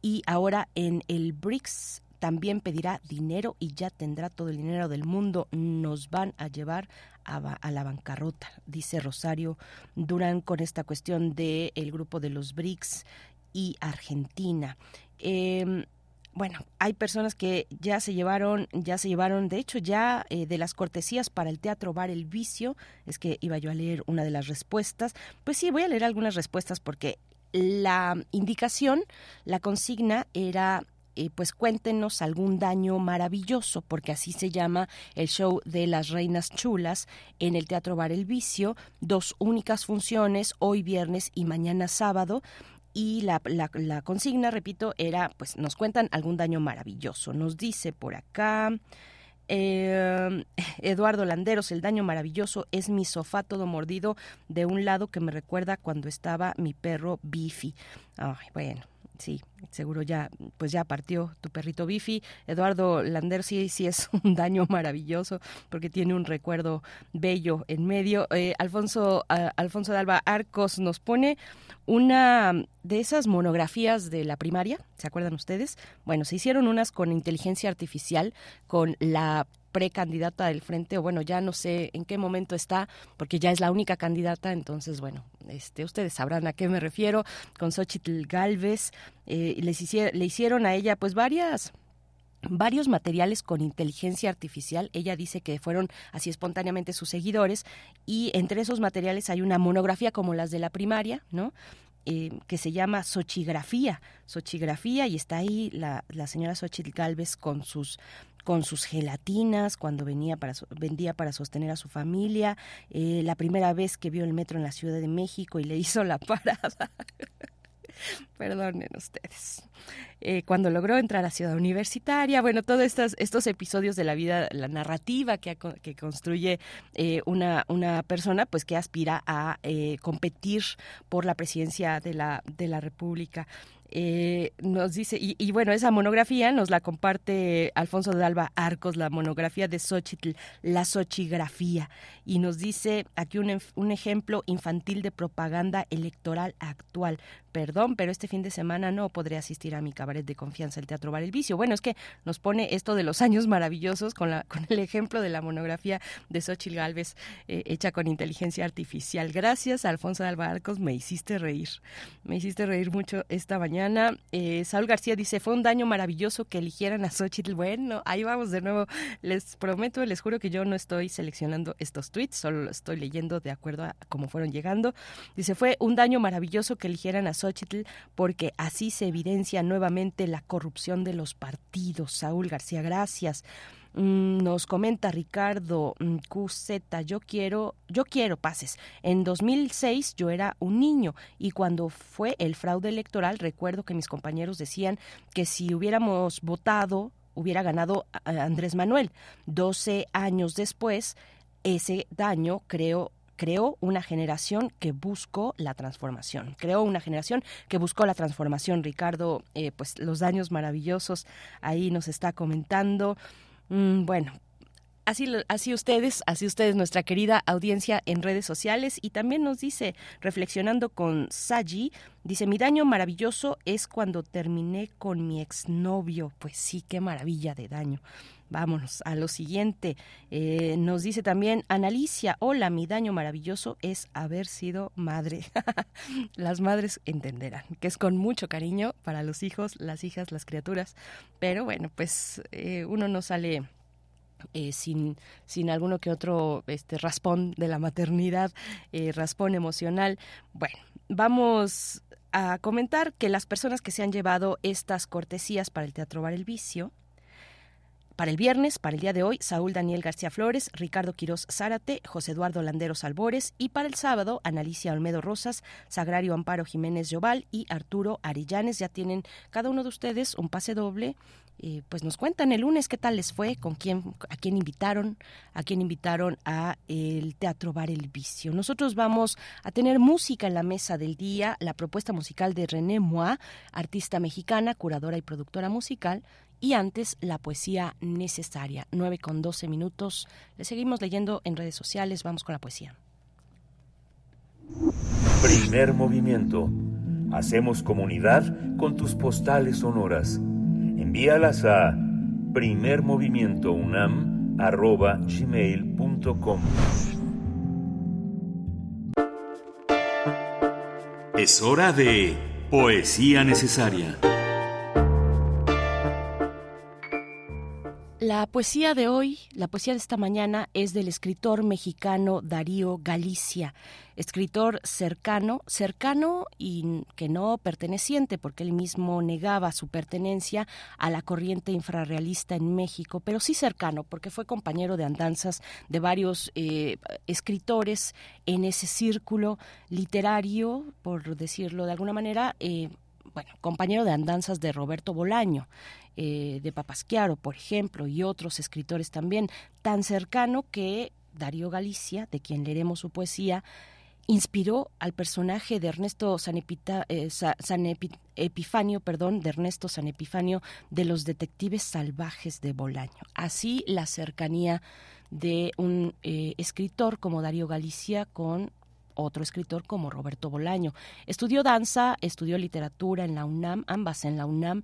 y ahora en el BRICS también pedirá dinero y ya tendrá todo el dinero del mundo. Nos van a llevar a, la bancarrota, dice Rosario Durán con esta cuestión del el grupo de los BRICS y Argentina. Em, bueno, hay personas que ya se llevaron, ya se llevaron, de hecho, ya eh, de las cortesías para el teatro Bar El Vicio, es que iba yo a leer una de las respuestas. Pues sí, voy a leer algunas respuestas porque la indicación, la consigna era eh, pues cuéntenos algún daño maravilloso, porque así se llama el show de las Reinas Chulas en el Teatro Bar El Vicio, dos únicas funciones, hoy viernes y mañana sábado. Y la, la consigna, repito, era, pues nos cuentan algún daño maravilloso. Nos dice por acá, eh, Eduardo Landeros, el daño maravilloso es mi sofá todo mordido de un lado que me recuerda cuando estaba mi perro Bifi. Ay, bueno, sí, seguro ya, pues ya partió tu perrito Bifi. Eduardo Lander sí, sí es un daño maravilloso porque tiene un recuerdo bello en medio. Eh, Alfonso, Alfonso de Arcos nos pone una de esas monografías de la primaria, ¿se acuerdan ustedes? Bueno, se hicieron unas con inteligencia artificial, con la precandidata del frente, o bueno, ya no sé en qué momento está, porque ya es la única candidata, entonces, bueno, este, ustedes sabrán a qué me refiero, con Xochitl Galvez, eh, les le hicieron a ella pues varias varios materiales con inteligencia artificial. Ella dice que fueron así espontáneamente sus seguidores y entre esos materiales hay una monografía como las de la primaria, ¿no? Eh, que se llama Xochigrafía, Xochigrafía y está ahí la, la señora Xochitl Galvez con sus con sus gelatinas cuando venía para vendía para sostener a su familia, eh, la primera vez que vio el metro en la Ciudad de México y le hizo la parada. Perdonen ustedes. Eh, cuando logró entrar a Ciudad Universitaria, bueno, todos estos, estos episodios de la vida, la narrativa que, que construye eh, una, una persona, pues que aspira a competir por la presidencia de la, de la República. Eh, nos dice, y, bueno, esa monografía nos la comparte Alfonso de Alba Arcos, la monografía de Xochitl, la Xochigrafía, y nos dice aquí un, un ejemplo infantil de propaganda electoral actual. Perdón, pero este fin de semana no podré asistir a mi cabaret de confianza, el Teatro Bar El Vicio. Bueno, es que nos pone esto de los años maravillosos con, la, con el ejemplo de la monografía de Xochitl Galvez eh, hecha con inteligencia artificial. Gracias, Alfonso de Alba Arcos, me hiciste reír. Me hiciste reír mucho esta mañana eh, Saúl García dice, fue un daño maravilloso que eligieran a Xochitl. Bueno, ahí vamos de nuevo. Les prometo, les juro que yo no estoy seleccionando estos tweets, solo lo estoy leyendo de acuerdo a cómo fueron llegando. Dice, fue un daño maravilloso que eligieran a Xochitl porque así se evidencia nuevamente la corrupción de los partidos. Saúl García, gracias. Mm, nos comenta Ricardo mm, QZ, yo quiero, yo quiero pases. En 2006 yo era un niño y cuando fue el fraude electoral recuerdo que mis compañeros decían que si hubiéramos votado hubiera ganado Andrés Manuel. 12 años después, ese daño creo creó una generación que buscó la transformación. Creó una generación que buscó la transformación. Ricardo, eh, pues los daños maravillosos ahí nos está comentando. Mm, bueno, Así, así ustedes, así ustedes, nuestra querida audiencia en redes sociales. Y también nos dice, reflexionando con Saji, dice, mi daño maravilloso es cuando terminé con mi exnovio. Pues sí, qué maravilla de daño. Vámonos a lo siguiente. Eh, nos dice también Analicia, hola, mi daño maravilloso es haber sido madre. las madres entenderán que es con mucho cariño para los hijos, las hijas, las criaturas. Pero bueno, pues eh, uno no sale eh, sin, sin alguno que otro este, raspón de la maternidad, raspón emocional. Bueno, vamos a comentar que las personas que se han llevado estas cortesías para el Teatro Bar El Vicio, para el viernes, para el día de hoy, Saúl Daniel García Flores, Ricardo Quirós Zárate, José Eduardo Landeros Albores y para el sábado, Analicia Olmedo Rosas, Sagrario Amparo Jiménez Lloval y Arturo Arellanes. Ya tienen cada uno de ustedes un pase doble pues nos cuentan el lunes qué tal les fue, con quién, a quién invitaron, a quién invitaron a el Teatro Bar El Vicio. Nosotros vamos a tener música en la mesa del día, la propuesta musical de René Moa, artista mexicana, curadora y productora musical, y antes la poesía necesaria, 9 con 12 minutos. Le seguimos leyendo en redes sociales, vamos con la poesía. Primer movimiento. Hacemos comunidad con tus postales sonoras envíalas a primermovimientounam.gmail.com Es hora de Poesía Necesaria. La poesía de hoy, la poesía de esta mañana es del escritor mexicano Darío Galicia escritor cercano, cercano y que no perteneciente, porque él mismo negaba su pertenencia a la corriente infrarrealista en México, pero sí cercano, porque fue compañero de andanzas de varios eh, escritores en ese círculo literario, por decirlo de alguna manera. Eh, bueno, compañero de andanzas de Roberto Bolaño, eh, de Papasquiaro, por ejemplo, y otros escritores también, tan cercano que Darío Galicia, de quien leeremos su poesía, inspiró al personaje de Ernesto San, eh, Epifanio, perdón, de Ernesto San de los detectives salvajes de Bolaño. Así la cercanía de un eh, escritor como Darío Galicia con otro escritor como Roberto Bolaño. Estudió danza, estudió literatura en la UNAM, ambas en la UNAM.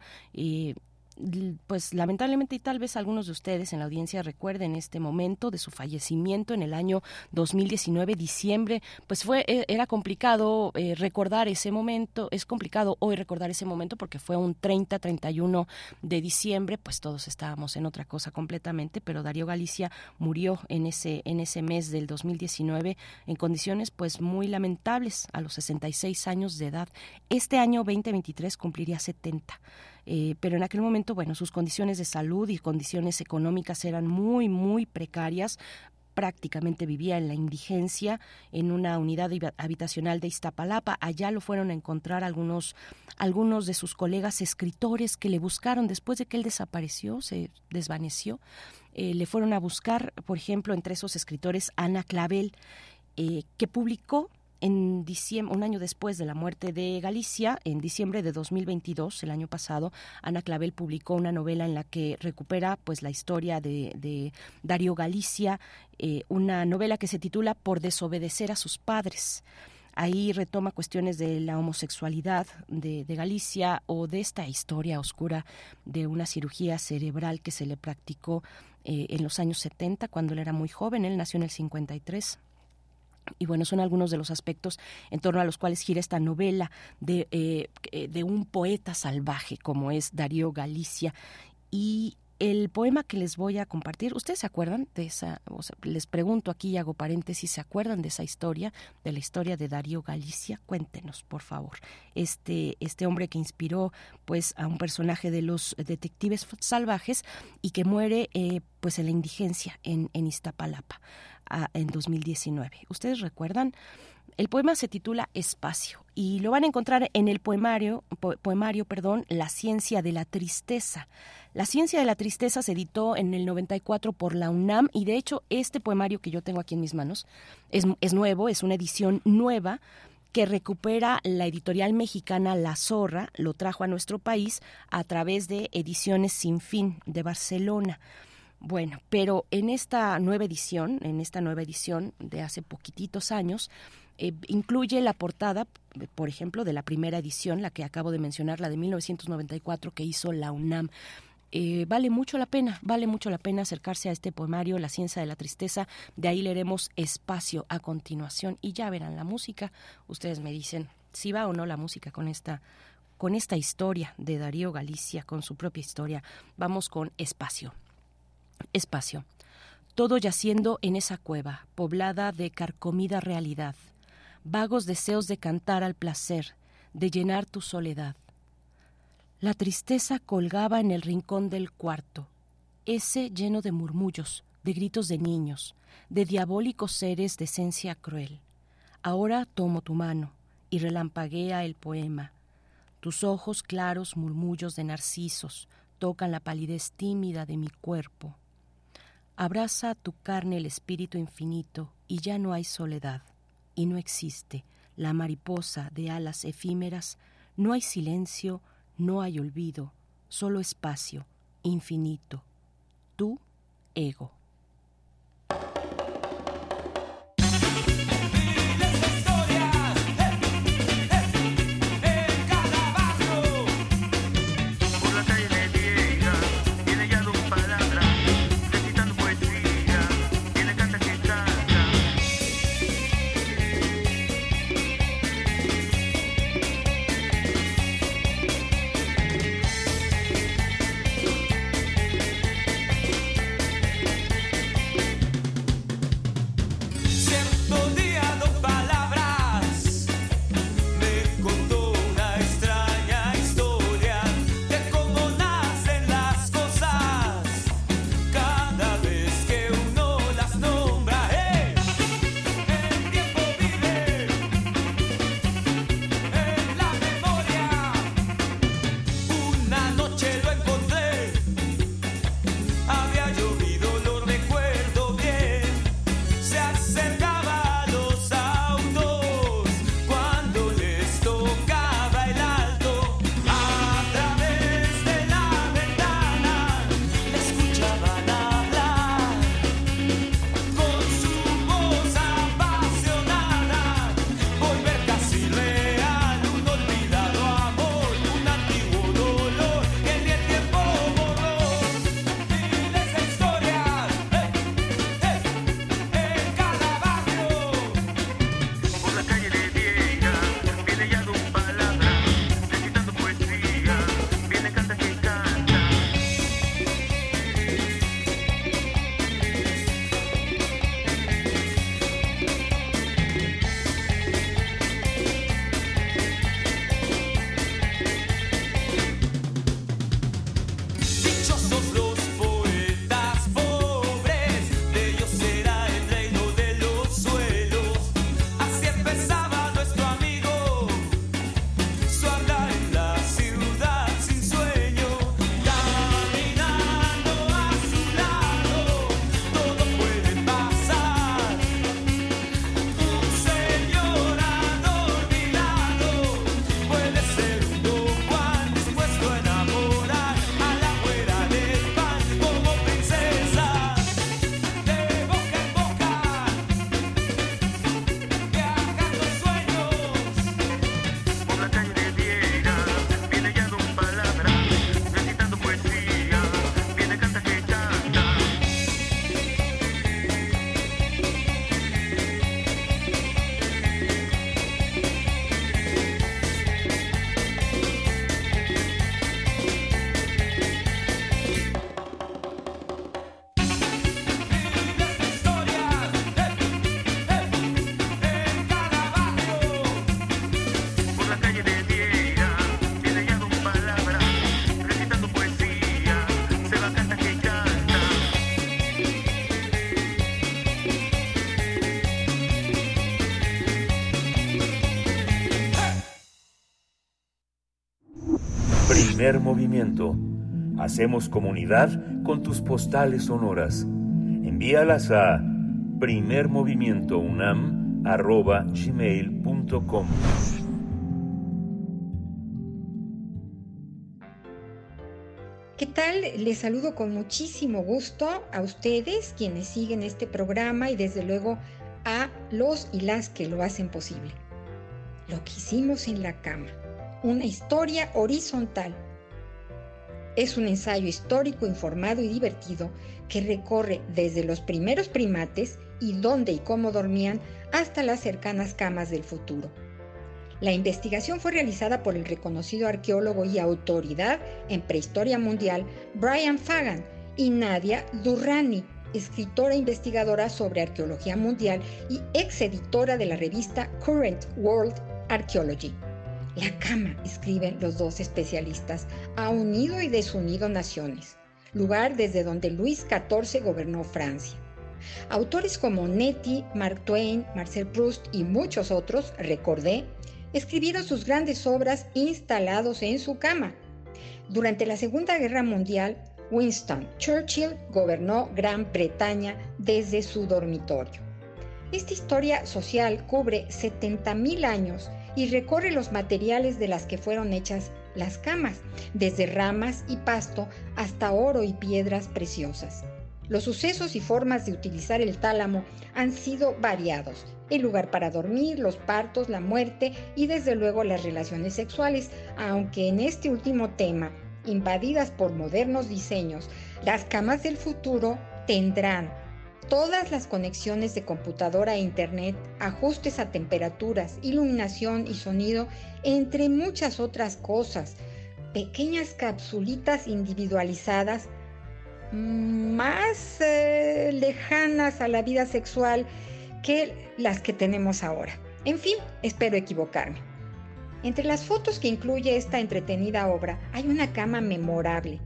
Pues lamentablemente y tal vez algunos de ustedes en la audiencia recuerden este momento de su fallecimiento en el año 2019 diciembre pues fue e, era complicado eh, recordar ese momento es complicado hoy recordar ese momento porque fue un 30 31 de diciembre pues todos estábamos en otra cosa completamente pero Darío Galicia murió en ese en ese mes del 2019 en condiciones pues muy lamentables a los 66 años de edad. Este año 2023 cumpliría 70 eh, pero en aquel momento, bueno, sus condiciones de salud y condiciones económicas eran muy, muy precarias prácticamente vivía en la indigencia en una unidad habitacional de Iztapalapa. Allá lo fueron a encontrar algunos, algunos de sus colegas escritores que le buscaron después de que él desapareció, se desvaneció. Eh, le fueron a buscar, por ejemplo, entre esos escritores, Ana Clavel, eh, que publicó en un año después de la muerte de Galicia, en diciembre de 2022, el año pasado, Ana Clavel publicó una novela en la que recupera pues la historia de, Darío Galicia, eh, una novela que se titula Por desobedecer a sus padres. Ahí retoma cuestiones de la homosexualidad de, Galicia o de esta historia oscura de una cirugía cerebral que se le practicó eh, en los años 70 cuando él era muy joven. Él nació en el 53. Y bueno, son algunos de los aspectos en torno a los cuales gira esta novela de, eh, de un poeta salvaje como es Darío Galicia. Y el poema que les voy a compartir, ¿ustedes se acuerdan de esa? les pregunto aquí y hago paréntesis, ¿se acuerdan de esa historia, de la historia de Darío Galicia? Cuéntenos, por favor. Este, este hombre que inspiró pues a un personaje de los detectives salvajes y que muere eh, pues en la indigencia en, en Iztapalapa en 2019. ¿Ustedes recuerdan? El poema se titula Espacio y lo van a encontrar en el poemario, poemario perdón, La ciencia de la tristeza. La ciencia de la tristeza se editó en el 94 por la UNAM y de hecho este poemario que yo tengo aquí en mis manos es, es nuevo, es una edición nueva que recupera la editorial mexicana La Zorra, lo trajo a nuestro país a través de Ediciones Sin Fin de Barcelona. Bueno, pero en esta nueva edición, en esta nueva edición de hace poquititos años, eh, incluye la portada, por ejemplo, de la primera edición, la que acabo de mencionar, la de 1994 que hizo la UNAM. Eh, vale mucho la pena, vale mucho la pena acercarse a este poemario, La ciencia de la tristeza. De ahí leeremos Espacio a continuación y ya verán la música. Ustedes me dicen si va o no la música con esta con esta historia de Darío Galicia, con su propia historia. Vamos con Espacio. Espacio. Todo yaciendo en esa cueva, poblada de carcomida realidad, vagos deseos de cantar al placer, de llenar tu soledad. La tristeza colgaba en el rincón del cuarto, ese lleno de murmullos, de gritos de niños, de diabólicos seres de esencia cruel. Ahora tomo tu mano y relampaguea el poema. Tus ojos claros murmullos de narcisos tocan la palidez tímida de mi cuerpo. Abraza a tu carne el espíritu infinito y ya no hay soledad, y no existe la mariposa de alas efímeras, no hay silencio, no hay olvido, solo espacio, infinito. Tu ego. Hacemos comunidad con tus postales sonoras. Envíalas a primermovimientounam.gmail.com ¿Qué tal? Les saludo con muchísimo gusto a ustedes, quienes siguen este programa y desde luego a los y las que lo hacen posible. Lo que hicimos en la cama, una historia horizontal. Es un ensayo histórico informado y divertido que recorre desde los primeros primates y dónde y cómo dormían hasta las cercanas camas del futuro. La investigación fue realizada por el reconocido arqueólogo y autoridad en prehistoria mundial Brian Fagan y Nadia Durrani, escritora e investigadora sobre arqueología mundial y ex editora de la revista Current World Archaeology. La cama, escriben los dos especialistas, ha unido y desunido naciones, lugar desde donde Luis XIV gobernó Francia. Autores como Nettie, Mark Twain, Marcel Proust y muchos otros, recordé, escribieron sus grandes obras instalados en su cama. Durante la Segunda Guerra Mundial, Winston Churchill gobernó Gran Bretaña desde su dormitorio. Esta historia social cubre 70.000 años y recorre los materiales de las que fueron hechas las camas, desde ramas y pasto hasta oro y piedras preciosas. Los sucesos y formas de utilizar el tálamo han sido variados, el lugar para dormir, los partos, la muerte y desde luego las relaciones sexuales, aunque en este último tema, invadidas por modernos diseños, las camas del futuro tendrán todas las conexiones de computadora a internet, ajustes a temperaturas, iluminación y sonido, entre muchas otras cosas, pequeñas capsulitas individualizadas más eh, lejanas a la vida sexual que las que tenemos ahora. En fin, espero equivocarme. Entre las fotos que incluye esta entretenida obra hay una cama memorable,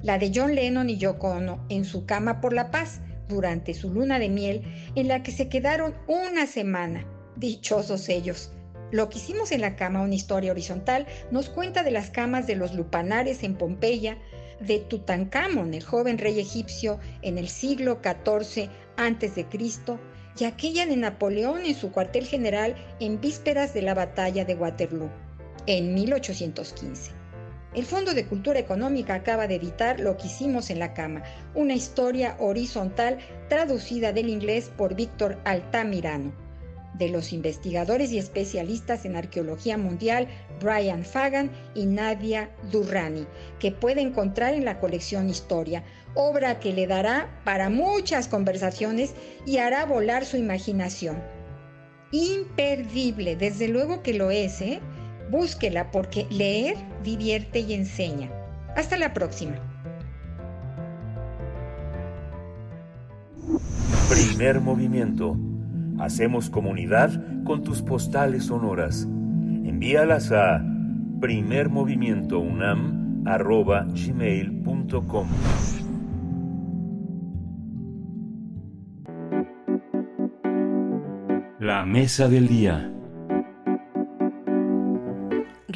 la de John Lennon y Yoko Ono en su cama por la paz durante su luna de miel en la que se quedaron una semana. Dichosos ellos. Lo que hicimos en la cama, una historia horizontal, nos cuenta de las camas de los lupanares en Pompeya, de Tutankamón, el joven rey egipcio en el siglo XIV a.C., y aquella de Napoleón en su cuartel general en vísperas de la batalla de Waterloo, en 1815. El Fondo de Cultura Económica acaba de editar Lo que hicimos en la cama, una historia horizontal traducida del inglés por Víctor Altamirano, de los investigadores y especialistas en arqueología mundial Brian Fagan y Nadia Durrani, que puede encontrar en la colección Historia, obra que le dará para muchas conversaciones y hará volar su imaginación. Imperdible, desde luego que lo es, ¿eh? Búsquela porque leer divierte y enseña. Hasta la próxima. Primer movimiento. Hacemos comunidad con tus postales sonoras. Envíalas a primermovimientounam.gmail.com La mesa del día.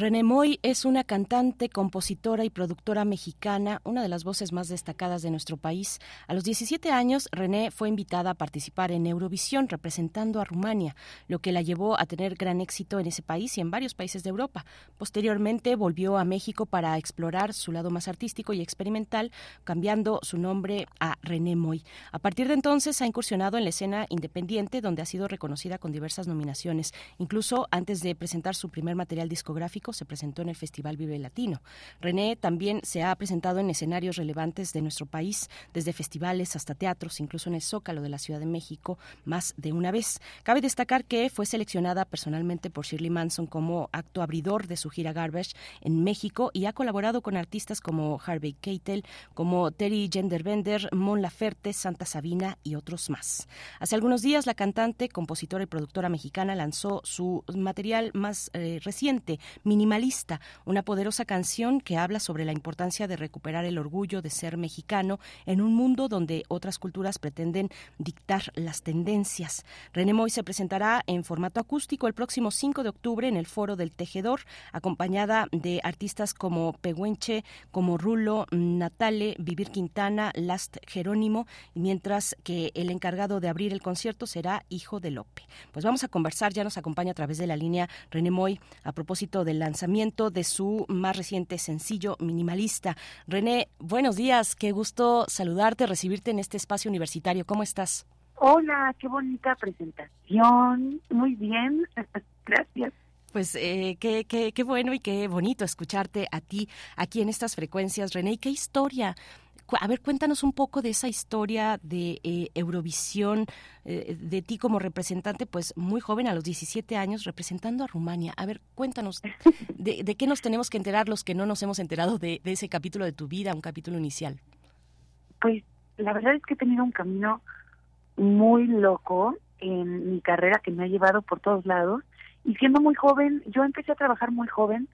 René Moy es una cantante, compositora y productora mexicana, una de las voces más destacadas de nuestro país. A los 17 años, René fue invitada a participar en Eurovisión representando a Rumania, lo que la llevó a tener gran éxito en ese país y en varios países de Europa. Posteriormente volvió a México para explorar su lado más artístico y experimental, cambiando su nombre a René Moy. A partir de entonces ha incursionado en la escena independiente, donde ha sido reconocida con diversas nominaciones. Incluso antes de presentar su primer material discográfico, se presentó en el Festival Vive Latino. René también se ha presentado en escenarios relevantes de nuestro país, desde festivales hasta teatros, incluso en el Zócalo de la Ciudad de México, más de una vez. Cabe destacar que fue seleccionada personalmente por Shirley Manson como acto abridor de su gira Garbage en México y ha colaborado con artistas como Harvey Keitel, como Terry Genderbender, Mon Laferte, Santa Sabina y otros más. Hace algunos días la cantante, compositora y productora mexicana lanzó su material más eh, reciente, Minimalista, una poderosa canción que habla sobre la importancia de recuperar el orgullo de ser mexicano en un mundo donde otras culturas pretenden dictar las tendencias. René Moy se presentará en formato acústico el próximo 5 de octubre en el Foro del Tejedor, acompañada de artistas como Pehuenche, como Rulo, Natale, Vivir Quintana, Last Jerónimo, mientras que el encargado de abrir el concierto será Hijo de Lope. Pues vamos a conversar, ya nos acompaña a través de la línea René Moy a propósito del lanzamiento de su más reciente sencillo minimalista. René, buenos días, qué gusto saludarte, recibirte en este espacio universitario. ¿Cómo estás? Hola, qué bonita presentación. Muy bien, gracias. Pues eh, qué, qué, qué bueno y qué bonito escucharte a ti aquí en estas frecuencias, René. ¿Qué historia a ver, cuéntanos un poco de esa historia de eh, Eurovisión, eh, de ti como representante, pues muy joven, a los 17 años, representando a Rumania. A ver, cuéntanos, de, qué nos tenemos que enterar los que no nos hemos enterado de, ese capítulo de tu vida, un capítulo inicial? Pues la verdad es que he tenido un camino muy loco en mi carrera que me ha llevado por todos lados. Y siendo muy joven, yo empecé a trabajar muy joven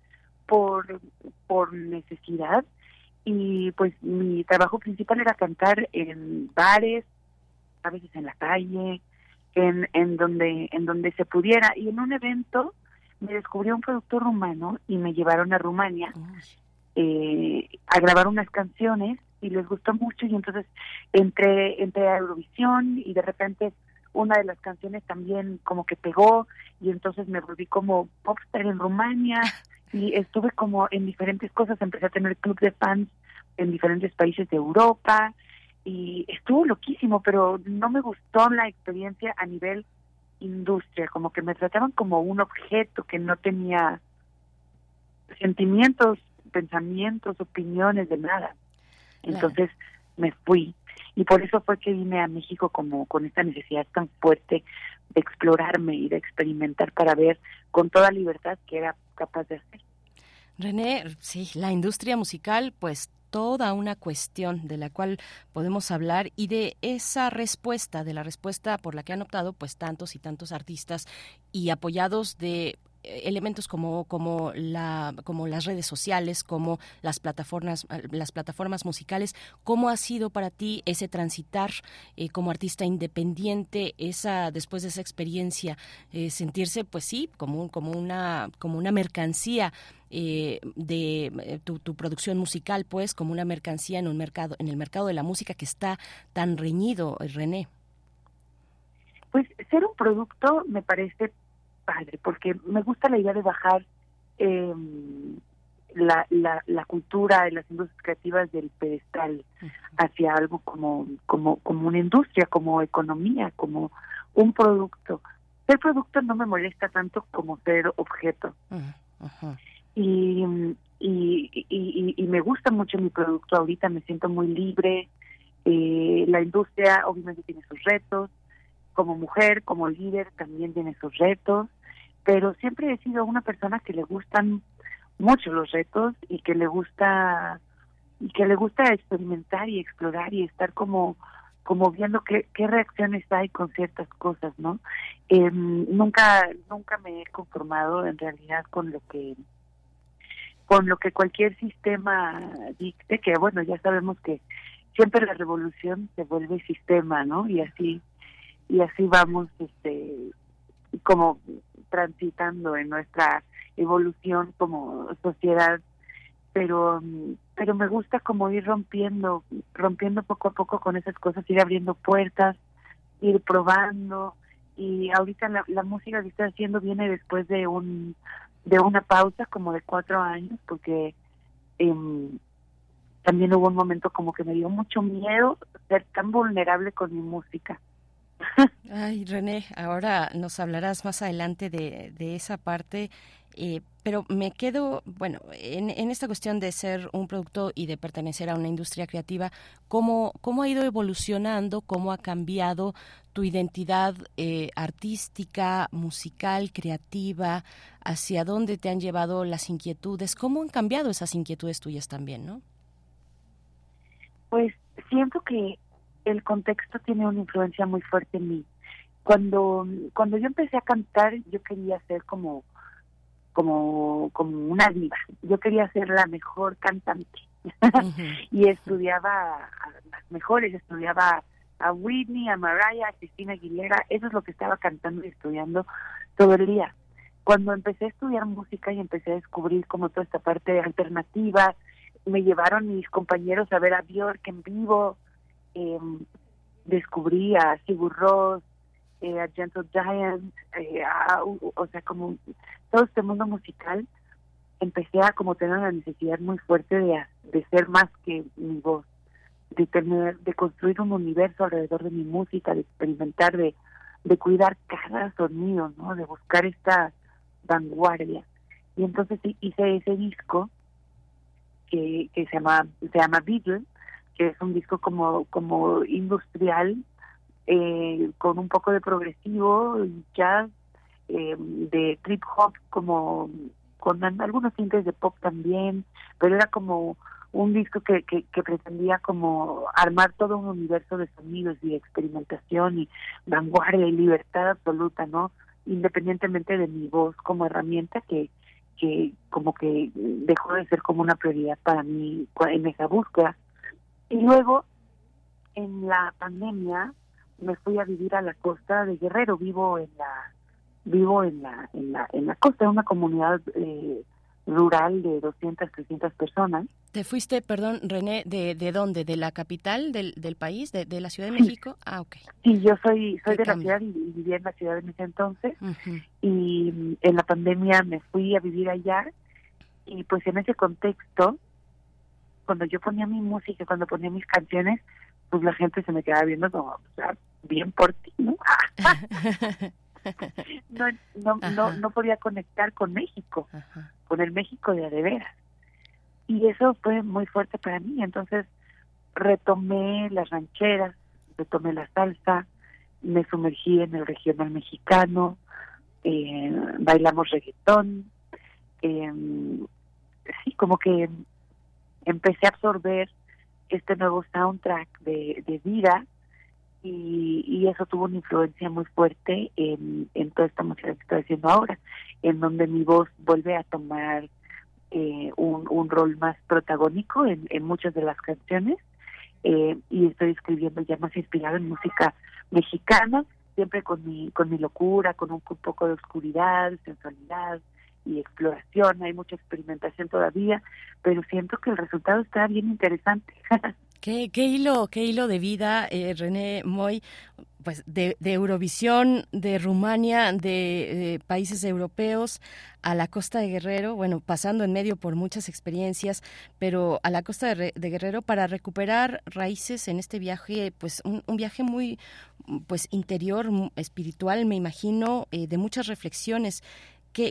por, por necesidad y pues mi trabajo principal era cantar en bares, a veces en la calle, en, en donde en donde se pudiera. Y en un evento me descubrió un productor rumano y me llevaron a Rumania eh, a grabar unas canciones y les gustó mucho. Y entonces entré entré a Eurovisión y de repente una de las canciones también como que pegó y entonces me volví como popstar en Rumania y estuve como en diferentes cosas, empecé a tener club de fans en diferentes países de Europa y estuvo loquísimo, pero no me gustó la experiencia a nivel industria, como que me trataban como un objeto que no tenía sentimientos, pensamientos, opiniones de nada. Entonces me fui y por eso fue que vine a México como con esta necesidad tan fuerte de explorarme y de experimentar para ver con toda libertad que era capaz de hacer. René, sí, la industria musical pues toda una cuestión de la cual podemos hablar y de esa respuesta, de la respuesta por la que han optado pues tantos y tantos artistas y apoyados de elementos como como la como las redes sociales como las plataformas las plataformas musicales cómo ha sido para ti ese transitar eh, como artista independiente esa después de esa experiencia eh, sentirse pues sí como como una como una mercancía eh, de tu, tu, producción musical pues como una mercancía en un mercado en el mercado de la música que está tan reñido René pues ser un producto me parece padre, porque me gusta la idea de bajar em, la, la, la, cultura y las industrias creativas del pedestal hacia algo como, como, como una industria, como economía, como un producto. Ser producto no me molesta tanto como ser objeto. Y, y, y, y, me gusta mucho mi producto ahorita, me siento muy libre. Eh, la industria obviamente tiene sus retos, como mujer, como líder también tiene sus retos pero siempre he sido una persona que le gustan mucho los retos y que le gusta y que le gusta experimentar y explorar y estar como como viendo qué, qué reacciones hay con ciertas cosas, ¿no? Eh, nunca nunca me he conformado en realidad con lo que con lo que cualquier sistema dicte, que bueno, ya sabemos que siempre la revolución se vuelve sistema, ¿no? Y así y así vamos este como transitando en nuestra evolución como sociedad pero pero me gusta como ir rompiendo rompiendo poco a poco con esas cosas ir abriendo puertas ir probando y ahorita la, música que estoy haciendo viene después de un de una pausa como de cuatro años porque em, también hubo un momento como que me dio mucho miedo ser tan vulnerable con mi música Ay, René, ahora nos hablarás más adelante de, esa parte, eh, pero me quedo, bueno, en, esta cuestión de ser un producto y de pertenecer a una industria creativa, ¿cómo, cómo ha ido evolucionando, cómo ha cambiado tu identidad eh, artística, musical, creativa, hacia dónde te han llevado las inquietudes, cómo han cambiado esas inquietudes tuyas también, ¿no? Pues siento que el contexto tiene una influencia muy fuerte en mí. Cuando, cuando yo empecé a cantar, yo quería ser como, como, como una diva. Yo quería ser la mejor cantante. y estudiaba a las mejores, estudiaba a Whitney, a Mariah, a Cristina Aguilera, eso es lo que estaba cantando y estudiando todo el día. Cuando empecé a estudiar música y empecé a descubrir como toda esta parte alternativa, me llevaron mis compañeros a ver a Björk en vivo, eh, descubrí a Sigur Ross, eh, a Gentle Giant, eh, o sea, como todo este mundo musical, empecé a como tener una necesidad muy fuerte de, de ser más que mi voz, de tener, de construir un universo alrededor de mi música, de experimentar, de, de cuidar cada sonido, ¿no? De buscar esta vanguardia. Y entonces hice ese disco que, que se llama se llama Beatle, que es un disco como como industrial eh, con un poco de progresivo, jazz, eh, de trip hop, como con algunos tintes de pop también, pero era como un disco que, que, que, pretendía como armar todo un universo de sonidos y experimentación y vanguardia y libertad absoluta, ¿no? Independientemente de mi voz como herramienta que, que como que dejó de ser como una prioridad para mí en esa búsqueda. Y luego, en la pandemia, me fui a vivir a la costa de Guerrero, vivo en la vivo en la en la en la costa, una comunidad eh, rural de 200, 300 personas. ¿Te fuiste, perdón, René, de, de dónde? ¿De la capital del, del país, de, de la Ciudad de México? Ah, ok. Sí, yo soy soy de la ciudad y, vivía en la ciudad en ese entonces. Y en la pandemia me fui a vivir allá y pues en ese contexto, cuando yo ponía mi música, cuando ponía mis canciones, pues la gente se me quedaba viendo como, o sea, bien por ti, ¿no? no, no, no, no, podía conectar con México, con el México de veras. Y eso fue muy fuerte para mí. Entonces retomé las rancheras, retomé la salsa, me sumergí en el regional mexicano, eh, bailamos reggaetón. Eh, sí, como que empecé a absorber este nuevo soundtrack de, vida y, eso tuvo una influencia muy fuerte en, toda esta música que estoy haciendo ahora, en donde mi voz vuelve a tomar eh, un, rol más protagónico en, muchas de las canciones eh, y estoy escribiendo ya más inspirado en música mexicana, siempre con mi, con mi locura, con un poco de oscuridad, sensualidad y exploración, hay mucha experimentación todavía, pero siento que el resultado está bien interesante. Qué, qué hilo, qué hilo de vida, eh, René Moy, pues de, Eurovisión, de Rumania, de, países europeos a la costa de Guerrero, bueno, pasando en medio por muchas experiencias, pero a la costa de, Guerrero para recuperar raíces en este viaje, pues un, viaje muy, pues interior, espiritual, me imagino, eh, de muchas reflexiones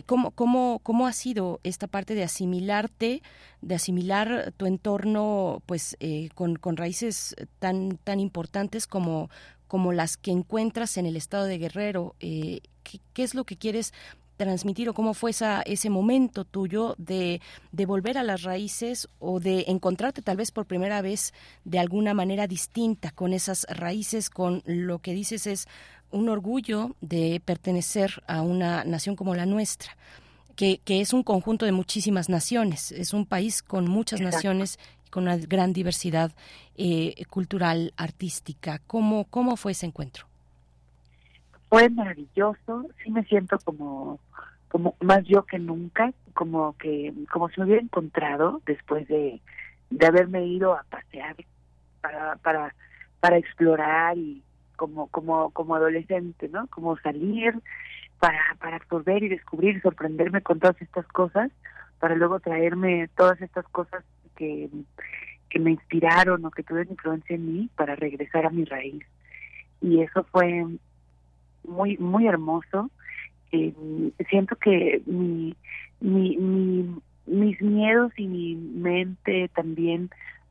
cómo, cómo, ¿Cómo ha sido esta parte de asimilarte, de asimilar tu entorno pues eh, con, con, raíces tan, tan importantes como, como las que encuentras en el estado de Guerrero? Eh, ¿qué, es lo que quieres transmitir o cómo fue esa, ese momento tuyo de, de, volver a las raíces o de encontrarte tal vez por primera vez de alguna manera distinta con esas raíces, con lo que dices es un orgullo de pertenecer a una nación como la nuestra. Que, que es un conjunto de muchísimas naciones, es un país con muchas naciones y con una gran diversidad eh, cultural, artística. ¿Cómo, ¿Cómo fue ese encuentro? Fue maravilloso, sí me siento como, como más yo que nunca, como que como si me hubiera encontrado después de, de haberme ido a pasear para, para, para explorar y, como como como adolescente, ¿no? Como salir para para absorber y descubrir, sorprenderme con todas estas cosas, para luego traerme todas estas cosas que que me inspiraron o que tuvieron influencia en mí para regresar a mi raíz. Y eso fue muy muy hermoso. Eh, siento que mi, mi, mi, mis miedos y mi mente también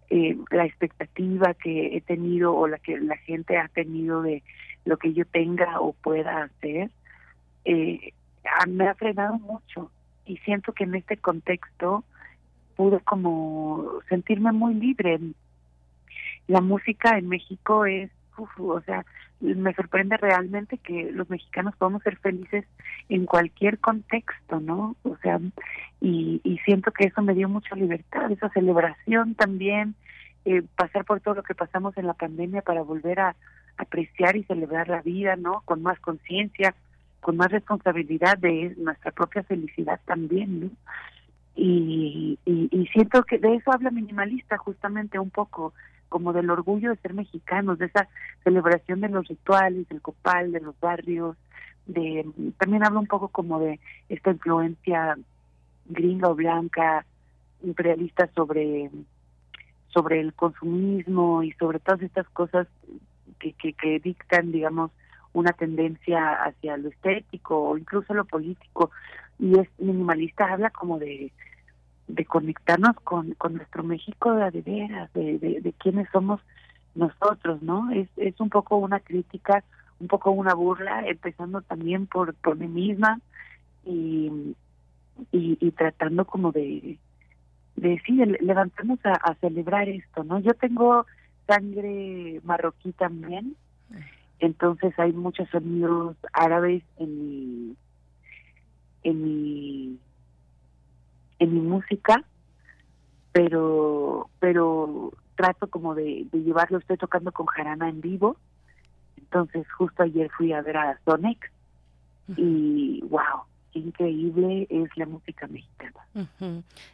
eh, la expectativa que he tenido o la que la gente ha tenido de lo que yo tenga o pueda hacer, eh, me ha frenado mucho y siento que en este contexto pude como sentirme muy libre. La música en México es, o sea, me sorprende realmente que los mexicanos podemos ser felices en cualquier contexto, ¿no? O sea, y, y siento que eso me dio mucha libertad, esa celebración también, eh, pasar por todo lo que pasamos en la pandemia para volver a apreciar y celebrar la vida, ¿no? Con más conciencia, con más responsabilidad de nuestra propia felicidad también, ¿no? Y, y siento que de eso habla minimalista justamente un poco, como del orgullo de ser mexicanos, de esa celebración de los rituales, del copal, de los barrios, de también habla un poco como de esta influencia gringa o blanca, imperialista sobre, sobre el consumismo y sobre todas estas cosas que, que, que dictan, digamos, una tendencia hacia lo estético o incluso lo político. Y es minimalista, habla como de, de conectarnos con, con nuestro México de, veras, de, de, quiénes somos nosotros, ¿no? Es, es un poco una crítica, un poco una burla, empezando también por, por mí misma y, y, tratando como de, de sí, levantarnos a, a celebrar esto, ¿no? Yo tengo sangre marroquí también, entonces hay muchos sonidos árabes en mi, en mi, en mi música, pero, pero trato como de, de llevarlo, estoy tocando con jarana en vivo, entonces justo ayer fui a ver a Sonex y wow, increíble es la música mexicana.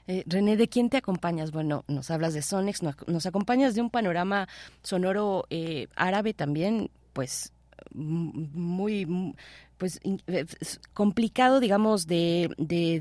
Eh, René, ¿de quién te acompañas? Bueno, nos hablas de Sonex, nos, nos acompañas de un panorama sonoro eh, árabe también, pues muy pues eh, complicado digamos de, de,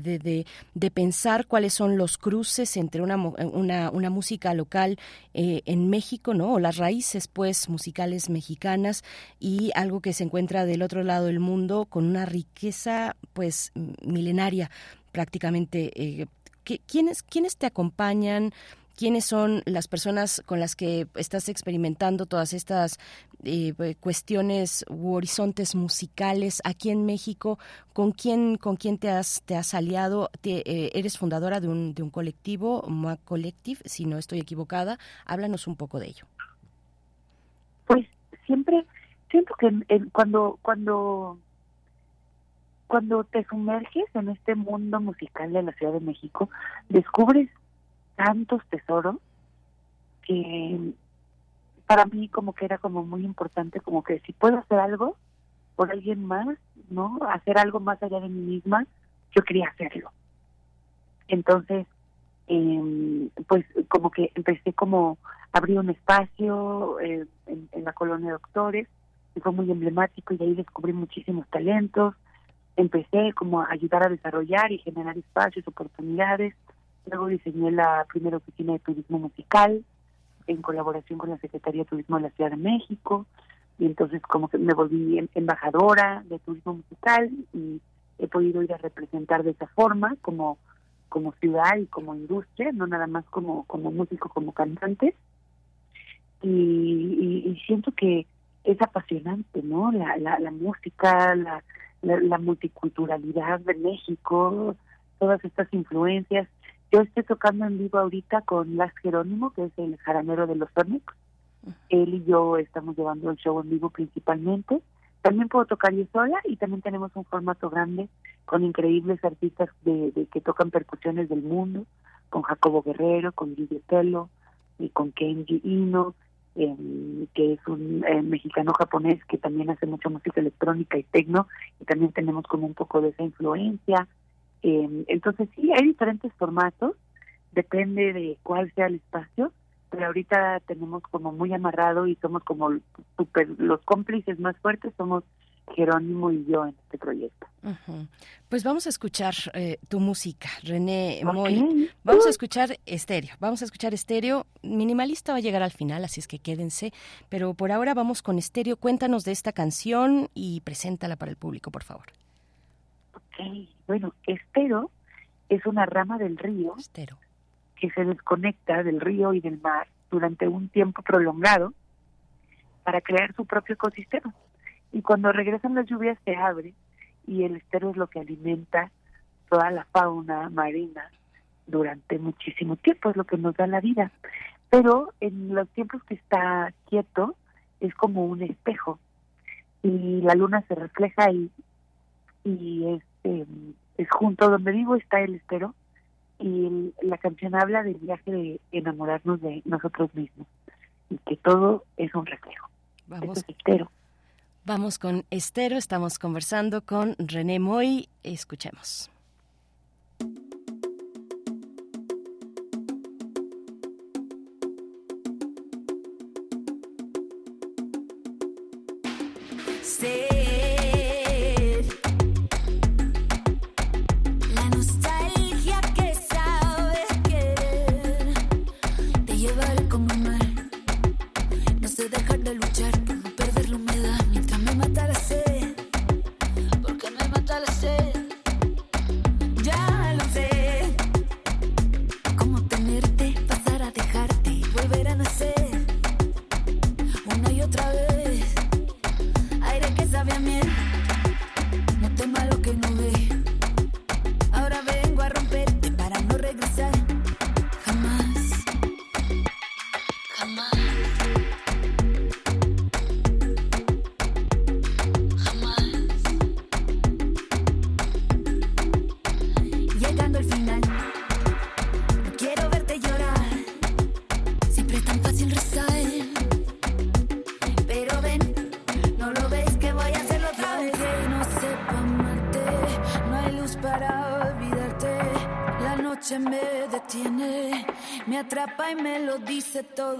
de, pensar cuáles son los cruces entre una, mu- una, una música local eh, en México no o las raíces pues musicales mexicanas y algo que se encuentra del otro lado del mundo con una riqueza pues milenaria prácticamente eh, ¿qué- ¿quiénes, ¿quiénes te acompañan? ¿Quiénes son las personas con las que estás experimentando todas estas eh, eh, cuestiones u horizontes musicales aquí en México? ¿Con quién, con quién te has, te has aliado? Eh, eres fundadora de un, de un colectivo, MOA Collective, si no estoy equivocada. Háblanos un poco de ello. Pues siempre siento que en- cuando cuando cuando te sumerges en este mundo musical de la Ciudad de México descubres tantos tesoros que para mí como que era como muy importante como que si puedo hacer algo por alguien más no hacer algo más allá de mí misma yo quería hacerlo. Entonces eh, pues como que empecé como abrí un espacio eh, en, en la colonia de doctores y fue muy emblemático y ahí descubrí muchísimos talentos. Empecé como a ayudar a desarrollar y generar espacios oportunidades luego diseñé la primera oficina de turismo musical en colaboración con la Secretaría de Turismo de la Ciudad de México y entonces como que me volví em- embajadora de turismo musical y he podido ir a representar de esa forma como como ciudad y como industria, no nada más como como músico, como cantante. Y, y, y siento que es apasionante, ¿no? La, la, la música, la, la, la multiculturalidad de México, todas estas influencias. Yo estoy tocando en vivo ahorita con Las Jerónimo, que es el jaranero de los Sonics. Él y yo estamos llevando el show en vivo principalmente. También puedo tocar yo sola y también tenemos un formato grande con increíbles artistas de, de que tocan percusiones del mundo, con Jacobo Guerrero, con Guille Telo y con Kenji Ino, eh, que es un eh, mexicano japonés que también hace mucha música electrónica y tecno y también tenemos como un poco de esa influencia. Eh, entonces sí, hay diferentes formatos, depende de cuál sea el espacio, pero ahorita tenemos como muy amarrado y somos como super, los cómplices más fuertes somos Jerónimo y yo en este proyecto. Pues vamos a escuchar eh, tu música, René. Moy. Vamos a escuchar estéreo. Vamos a escuchar estéreo. Minimalista va a llegar al final, así es que quédense. Pero por ahora vamos con estéreo. Cuéntanos de esta canción y preséntala para el público, por favor. Bueno, estero es una rama del río Estero. que se desconecta del río y del mar durante un tiempo prolongado para crear su propio ecosistema. Y cuando regresan las lluvias se abre y el estero es lo que alimenta toda la fauna marina durante muchísimo tiempo, es lo que nos da la vida. Pero en los tiempos que está quieto es como un espejo y la luna se refleja ahí y es, eh, es junto donde vivo está el estero y la canción habla del viaje de enamorarnos de nosotros mismos y que todo es un reflejo. Vamos. Es estero. Vamos con Estero. Estamos conversando con René Moy. Escuchemos. Todo.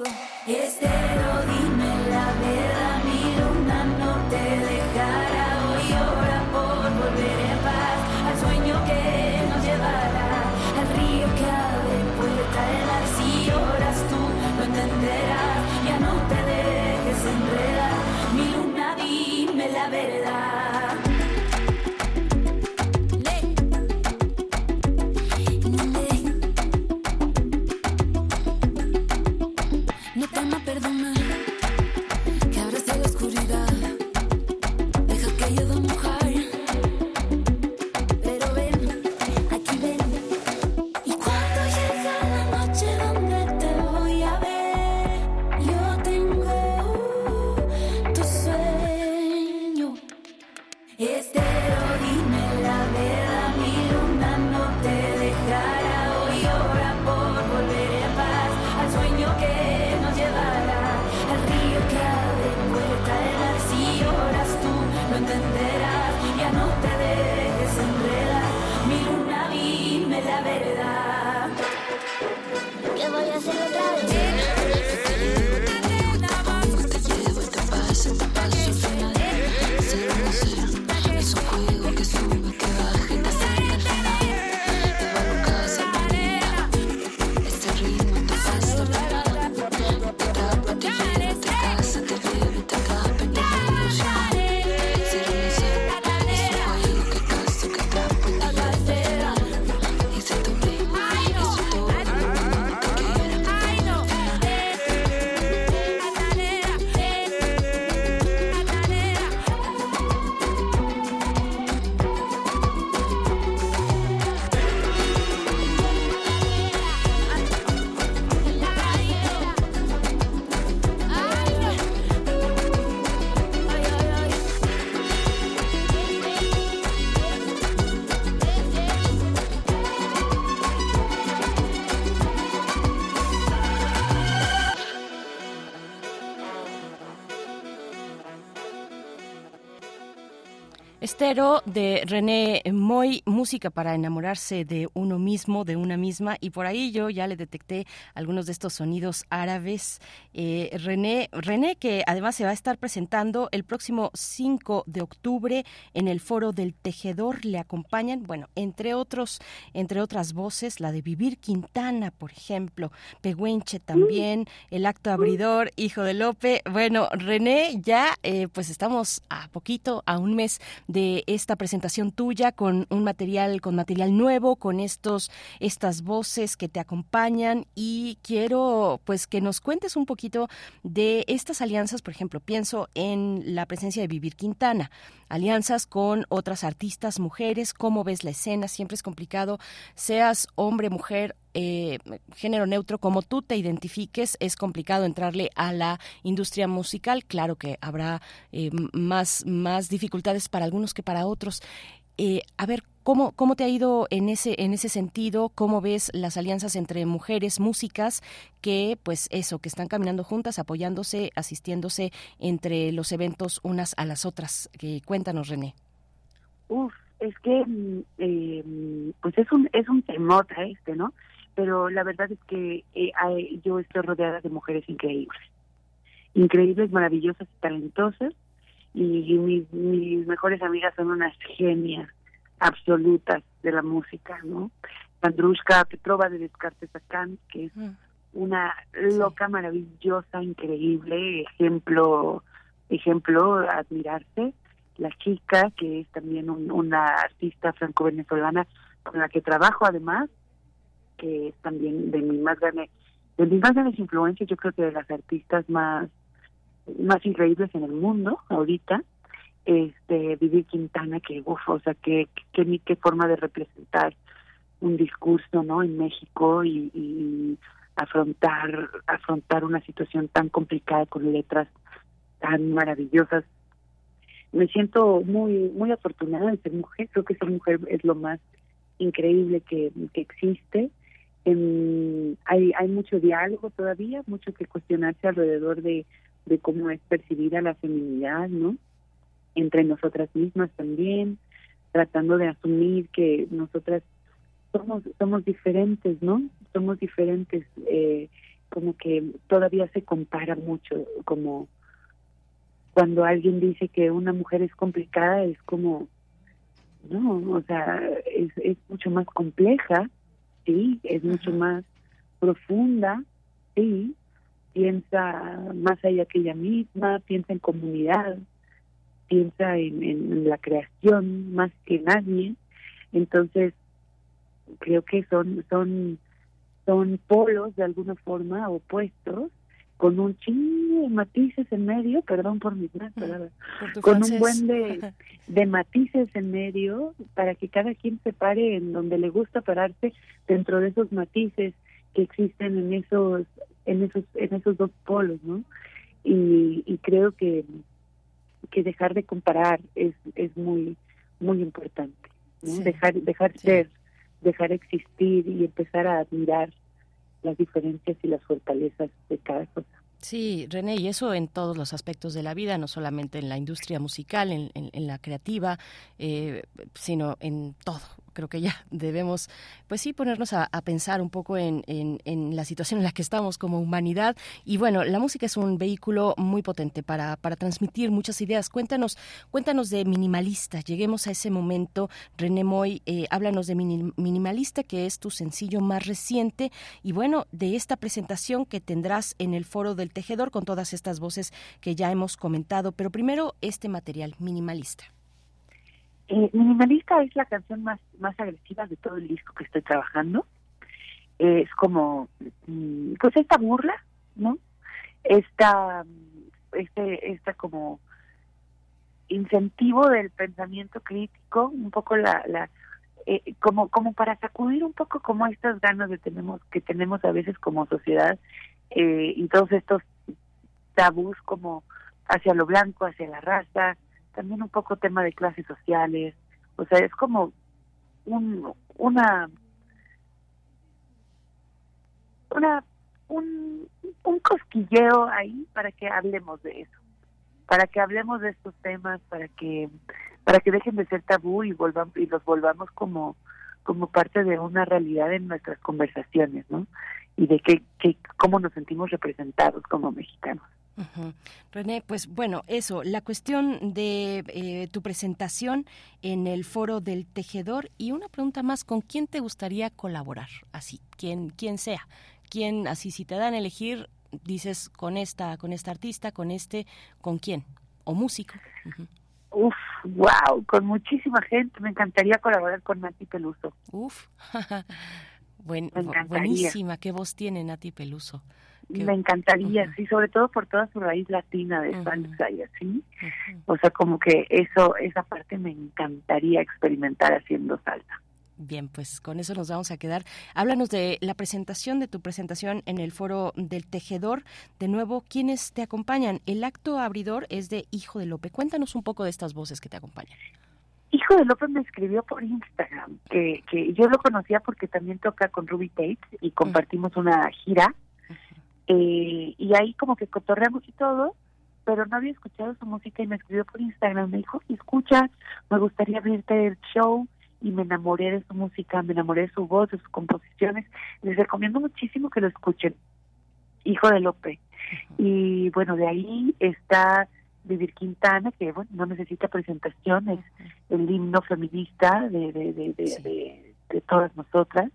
Estero de René Moy, música para enamorarse de uno mismo, de una misma, y por ahí yo ya le detecté algunos de estos sonidos árabes. Eh, René, René, que además se va a estar presentando el próximo 5 de octubre en el Foro del Tejedor, le acompañan, bueno, entre otros, entre otras voces, la de Vivir Quintana, por ejemplo, Pehuenche también, el acto abridor, Hijo de Lope. Bueno, René, ya eh, pues estamos a poquito, a un mes de esta presentación tuya con un material, con material nuevo, con estos, estas voces que te acompañan. Y quiero pues que nos cuentes un poquito de estas alianzas, por ejemplo, pienso en la presencia de Vivir Quintana, alianzas con otras artistas, mujeres, cómo ves la escena, siempre es complicado, seas hombre, mujer, eh, género neutro, como tú te identifiques, es complicado entrarle a la industria musical. Claro que habrá eh, más, más dificultades para algunos que para otros. Eh, a ver, ¿cómo, ¿cómo te ha ido en ese, en ese sentido? ¿Cómo ves las alianzas entre mujeres músicas que, pues eso, que están caminando juntas, apoyándose, asistiéndose entre los eventos unas a las otras? Que cuéntanos, René. Uf, es que mm, eh, pues es un es un temota este, ¿no? Pero la verdad es que eh, yo estoy rodeada de mujeres increíbles, increíbles, maravillosas y talentosas, y, mis, mis mejores amigas son unas genias absolutas de la música, ¿no? Andrushka Petrova de Descartes Sacán, que es una loca maravillosa, increíble, ejemplo, ejemplo a admirarse. La chica, que es también un- una artista franco-venezolana con la que trabajo además, que es también de mis más grandes, de mis más grandes influencias, yo creo que de las artistas más, más increíbles en el mundo ahorita, este Vivir Quintana, que uf, o sea, que, que, qué forma de representar un discurso, ¿no? En México y, y afrontar afrontar una situación tan complicada con letras tan maravillosas. Me siento muy muy afortunada de ser mujer. Creo que ser mujer es lo más increíble que, que existe. Em, hay hay mucho diálogo todavía, mucho que cuestionarse alrededor de de cómo es percibida la feminidad, ¿no? Entre nosotras mismas también, tratando de asumir que nosotras somos somos diferentes, ¿no? Somos diferentes, eh, como que todavía se compara mucho, como cuando alguien dice que una mujer es complicada, es como, no, o sea, es, es mucho más compleja, sí, es mucho más profunda, sí, piensa más allá que ella misma, piensa en comunidad, piensa en, en la creación más que nadie, entonces creo que son son son polos de alguna forma opuestos con un chingo de matices en medio, perdón por mis malas palabras, Por tu con francés. un buen de, de matices en medio para que cada quien se pare en donde le gusta pararse dentro de esos matices que existen en esos en esos en esos dos polos, ¿no? Y, y creo que que dejar de comparar es es muy muy importante, ¿no? Sí. Dejar dejar ser, dejar existir y empezar a admirar las diferencias y las fortalezas de cada cosa. Sí, René, y eso en todos los aspectos de la vida, no solamente en la industria musical, en, en- en la creativa, eh, sino en todo. Creo que ya debemos, pues sí, ponernos a, pensar un poco en, en- la situación en la que estamos como humanidad. Y bueno, la música es un vehículo muy potente para, para transmitir muchas ideas. Cuéntanos, cuéntanos de Minimalista. Lleguemos a ese momento. René Moy, eh, háblanos de Mini- Minimalista, que es tu sencillo más reciente. Y bueno, de esta presentación que tendrás en el Foro del Tejedor con todas estas voces que ya hemos comentado. Pero primero, este material, Minimalista. Eh, Minimalista es la canción más, más agresiva de todo el disco que estoy trabajando. Es como, mm, pues esta burla, ¿no? Esta, mm, este, esta como incentivo del pensamiento crítico, un poco la, la eh, como, como para sacudir un poco como estas ganas de tenemos que tenemos a veces como sociedad eh, y todos estos tabús como hacia lo blanco, hacia la raza, también un poco tema de clases sociales, o sea, es como un, una una un, un cosquilleo ahí para que hablemos de eso, para que hablemos de estos temas, para que para que dejen de ser tabú y volvamos y los volvamos como como parte de una realidad en nuestras conversaciones, ¿no? Y de que, que cómo nos sentimos representados como mexicanos. René, pues bueno, eso, la cuestión de eh, tu presentación en el foro del tejedor y una pregunta más, ¿con quién te gustaría colaborar? Así, quien, quien sea, quién, así si te dan a elegir, dices con esta, con esta artista, con este, ¿con quién? ¿O músico? Uf, wow, con muchísima gente. Me encantaría colaborar con Nati Peluso. Uf, Buen- buenísima, qué voz tiene Nati Peluso. Qué- Me encantaría, sí, sobre todo por toda su raíz latina de salsa y así. O sea, como que eso, esa parte me encantaría experimentar haciendo salsa. Bien, pues con eso nos vamos a quedar. Háblanos de la presentación, de tu presentación en el foro del tejedor. De nuevo, ¿quiénes te acompañan? El acto abridor es de Hijo de Lope. Cuéntanos un poco de estas voces que te acompañan. Hijo de López me escribió por Instagram, que, que yo lo conocía porque también toca con Ruby Tate y compartimos una gira. Eh, y ahí como que cotorreamos y todo, pero no había escuchado su música y me escribió por Instagram. Me dijo, escucha, me gustaría abrirte el show y me enamoré de su música, me enamoré de su voz, de sus composiciones. Les recomiendo muchísimo que lo escuchen. Hijo de Lope. Y bueno, de ahí está Vivir Quintana, que bueno, no necesita presentación, es el himno feminista de, de, de, de, de- de todas nosotras.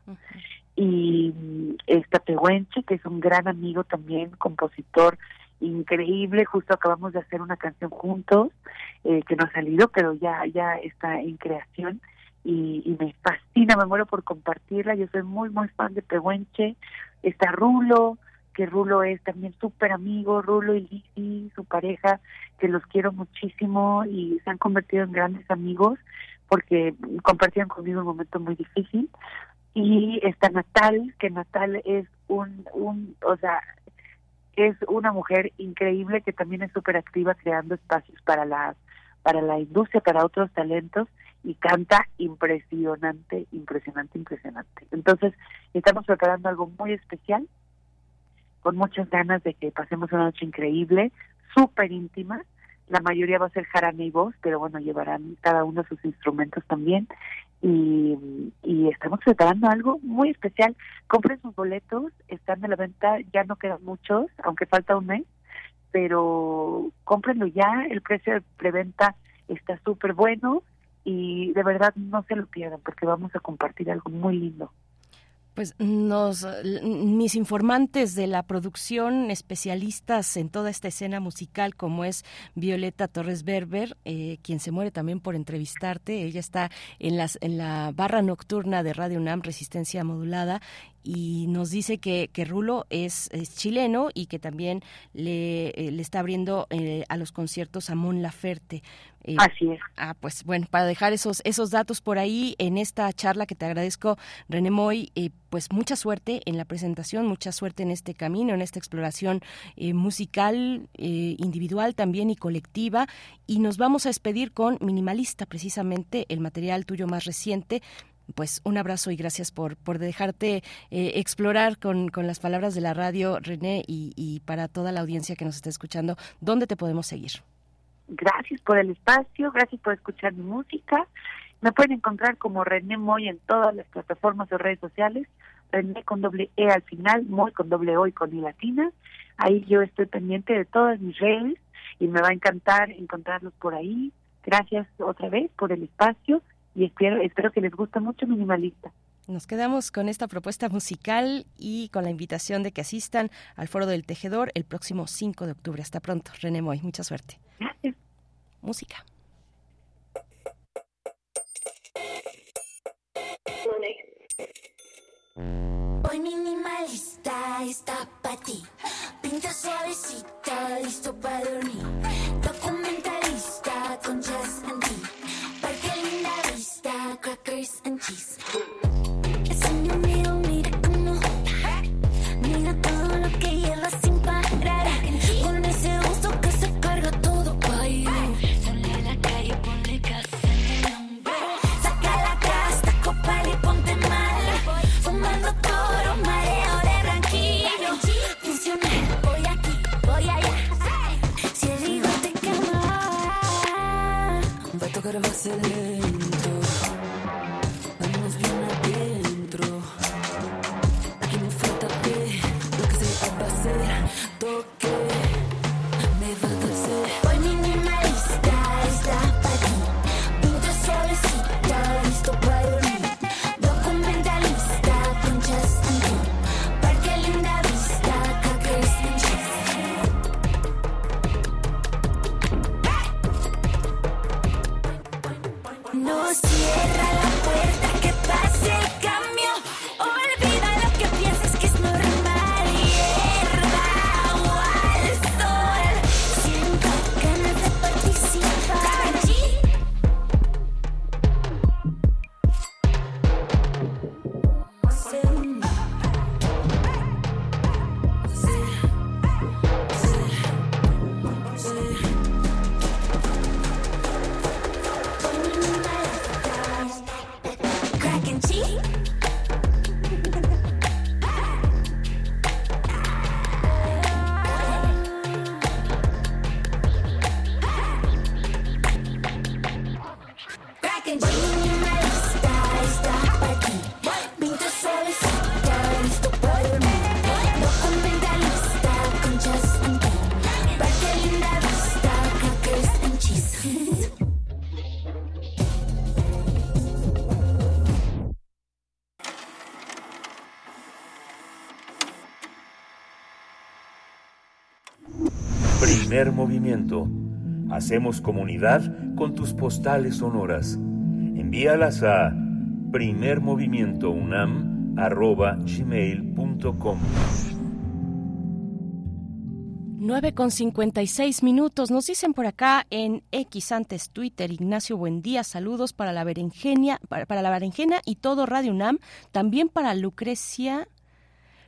Y está Pehuenche, que es un gran amigo también, compositor increíble. Justo acabamos de hacer una canción juntos, eh, que no ha salido, pero ya, ya está en creación. Y, y me fascina, me muero por compartirla. Yo soy muy, muy fan de Pehuenche. Está Rulo, que Rulo es también súper amigo, Rulo y Lizzy, su pareja, que los quiero muchísimo y se han convertido en grandes amigos porque compartieron conmigo un momento muy difícil. Y está Natal, que Natal es un, un o sea, es una mujer increíble que también es súper activa creando espacios para la, para la industria, para otros talentos y canta impresionante, impresionante, impresionante. Entonces, estamos preparando algo muy especial con muchas ganas de que pasemos una noche increíble, súper íntima. La mayoría va a ser jarana y voz, pero bueno, llevarán cada uno sus instrumentos también. Y, y estamos preparando algo muy especial. Compren sus boletos, están de la venta, ya no quedan muchos, aunque falta un mes, pero cómprenlo ya, el precio de preventa está súper bueno y de verdad no se lo pierdan porque vamos a compartir algo muy lindo. Pues nos, mis informantes de la producción, especialistas en toda esta escena musical, como es Violeta Torres Berber, eh, quien se muere también por entrevistarte. Ella está en, las, en la barra nocturna de Radio UNAM, Resistencia Modulada, y nos dice que, que Rulo es, es chileno y que también le, eh, le está abriendo eh, a los conciertos a Mon Laferte. Eh, Así es. Ah, pues bueno, para dejar esos, esos datos por ahí en esta charla que te agradezco, René Moy, eh, pues mucha suerte en la presentación, mucha suerte en este camino, en esta exploración eh, musical, eh, individual también y colectiva. Y nos vamos a despedir con Minimalista, precisamente el material tuyo más reciente. Pues un abrazo y gracias por, por dejarte eh, explorar con, con las palabras de la radio, René, y, y para toda la audiencia que nos está escuchando, ¿dónde te podemos seguir? Gracias por el espacio, gracias por escuchar mi música. Me pueden encontrar como René Moy en todas las plataformas o redes sociales. René con doble E al final, Moy con doble O y con I latina. Ahí yo estoy pendiente de todas mis redes y me va a encantar encontrarlos por ahí. Gracias otra vez por el espacio y espero, espero que les guste mucho Minimalista. Nos quedamos con esta propuesta musical y con la invitación de que asistan al Foro del Tejedor el próximo 5 de octubre. Hasta pronto, René Moy. Mucha suerte. Gracias. Música. Hoy minimalista está para ti. Pinta suavecita, listo para dormir. Documentalista con jazz and vista, crackers and cheese. Ese mío, mira cómo. Mira todo lo que lleva sin parar. Con ese gusto que se carga todo pa' ir. Ponle la calle, ponle casa en el hombro. Saca la casta, copa y ponte mal. Fumando toro, mareo de branquillo. Funcional, voy aquí, voy allá. Si el higo te quema, Va a tocar más lento. Hacemos comunidad con tus postales sonoras. Envíalas a primermovimientounam.gmail.com 9 con 56 minutos. Nos dicen por acá en X antes Twitter, Ignacio Buendía, saludos para la berenjena, para, para la berenjena y todo Radio UNAM, también para Lucrecia,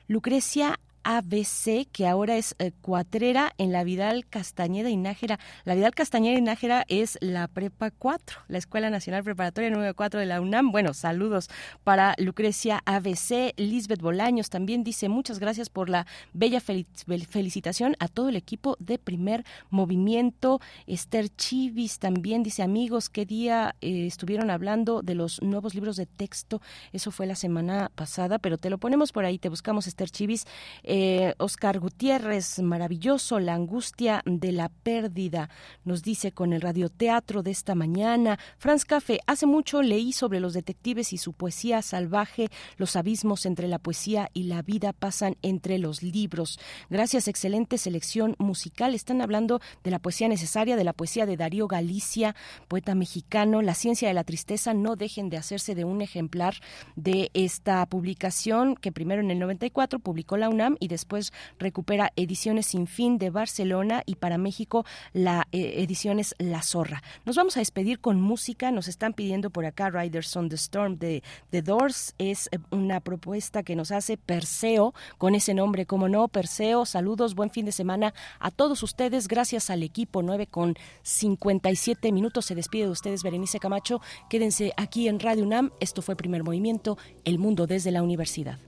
Lucrecia ABC, que ahora es eh, cuatrera en la Vidal Castañeda y Nájera. La Vidal Castañeda y Nájera es la Prepa 4, la Escuela Nacional Preparatoria número 4 de la UNAM. Bueno, saludos para Lucrecia ABC. Lisbeth Bolaños también dice muchas gracias por la bella fel- fel- felicitación a todo el equipo de primer movimiento. Esther Chivis también dice amigos, ¿qué día eh, estuvieron hablando de los nuevos libros de texto? Eso fue la semana pasada, pero te lo ponemos por ahí, te buscamos Esther Chivis. Oscar Gutiérrez, maravilloso, la angustia de la pérdida, nos dice con el radioteatro de esta mañana. Franz Café, hace mucho leí sobre los detectives y su poesía salvaje, los abismos entre la poesía y la vida pasan entre los libros. Gracias, excelente selección musical. Están hablando de la poesía necesaria, de la poesía de Darío Galicia, poeta mexicano. La ciencia de la tristeza, no dejen de hacerse de un ejemplar de esta publicación que primero en el 94 publicó la UNAM y después recupera Ediciones Sin Fin de Barcelona y para México la eh, edición es La Zorra. Nos vamos a despedir con música. Nos están pidiendo por acá Riders on the Storm de The Doors. Es eh, una propuesta que nos hace Perseo con ese nombre, como no, Perseo. Saludos, buen fin de semana a todos ustedes. Gracias al equipo 9 con 57 minutos. Se despide de ustedes Berenice Camacho. Quédense aquí en Radio UNAM. Esto fue Primer Movimiento, El Mundo desde la Universidad.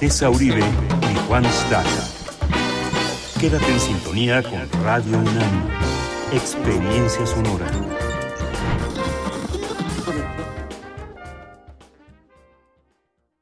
Tessa Uribe y Juan Staca. Quédate en sintonía con Radio UNAM. Experiencia sonora.